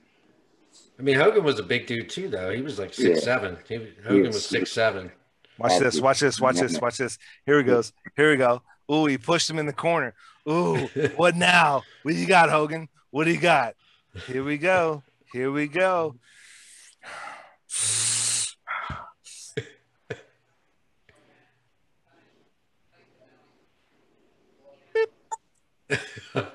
[SPEAKER 1] I mean, Hogan was a big dude too, though. He was like
[SPEAKER 3] Yeah.
[SPEAKER 1] six seven. He, Hogan
[SPEAKER 3] was-
[SPEAKER 1] was six seven.
[SPEAKER 2] Watch this. Watch this. Watch this. Watch this. Here he goes. Here we go. Ooh, he pushed him in the corner. Ooh, what now? What do you got, Hogan? What do you got? Here we go. Here we go.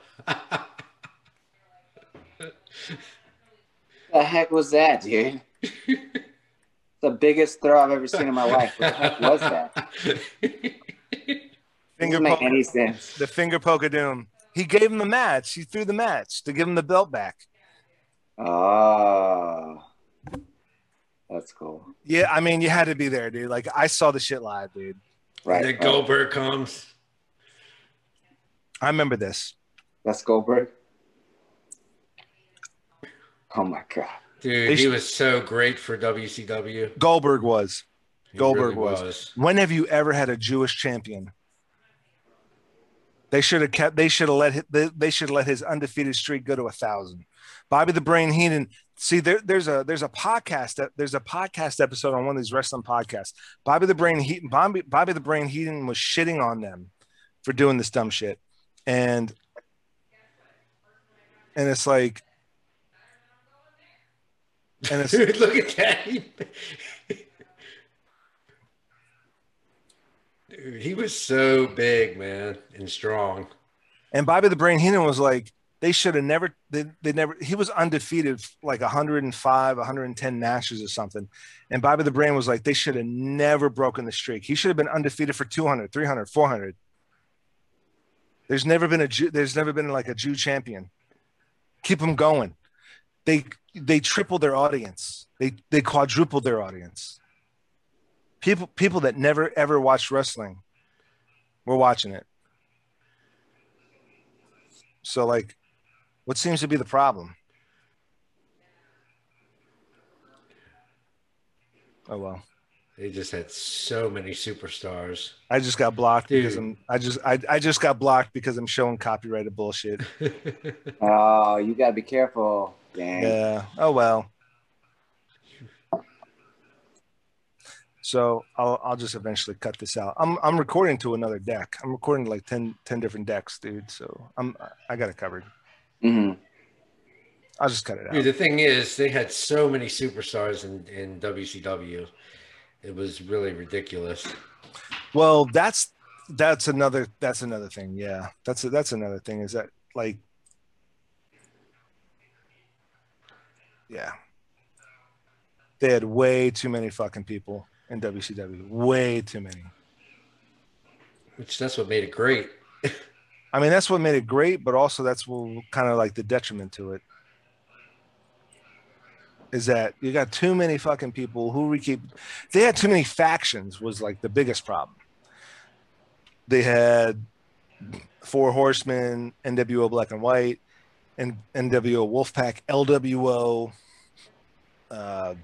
[SPEAKER 3] The heck was that, dude? the biggest throw I've ever seen in my life. What the heck was that?
[SPEAKER 2] Finger
[SPEAKER 3] Doesn't make any sense.
[SPEAKER 2] the finger poke of doom. He gave him the match. He threw the match to give him the belt back.
[SPEAKER 3] Oh, that's cool.
[SPEAKER 2] Yeah, I mean, you had to be there, dude. Like I saw the shit live, dude.
[SPEAKER 3] Right.
[SPEAKER 1] Then
[SPEAKER 3] Oh,
[SPEAKER 1] Goldberg comes.
[SPEAKER 2] I remember this.
[SPEAKER 3] that's Goldberg. Oh my god.
[SPEAKER 1] Dude,
[SPEAKER 2] They
[SPEAKER 1] he
[SPEAKER 2] sh-
[SPEAKER 1] was so great for WCW.
[SPEAKER 2] Goldberg was.
[SPEAKER 1] He
[SPEAKER 2] Goldberg
[SPEAKER 1] really
[SPEAKER 2] was. When have you ever had a Jewish champion? They should have kept. They should have let. hi- They, they should let his undefeated streak go to a thousand. Bobby the Brain Heenan. See, there, there's a there's a podcast that there's a podcast episode on one of these wrestling podcasts. Bobby the Brain Heenan. Bobby, Bobby the Brain Heenan was shitting on them for doing this dumb shit, and and it's like, and it's
[SPEAKER 1] Dude, look at that. He- Dude, he was so big, man, and strong.
[SPEAKER 2] And Bobby the Brain Heenan was like, they should have never, they, they never, he was undefeated like 105, 110 matches or something. And Bobby the Brain was like, they should have never broken the streak. He should have been undefeated for 200, 300, 400. There's never been a Jew, there's never been like a Jew champion. Keep them going. They, they tripled their audience. They, they quadrupled their audience. People, people that never ever watched wrestling were watching it. So, like, what seems to be the problem? Oh well,
[SPEAKER 1] They just had so many superstars.
[SPEAKER 2] I just got blocked because I'm. I just. I, I just got blocked because I'm showing copyrighted bullshit.
[SPEAKER 3] Oh, you gotta be careful, gang.
[SPEAKER 2] Yeah. Oh well. So I'll I'll just eventually cut this out. I'm I'm recording to another deck. I'm recording like 10, 10 different decks, dude. So I'm I got it covered.
[SPEAKER 3] hmm
[SPEAKER 2] I'll just cut it out.
[SPEAKER 1] Dude, the thing is, they had so many superstars in, in WCW. It was really ridiculous.
[SPEAKER 2] Well, that's that's another that's another thing. Yeah, that's that's another thing. Is that like, yeah, they had way too many fucking people in WCW. Way too many.
[SPEAKER 1] Which that's what made it great.
[SPEAKER 2] I mean, that's what made it great, but also that's what kind of like the detriment to it. Is that you got too many fucking people who we keep they had too many factions was like the biggest problem. They had four horsemen, NWO black and white, and NWO Wolfpack, LWO, uh,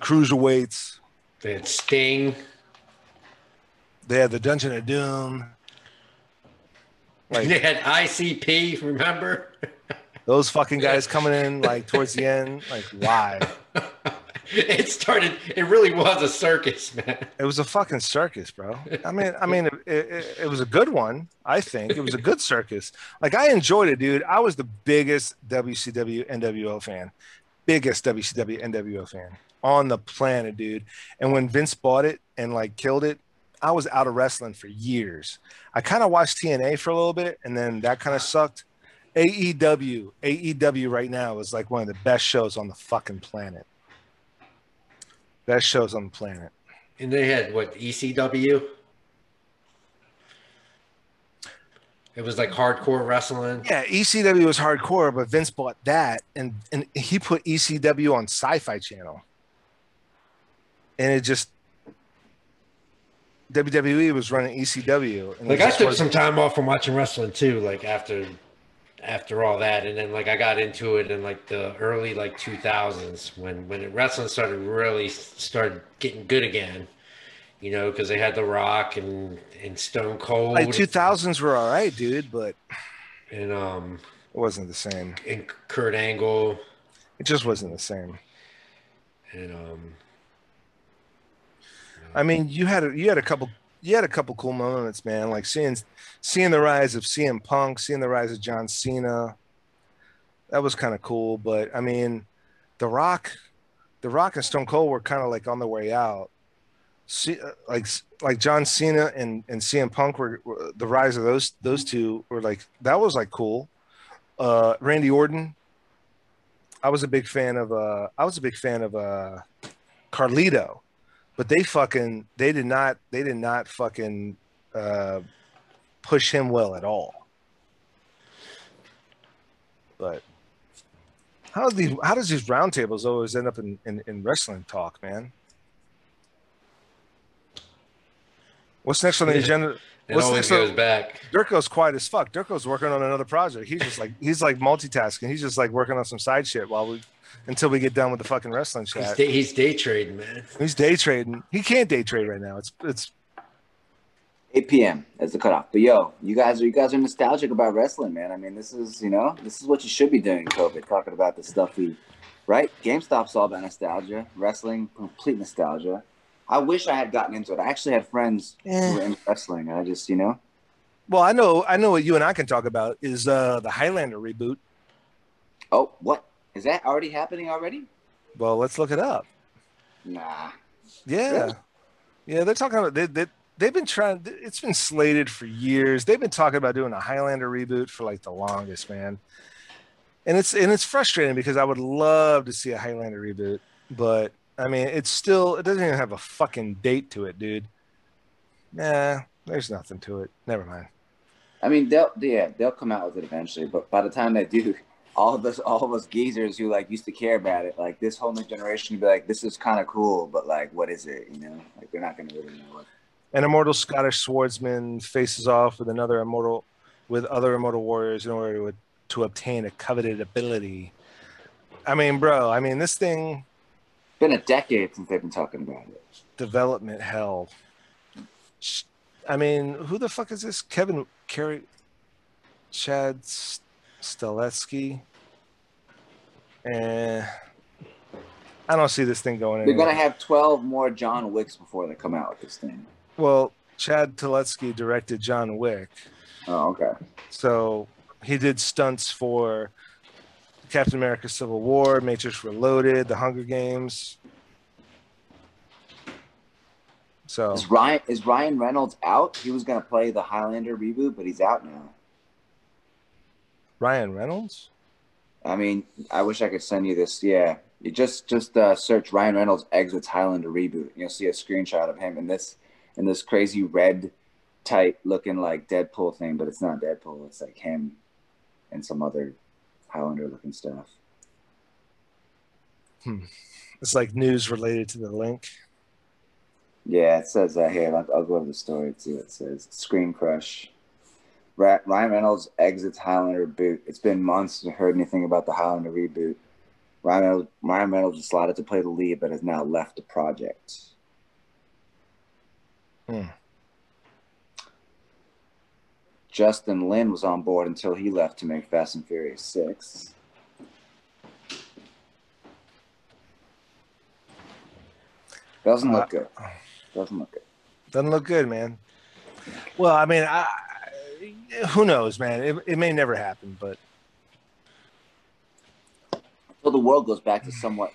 [SPEAKER 2] cruiserweights.
[SPEAKER 1] They had Sting.
[SPEAKER 2] They had the Dungeon of Doom. Like
[SPEAKER 1] they had ICP, remember?
[SPEAKER 2] Those fucking guys coming in like towards the end, like why?
[SPEAKER 1] it started, it really was a circus, man.
[SPEAKER 2] It was a fucking circus, bro. I mean, I mean, it, it, it was a good one. I think it was a good circus. Like I enjoyed it, dude. I was the biggest WCW NWO fan, biggest WCW NWO fan on the planet, dude. And when Vince bought it and like killed it, I was out of wrestling for years. I kind of watched TNA for a little bit, and then that kind of sucked. AEW, AEW right now is like one of the best shows on the fucking planet. Best shows on the planet.
[SPEAKER 1] And they had what, ECW? It was like hardcore wrestling.
[SPEAKER 2] Yeah, ECW was hardcore, but Vince bought that and and he put ECW on Sci-Fi Channel. And it just WWE was running ECW. And
[SPEAKER 1] Like I took some time off from watching wrestling too, like after after all that, and then like I got into it in like the early like 2000s when when wrestling started really started getting good again. You know, because they had The Rock and and Stone Cold.
[SPEAKER 2] Like two thousands were all right, dude, but
[SPEAKER 1] and um
[SPEAKER 2] it wasn't the same.
[SPEAKER 1] and Kurt Angle
[SPEAKER 2] It just wasn't the same.
[SPEAKER 1] and um
[SPEAKER 2] I mean, you had a, you had a couple you had a couple cool moments, man. Like seeing seeing the rise of CM Punk, seeing the rise of John Cena. That was kind of cool, but I mean, The Rock, The Rock and Stone Cold were kind of like on the way out. See, uh, like like John Cena and and CM Punk were, were the rise of those those two were like that was like cool. Uh, Randy Orton. I was a big fan of uh I was a big fan of uh Carlito but they fucking they did not they did not fucking uh, push him well at all. But how do these how does these roundtables always end up in, in, in wrestling talk, man? What's next on the agenda?
[SPEAKER 1] it
[SPEAKER 2] What's
[SPEAKER 1] always
[SPEAKER 2] next on-
[SPEAKER 1] goes back.
[SPEAKER 2] Durko's quiet as fuck. Durko's working on another project. He's just like he's like multitasking. He's just like working on some side shit while we until we get done with the fucking wrestling
[SPEAKER 1] He's
[SPEAKER 2] chat.
[SPEAKER 1] day, he's day trading, man.
[SPEAKER 2] He's day trading. He can't day trade right now. It's it's
[SPEAKER 3] 8 p.m. as the cutoff. But yo, you guys are you guys are nostalgic about wrestling, man. I mean, this is you know this is what you should be doing. COVID, talking about the stuff we, right? GameStop's all about nostalgia. Wrestling, complete nostalgia. I wish I had gotten into it. I actually had friends who were into wrestling. and I just you know
[SPEAKER 2] Well, I know, I know what you and I can talk about is uh, the Highlander reboot.
[SPEAKER 3] oh what is that already happening already?
[SPEAKER 2] Well, let's look it up.
[SPEAKER 3] Nah.
[SPEAKER 2] Yeah,
[SPEAKER 3] Really?
[SPEAKER 2] yeah, they're talking about they, they they've been trying. It's been slated for years. They've been talking about doing a Highlander reboot for like the longest, man. And it's and it's frustrating because I would love to see a Highlander reboot, but I mean, it's still it doesn't even have a fucking date to it, dude. Nah, there's nothing to it. Never mind.
[SPEAKER 3] I mean, they'll yeah, they'll come out with it eventually. But by the time they do, all of us, all of us geezers who like used to care about it, like this whole new generation, will be like, this is kind of cool, but like, what is it? You know, like they're not gonna really know what.
[SPEAKER 2] An immortal Scottish swordsman faces off with another immortal, with other immortal warriors in order to to obtain a coveted ability. I mean, bro. I mean, this thing
[SPEAKER 3] It's been a decade since they've been talking about it.
[SPEAKER 2] development hell. I mean, who the fuck is this? Kevin Carey, Chad S- Stahelski, and I don't see this thing going
[SPEAKER 3] They're
[SPEAKER 2] anywhere.
[SPEAKER 3] gonna have twelve more John Wicks before they come out with this thing.
[SPEAKER 2] Well, Chad Stahelski directed John Wick.
[SPEAKER 3] Oh, okay.
[SPEAKER 2] So he did stunts for Captain America Civil War, Matrix Reloaded, The Hunger Games. So
[SPEAKER 3] Is Ryan is Ryan Reynolds out? He was gonna play the Highlander reboot, but he's out now.
[SPEAKER 2] Ryan Reynolds?
[SPEAKER 3] I mean, I wish I could send you this. Yeah, you just just uh, search Ryan Reynolds exits Highlander reboot. You'll see a screenshot of him in this in this crazy red, tight looking like Deadpool thing, but it's not Deadpool. It's like him and some other Highlander looking stuff. Hmm.
[SPEAKER 2] It's like news related to the link.
[SPEAKER 3] Yeah, it says uh, here. I'll, I'll go over the story and see what it says. Screen Crush. Ra- Ryan Reynolds exits Highlander reboot. It's been months since I heard anything about the Highlander reboot. Ryan Reynolds, Ryan Reynolds was slotted to play the lead, but has now left the project.
[SPEAKER 2] Hmm.
[SPEAKER 3] Justin Lin was on board until he left to make Fast and Furious 6. Doesn't look good. Doesn't look good.
[SPEAKER 2] Doesn't look good, man. Well, I mean, I, who knows, man? It, it may never happen, but
[SPEAKER 3] Well, the world goes back to somewhat,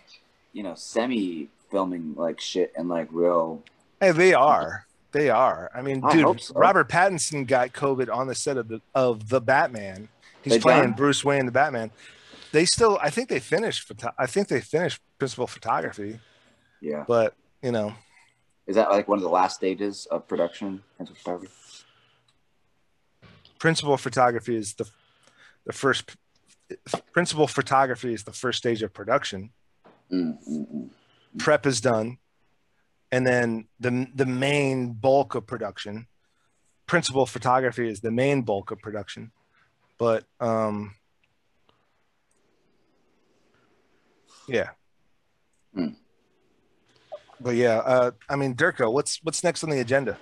[SPEAKER 3] you know, semi filming like shit and like real.
[SPEAKER 2] hey, they are. They are. I mean,
[SPEAKER 3] I
[SPEAKER 2] dude,
[SPEAKER 3] so.
[SPEAKER 2] Robert Pattinson got COVID on the set of the of the Batman. He's
[SPEAKER 3] They
[SPEAKER 2] playing
[SPEAKER 3] done?
[SPEAKER 2] Bruce Wayne, the Batman. They still, I think they finished. Photo- I think they finished principal photography,
[SPEAKER 3] Yeah.
[SPEAKER 2] but you know,
[SPEAKER 3] Is that like one of the last stages of production? Principal photography?
[SPEAKER 2] principal photography is the the first principal photography is the first stage of production.
[SPEAKER 3] Mm-hmm.
[SPEAKER 2] Prep is done, and then the the main bulk of production. Principal photography is the main bulk of production, but um, yeah.
[SPEAKER 3] Mm.
[SPEAKER 2] But yeah, uh, I mean, Durko, what's what's next on the agenda?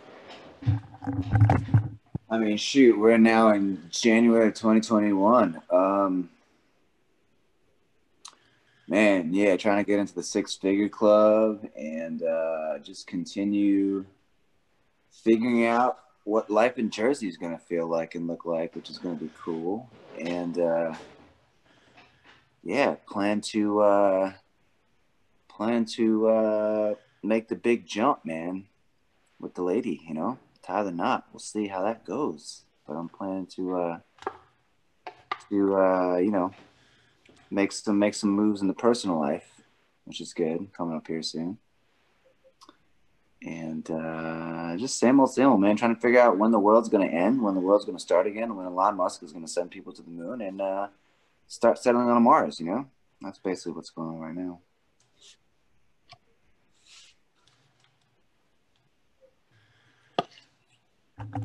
[SPEAKER 3] I mean, shoot, we're now in January 2021. Um, man, yeah, trying to get into the six figure club and uh, just continue figuring out what life in Jersey is going to feel like and look like, which is going to be cool. And uh, yeah, plan to uh, plan to uh, make the big jump, man, with the lady. You know, tie the knot. We'll see how that goes. But I'm planning to uh, to uh, you know make some make some moves in the personal life, which is good. Coming up here soon. And uh, just same old, same old, man. Trying to figure out when the world's going to end, when the world's going to start again, when Elon Musk is going to send people to the moon and uh, start settling on Mars. You know, that's basically what's going on right now.
[SPEAKER 2] What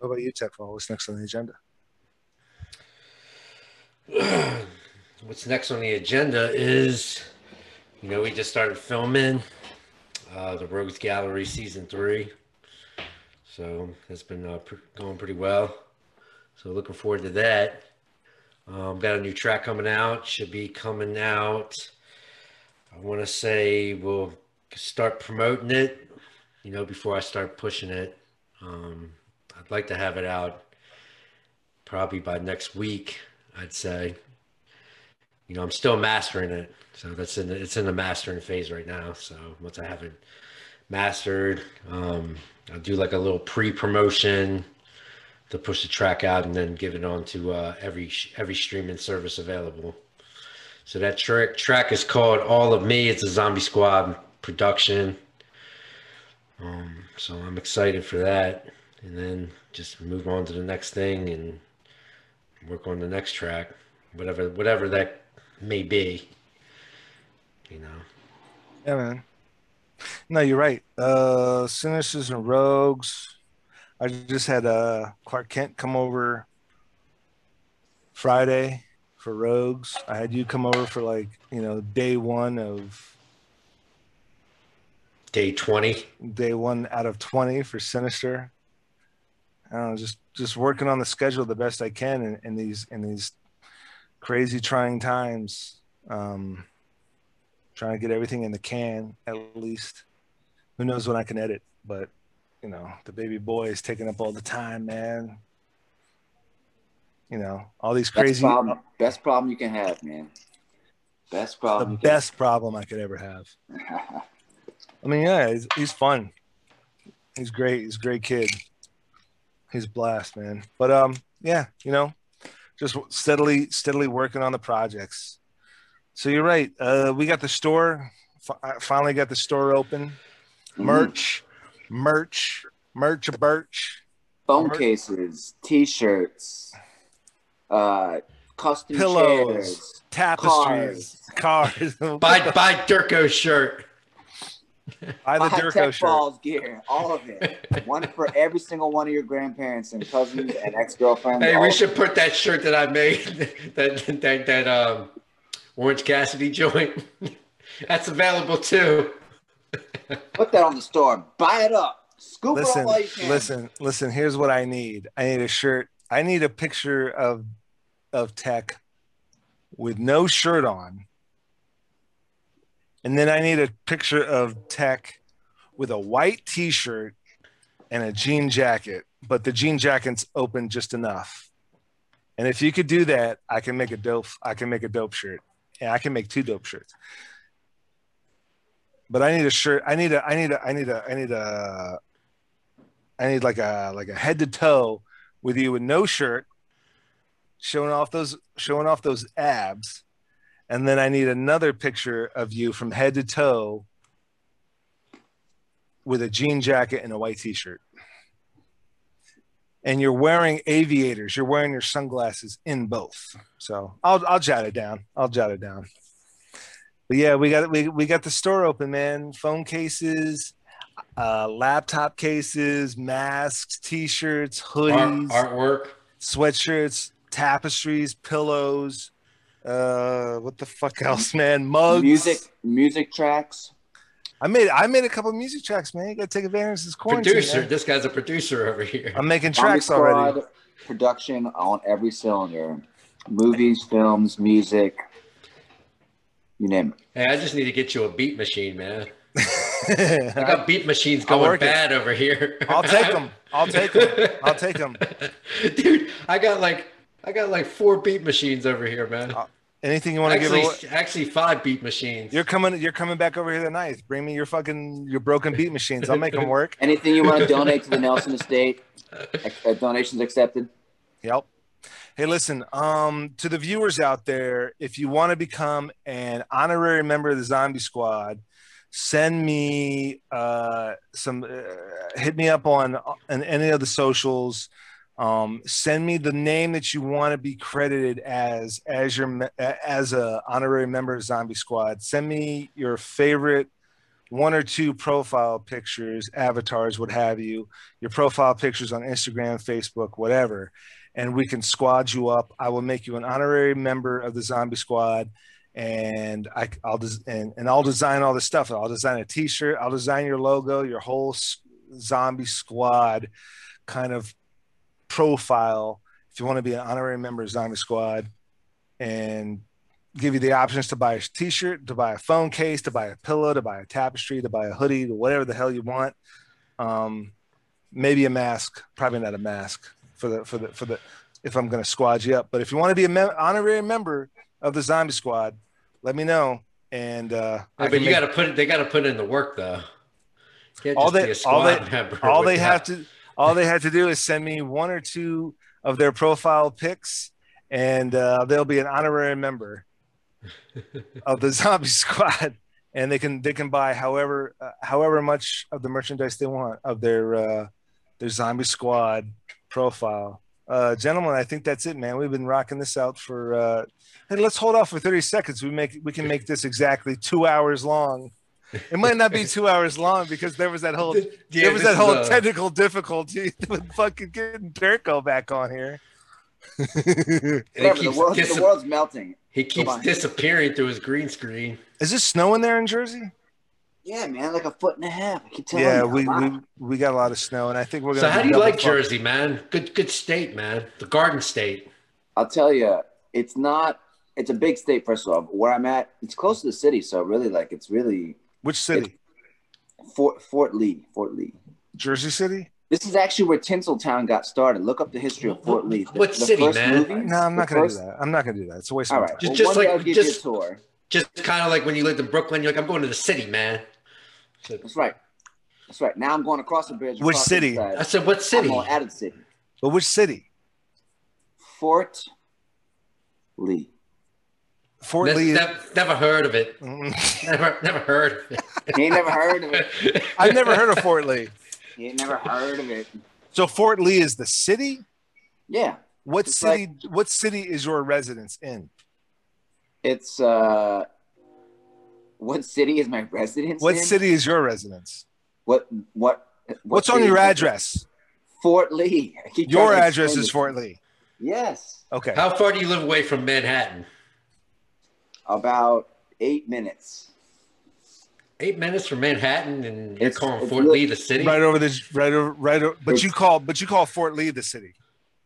[SPEAKER 2] about you, Teflon? What's next on the agenda?
[SPEAKER 1] What's next on the agenda is, you know, we just started filming uh, the Rogues Gallery season three, so it's been uh, pr- going pretty well. So looking forward to that. Um, got a new track coming out. Should be coming out. I want to say we'll start promoting it. You know, before I start pushing it. Um, I'd like to have it out probably by next week. I'd say. You know, I'm still mastering it, so that's in the, it's in the mastering phase right now. So once I have it mastered, um, I'll do like a little pre-promotion to push the track out, and then give it on to uh, every every streaming service available. So that track track is called "All of Me." It's a Zombie Squad production. Um, so I'm excited for that, and then just move on to the next thing and work on the next track, whatever whatever that may be. You know.
[SPEAKER 2] Yeah, man. No, you're right. Uh, Sinisters and Rogues. I just had uh, Clark Kent come over Friday for Rogues. I had you come over for like, you know, day one of
[SPEAKER 1] Day 20.
[SPEAKER 2] day one out of 20 for Sinister. I don't know, just just working on the schedule the best I can in, in these in these crazy trying times. Um, trying to get everything in the can at least. Who knows when I can edit, but you know, the baby boy is taking up all the time, man. You know, all these
[SPEAKER 3] Best
[SPEAKER 2] crazy
[SPEAKER 3] problem, best problem you can have, man. Best problem. The
[SPEAKER 2] best problem I could ever have.
[SPEAKER 3] Can.
[SPEAKER 2] I mean, yeah, he's, he's fun. He's great. He's a great kid. He's a blast, man. But um, yeah, you know, just steadily, steadily working on the projects. So you're right. Uh, we got the store. F- I finally got the store open. Merch, merch, merch, a birch,
[SPEAKER 3] phone
[SPEAKER 2] Mer-
[SPEAKER 3] cases, T-shirts, uh, custom
[SPEAKER 2] Pillows.
[SPEAKER 3] chairs,
[SPEAKER 2] tapestries, cars.
[SPEAKER 1] Buy buy Durko's shirt.
[SPEAKER 2] Buy the
[SPEAKER 3] High
[SPEAKER 2] Durko
[SPEAKER 3] Tech
[SPEAKER 2] shirt.
[SPEAKER 3] balls gear, all of it. one for every single one of your grandparents and cousins and ex-girlfriends.
[SPEAKER 1] Hey, we should put that shirt that I made, that that that um, Orange Cassidy joint. That's available too.
[SPEAKER 3] it. Put that on the store. Buy it up. Scoop
[SPEAKER 2] listen,
[SPEAKER 3] it all while you can.
[SPEAKER 2] listen, listen. Here's what I need. I need a shirt. I need a picture of of Tech with no shirt on, and then I need a picture of Tech with a white T-shirt and a jean jacket, but the jean jacket's open just enough. And if you could do that, I can make a dope. I can make a dope shirt, and I can make two dope shirts. But I need a shirt. I need a. I need a. I need a. I need a. I need like a like a head to toe with you with no shirt, showing off those showing off those abs, and then I need another picture of you from head to toe with a jean jacket and a white t-shirt. And you're wearing aviators. You're wearing your sunglasses in both. So I'll I'll jot it down. I'll jot it down. But yeah, we got we we got the store open, man. Phone cases, uh, laptop cases, masks, t-shirts,
[SPEAKER 1] Art,
[SPEAKER 2] hoodies,
[SPEAKER 1] artwork.
[SPEAKER 2] sweatshirts, tapestries, pillows, Uh, what the fuck else, man? Mugs.
[SPEAKER 3] Music, music tracks.
[SPEAKER 2] I made I made a couple music tracks, man. You gotta take advantage of this quarantine.
[SPEAKER 1] Producer.
[SPEAKER 2] man.
[SPEAKER 1] This guy's a producer over here.
[SPEAKER 2] I'm making
[SPEAKER 3] Zombie
[SPEAKER 2] tracks already.
[SPEAKER 3] Production on every cylinder. Movies, films, music. You name it.
[SPEAKER 1] Hey, I just need to get you a beat machine, man. I got beat machines going
[SPEAKER 2] work it.
[SPEAKER 1] bad over here.
[SPEAKER 2] I'll take them. I'll take them. I'll take them.
[SPEAKER 1] Dude, I got like I got like four beat machines over here, man.
[SPEAKER 2] Anything you want to give
[SPEAKER 1] Actually,
[SPEAKER 2] away?
[SPEAKER 1] actually five beat machines.
[SPEAKER 2] You're coming. You're coming back over here tonight. Bring me your fucking your broken beat machines. I'll make them work.
[SPEAKER 3] Anything you want to donate to the Nelson Estate? uh, donations accepted.
[SPEAKER 2] Yep. Hey, listen, um, to the viewers out there, if you want to become an honorary member of the Zombie Squad, send me uh, some, uh, hit me up on, on any of the socials. Um, send me the name that you want to be credited as as your as a honorary member of Zombie Squad. Send me your favorite one or two profile pictures, avatars, what have you, your profile pictures on Instagram, Facebook, whatever and we can squad you up. I will make you an honorary member of the Zombie Squad, and I, will and, and I'll design all this stuff. I'll design a T-shirt. I'll design your logo, your whole Zombie Squad kind of profile. If you want to be an honorary member of Zombie Squad, and give you the options to buy a T-shirt, to buy a phone case, to buy a pillow, to buy a tapestry, to buy a hoodie, to whatever the hell you want. Um, maybe a mask. Probably not a mask for the for the for the if I'm going to squad you up. But if you want to be an mem- honorary member of the Zombie Squad, let me know. And uh, I
[SPEAKER 1] but you got to put it. They got to put in the work though. Can't
[SPEAKER 2] All
[SPEAKER 1] just
[SPEAKER 2] they-
[SPEAKER 1] be a
[SPEAKER 2] all they- all they have to all they had to do is send me one or two of their profile pics, and uh, they'll be an honorary member of the Zombie Squad. And they can they can buy however uh, however much of the merchandise they want of their uh, their Zombie Squad profile. Uh, gentlemen, I think that's it, man. We've been rocking this out for. Uh, hey, let's hold off for thirty seconds. We make we can make this exactly two hours long. It might not be two hours long because there was that whole
[SPEAKER 1] Yeah,
[SPEAKER 2] there was that whole
[SPEAKER 1] is, uh,
[SPEAKER 2] technical difficulty with fucking getting Durko back on here.
[SPEAKER 3] Whatever, the, world,
[SPEAKER 1] dis-
[SPEAKER 3] the world's melting.
[SPEAKER 1] he keeps disappearing through his green screen.
[SPEAKER 2] Is this snowing there in Jersey?
[SPEAKER 3] Yeah, man, like a foot and a half. I keep telling
[SPEAKER 2] Yeah,
[SPEAKER 3] you.
[SPEAKER 2] we,
[SPEAKER 3] Wow.
[SPEAKER 2] we we got a lot of snow, and I think we're gonna.
[SPEAKER 1] So how do you like. Jersey, man? Good, good state, man. The Garden State.
[SPEAKER 3] I'll tell you, it's not. It's a big state. First of all, where I'm at, it's close to the city, so really, like, it's really
[SPEAKER 2] Which city?
[SPEAKER 3] Fort Fort Lee. Fort Lee.
[SPEAKER 2] Jersey City?
[SPEAKER 3] This is actually where Tinseltown got started. Look up the history of Fort Lee. The,
[SPEAKER 1] What
[SPEAKER 3] the
[SPEAKER 1] city,
[SPEAKER 3] first
[SPEAKER 1] man?
[SPEAKER 3] movie-
[SPEAKER 2] No, I'm not gonna
[SPEAKER 3] first-
[SPEAKER 2] do that. I'm not gonna do that. It's a waste of my
[SPEAKER 3] right.
[SPEAKER 2] time.
[SPEAKER 1] Just-
[SPEAKER 3] well,
[SPEAKER 1] just like-
[SPEAKER 3] I'll give
[SPEAKER 1] just-
[SPEAKER 3] you a tour.
[SPEAKER 1] Just kind of like when you lived in Brooklyn, you're like, I'm going to the city, man. So-
[SPEAKER 3] That's right. That's right. Now I'm going across the bridge.
[SPEAKER 2] Which city?
[SPEAKER 1] I said, what
[SPEAKER 3] I'm
[SPEAKER 1] city?
[SPEAKER 3] going out of the city.
[SPEAKER 2] But which city?
[SPEAKER 3] Fort Lee.
[SPEAKER 2] Fort
[SPEAKER 1] Ne-
[SPEAKER 2] Lee. is-
[SPEAKER 1] nev- never heard of it.
[SPEAKER 2] Mm.
[SPEAKER 1] Never, never heard of it.
[SPEAKER 3] You ain't never heard of it.
[SPEAKER 2] I've never heard of Fort Lee.
[SPEAKER 3] You ain't never heard of it.
[SPEAKER 2] So Fort Lee is the city.
[SPEAKER 3] Yeah.
[SPEAKER 2] What
[SPEAKER 3] It's
[SPEAKER 2] city? what city is your residence in?
[SPEAKER 3] It's uh what city is my residence
[SPEAKER 2] What
[SPEAKER 3] in?
[SPEAKER 2] city is your residence?
[SPEAKER 3] What what, what
[SPEAKER 2] What's on your address?
[SPEAKER 3] Fort Lee.
[SPEAKER 2] Your address is
[SPEAKER 3] it.
[SPEAKER 2] Fort Lee.
[SPEAKER 3] Yes.
[SPEAKER 2] Okay.
[SPEAKER 1] How far do you live away from Manhattan?
[SPEAKER 3] About eight minutes.
[SPEAKER 1] Eight minutes from Manhattan, and you're
[SPEAKER 3] It's-
[SPEAKER 1] calling
[SPEAKER 3] it's
[SPEAKER 1] Fort
[SPEAKER 3] li-
[SPEAKER 1] Lee the city?
[SPEAKER 2] Right over this. Right over. Right over. But you call. But you call Fort Lee the city.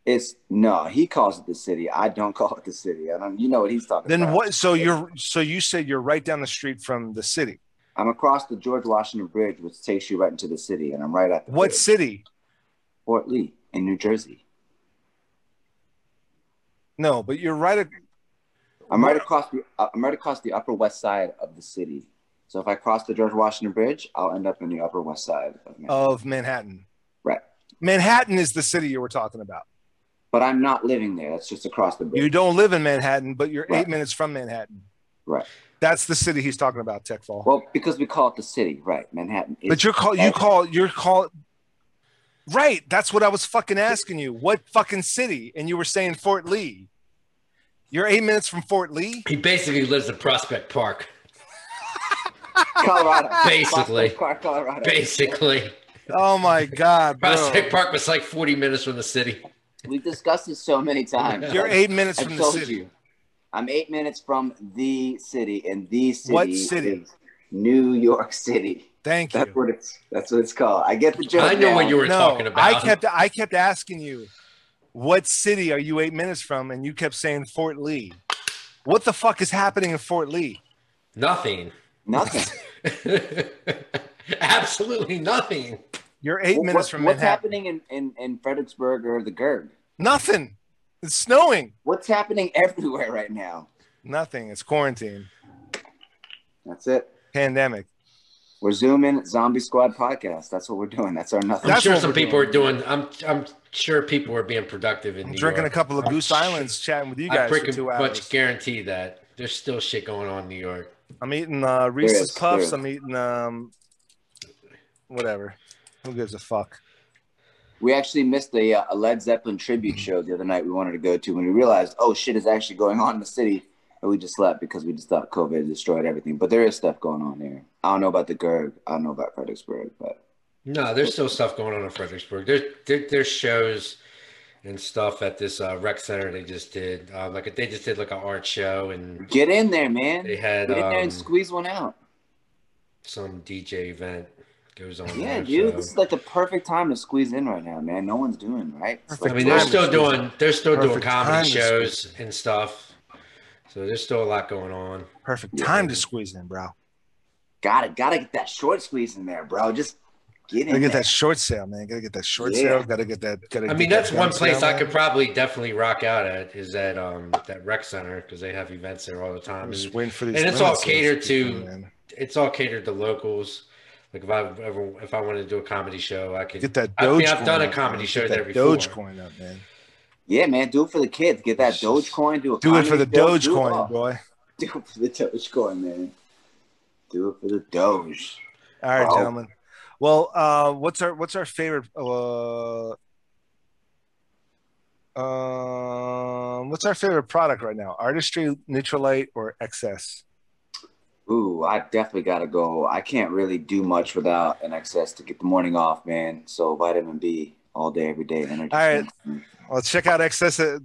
[SPEAKER 3] It's no, he calls it the city. I don't call it the city. I don't you know what he's talking
[SPEAKER 2] Then
[SPEAKER 3] about.
[SPEAKER 2] what? So you're. So you said you're right down the street from the city.
[SPEAKER 3] I'm across the George Washington Bridge, which takes you right into the city, and I'm right at the
[SPEAKER 2] What
[SPEAKER 3] bridge.
[SPEAKER 2] city?
[SPEAKER 3] Fort Lee in New Jersey.
[SPEAKER 2] No, but you're right.
[SPEAKER 3] I'm right across the uh, I'm right across the upper west side of the city. So if I cross the George Washington Bridge, I'll end up in the upper west side of Manhattan.
[SPEAKER 2] of Manhattan.
[SPEAKER 3] Right.
[SPEAKER 2] Manhattan is the city you were talking about.
[SPEAKER 3] But I'm not living there. That's just across the bridge.
[SPEAKER 2] You don't live in Manhattan, but you're eight minutes from Manhattan.
[SPEAKER 3] Right.
[SPEAKER 2] That's the city he's talking about, Techfall.
[SPEAKER 3] Well, because we call it the city, right? Manhattan.
[SPEAKER 2] But you're call you call you're call right. That's what I was fucking asking you. What fucking city? And you were saying Fort Lee. You're eight minutes from Fort Lee.
[SPEAKER 1] He basically lives in Prospect Park.
[SPEAKER 3] Colorado.
[SPEAKER 1] Basically.
[SPEAKER 3] Prospect Park, Colorado.
[SPEAKER 1] Basically,
[SPEAKER 2] Oh my god, bro.
[SPEAKER 1] Prospect Park was like 40 minutes from the city.
[SPEAKER 3] We've discussed this so many times.
[SPEAKER 2] You're eight minutes
[SPEAKER 3] I
[SPEAKER 2] from the city.
[SPEAKER 3] you. I'm eight minutes from the city, and the city.
[SPEAKER 2] What city?
[SPEAKER 3] is New York City.
[SPEAKER 2] Thank you.
[SPEAKER 3] That's what it's. That's what it's called. I get the joke.
[SPEAKER 1] I know what you were
[SPEAKER 2] no,
[SPEAKER 1] talking about.
[SPEAKER 2] I kept I kept asking you, what city are you eight minutes from? And you kept saying Fort Lee. What the fuck is happening in Fort Lee?
[SPEAKER 1] nothing.
[SPEAKER 3] nothing.
[SPEAKER 1] Absolutely nothing.
[SPEAKER 2] You're eight
[SPEAKER 3] What-
[SPEAKER 2] minutes from
[SPEAKER 3] what's
[SPEAKER 2] Manhattan.
[SPEAKER 3] happening in, in, in Fredericksburg or the Gerg?
[SPEAKER 2] Nothing. It's snowing.
[SPEAKER 3] What's happening everywhere right now?
[SPEAKER 2] Nothing. It's quarantine.
[SPEAKER 3] That's it.
[SPEAKER 2] Pandemic.
[SPEAKER 3] We're zooming Zombie Squad podcast. That's what we're doing. That's our nothing.
[SPEAKER 1] I'm
[SPEAKER 2] That's
[SPEAKER 1] sure some people
[SPEAKER 2] doing.
[SPEAKER 1] are doing. I'm I'm sure people are being productive in
[SPEAKER 2] I'm
[SPEAKER 1] New
[SPEAKER 2] drinking a couple of
[SPEAKER 1] I'm
[SPEAKER 2] Goose
[SPEAKER 1] sure-
[SPEAKER 2] Islands, chatting with you
[SPEAKER 1] I
[SPEAKER 2] guys for two
[SPEAKER 1] much
[SPEAKER 2] hours.
[SPEAKER 1] guarantee that there's still shit going on in New York.
[SPEAKER 2] I'm eating uh, Reese's
[SPEAKER 3] is,
[SPEAKER 2] Puffs. I'm eating um, whatever. Who gives a fuck?
[SPEAKER 3] We actually missed a, uh, a Led Zeppelin tribute show the other night. We wanted to go to when we realized, oh shit, is actually going on in the city. And we just slept because we just thought COVID destroyed everything. But there is stuff going on there. I don't know about the Gerg. I don't know about Fredericksburg, but
[SPEAKER 1] No, there's still stuff going on in Fredericksburg. There's there, there's shows and stuff at this uh, rec center they just did. Uh, like they just did like an art show and
[SPEAKER 3] get in there, man.
[SPEAKER 1] they
[SPEAKER 3] Get
[SPEAKER 1] had
[SPEAKER 3] in there
[SPEAKER 1] um,
[SPEAKER 3] and squeeze one out.
[SPEAKER 1] some DJ event goes on.
[SPEAKER 3] Yeah,
[SPEAKER 1] there,
[SPEAKER 3] dude,
[SPEAKER 1] so-
[SPEAKER 3] this is like the perfect time to squeeze in right now, man. No one's doing right. It's
[SPEAKER 2] Perfect
[SPEAKER 1] I mean, they're still doing they're still doing
[SPEAKER 2] Perfect time
[SPEAKER 1] comedy shows and stuff. So there's still a lot going on.
[SPEAKER 2] Perfect
[SPEAKER 3] Yeah.
[SPEAKER 2] time to squeeze in, bro.
[SPEAKER 3] gotta gotta get that short squeeze in there, bro. Just get in
[SPEAKER 2] Gotta get
[SPEAKER 3] there.
[SPEAKER 2] that short sale, man. Gotta get that short
[SPEAKER 3] Yeah.
[SPEAKER 2] sale. Gotta get that. Gotta
[SPEAKER 1] I
[SPEAKER 2] get
[SPEAKER 1] mean,
[SPEAKER 2] that
[SPEAKER 1] that's one place
[SPEAKER 2] sale,
[SPEAKER 1] I could probably definitely rock out at is that um that rec center because they have events there all the time.
[SPEAKER 2] Just waiting for these.
[SPEAKER 1] and it's all catered to-
[SPEAKER 2] man.
[SPEAKER 1] it's all catered to locals. Like if I ever if I wanted to do a comedy show, I could.
[SPEAKER 2] Get that
[SPEAKER 1] I
[SPEAKER 2] Doge.
[SPEAKER 1] mean, I've done a comedy
[SPEAKER 2] man.
[SPEAKER 1] show
[SPEAKER 2] Get
[SPEAKER 1] there
[SPEAKER 2] that
[SPEAKER 1] before.
[SPEAKER 2] Dogecoin up, man.
[SPEAKER 3] Yeah, man, do it for the kids. Get that Dogecoin. Do
[SPEAKER 2] Do it for the
[SPEAKER 3] show, do
[SPEAKER 2] Dogecoin, boy.
[SPEAKER 3] Do it for the Dogecoin, man. Do it for the Doge.
[SPEAKER 2] All right,
[SPEAKER 3] Wow.
[SPEAKER 2] gentlemen. Well, uh, what's our what's our favorite? Uh, um, what's our favorite product right now? Artistry, Nutrilite, or XS?
[SPEAKER 3] Ooh, I definitely gotta go. I can't really do much without an XS to get the morning off, man. So vitamin B all day, every day. Energy.
[SPEAKER 2] All right. Well, check out. At,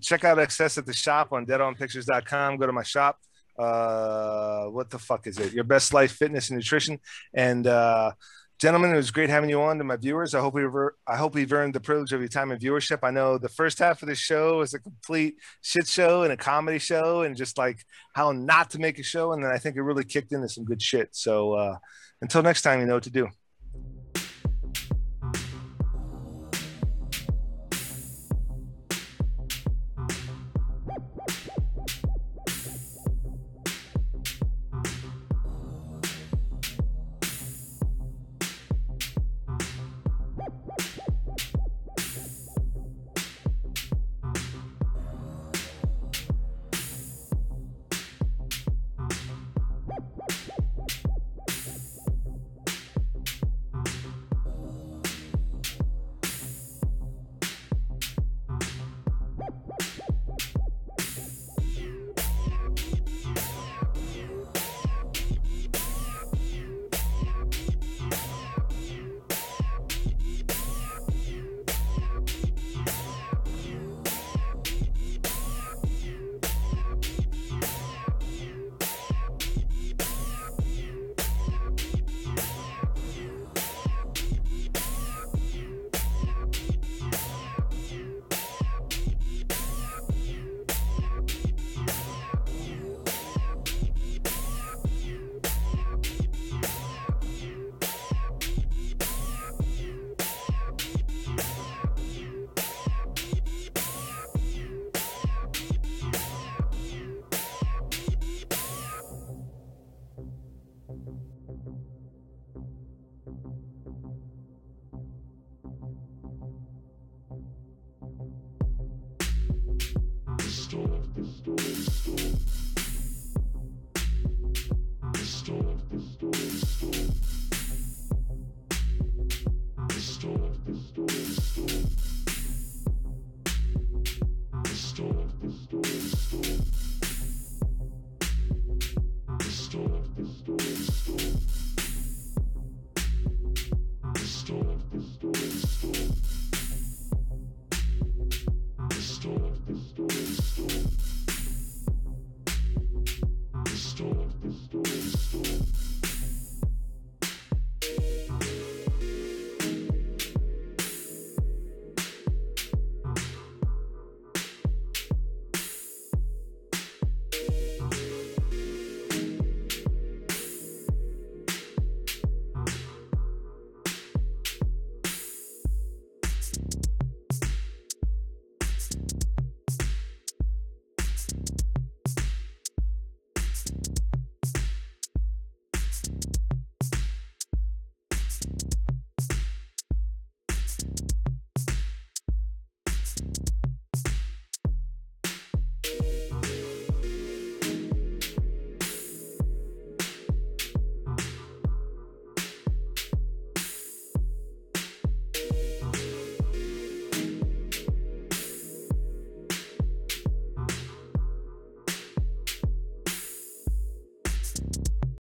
[SPEAKER 2] check out XS at the shop on deadonpictures.com. Go to my shop. Uh, what the fuck is it? Your best life, fitness, and nutrition. And uh, gentlemen, it was great having you on. To my viewers, I hope we've I hope we've earned the privilege of your time and viewership. I know the first half of the show is a complete shit show and a comedy show, and just like how not to make a show. And then I think it really kicked into some good shit. So uh, until next time, you know what to do.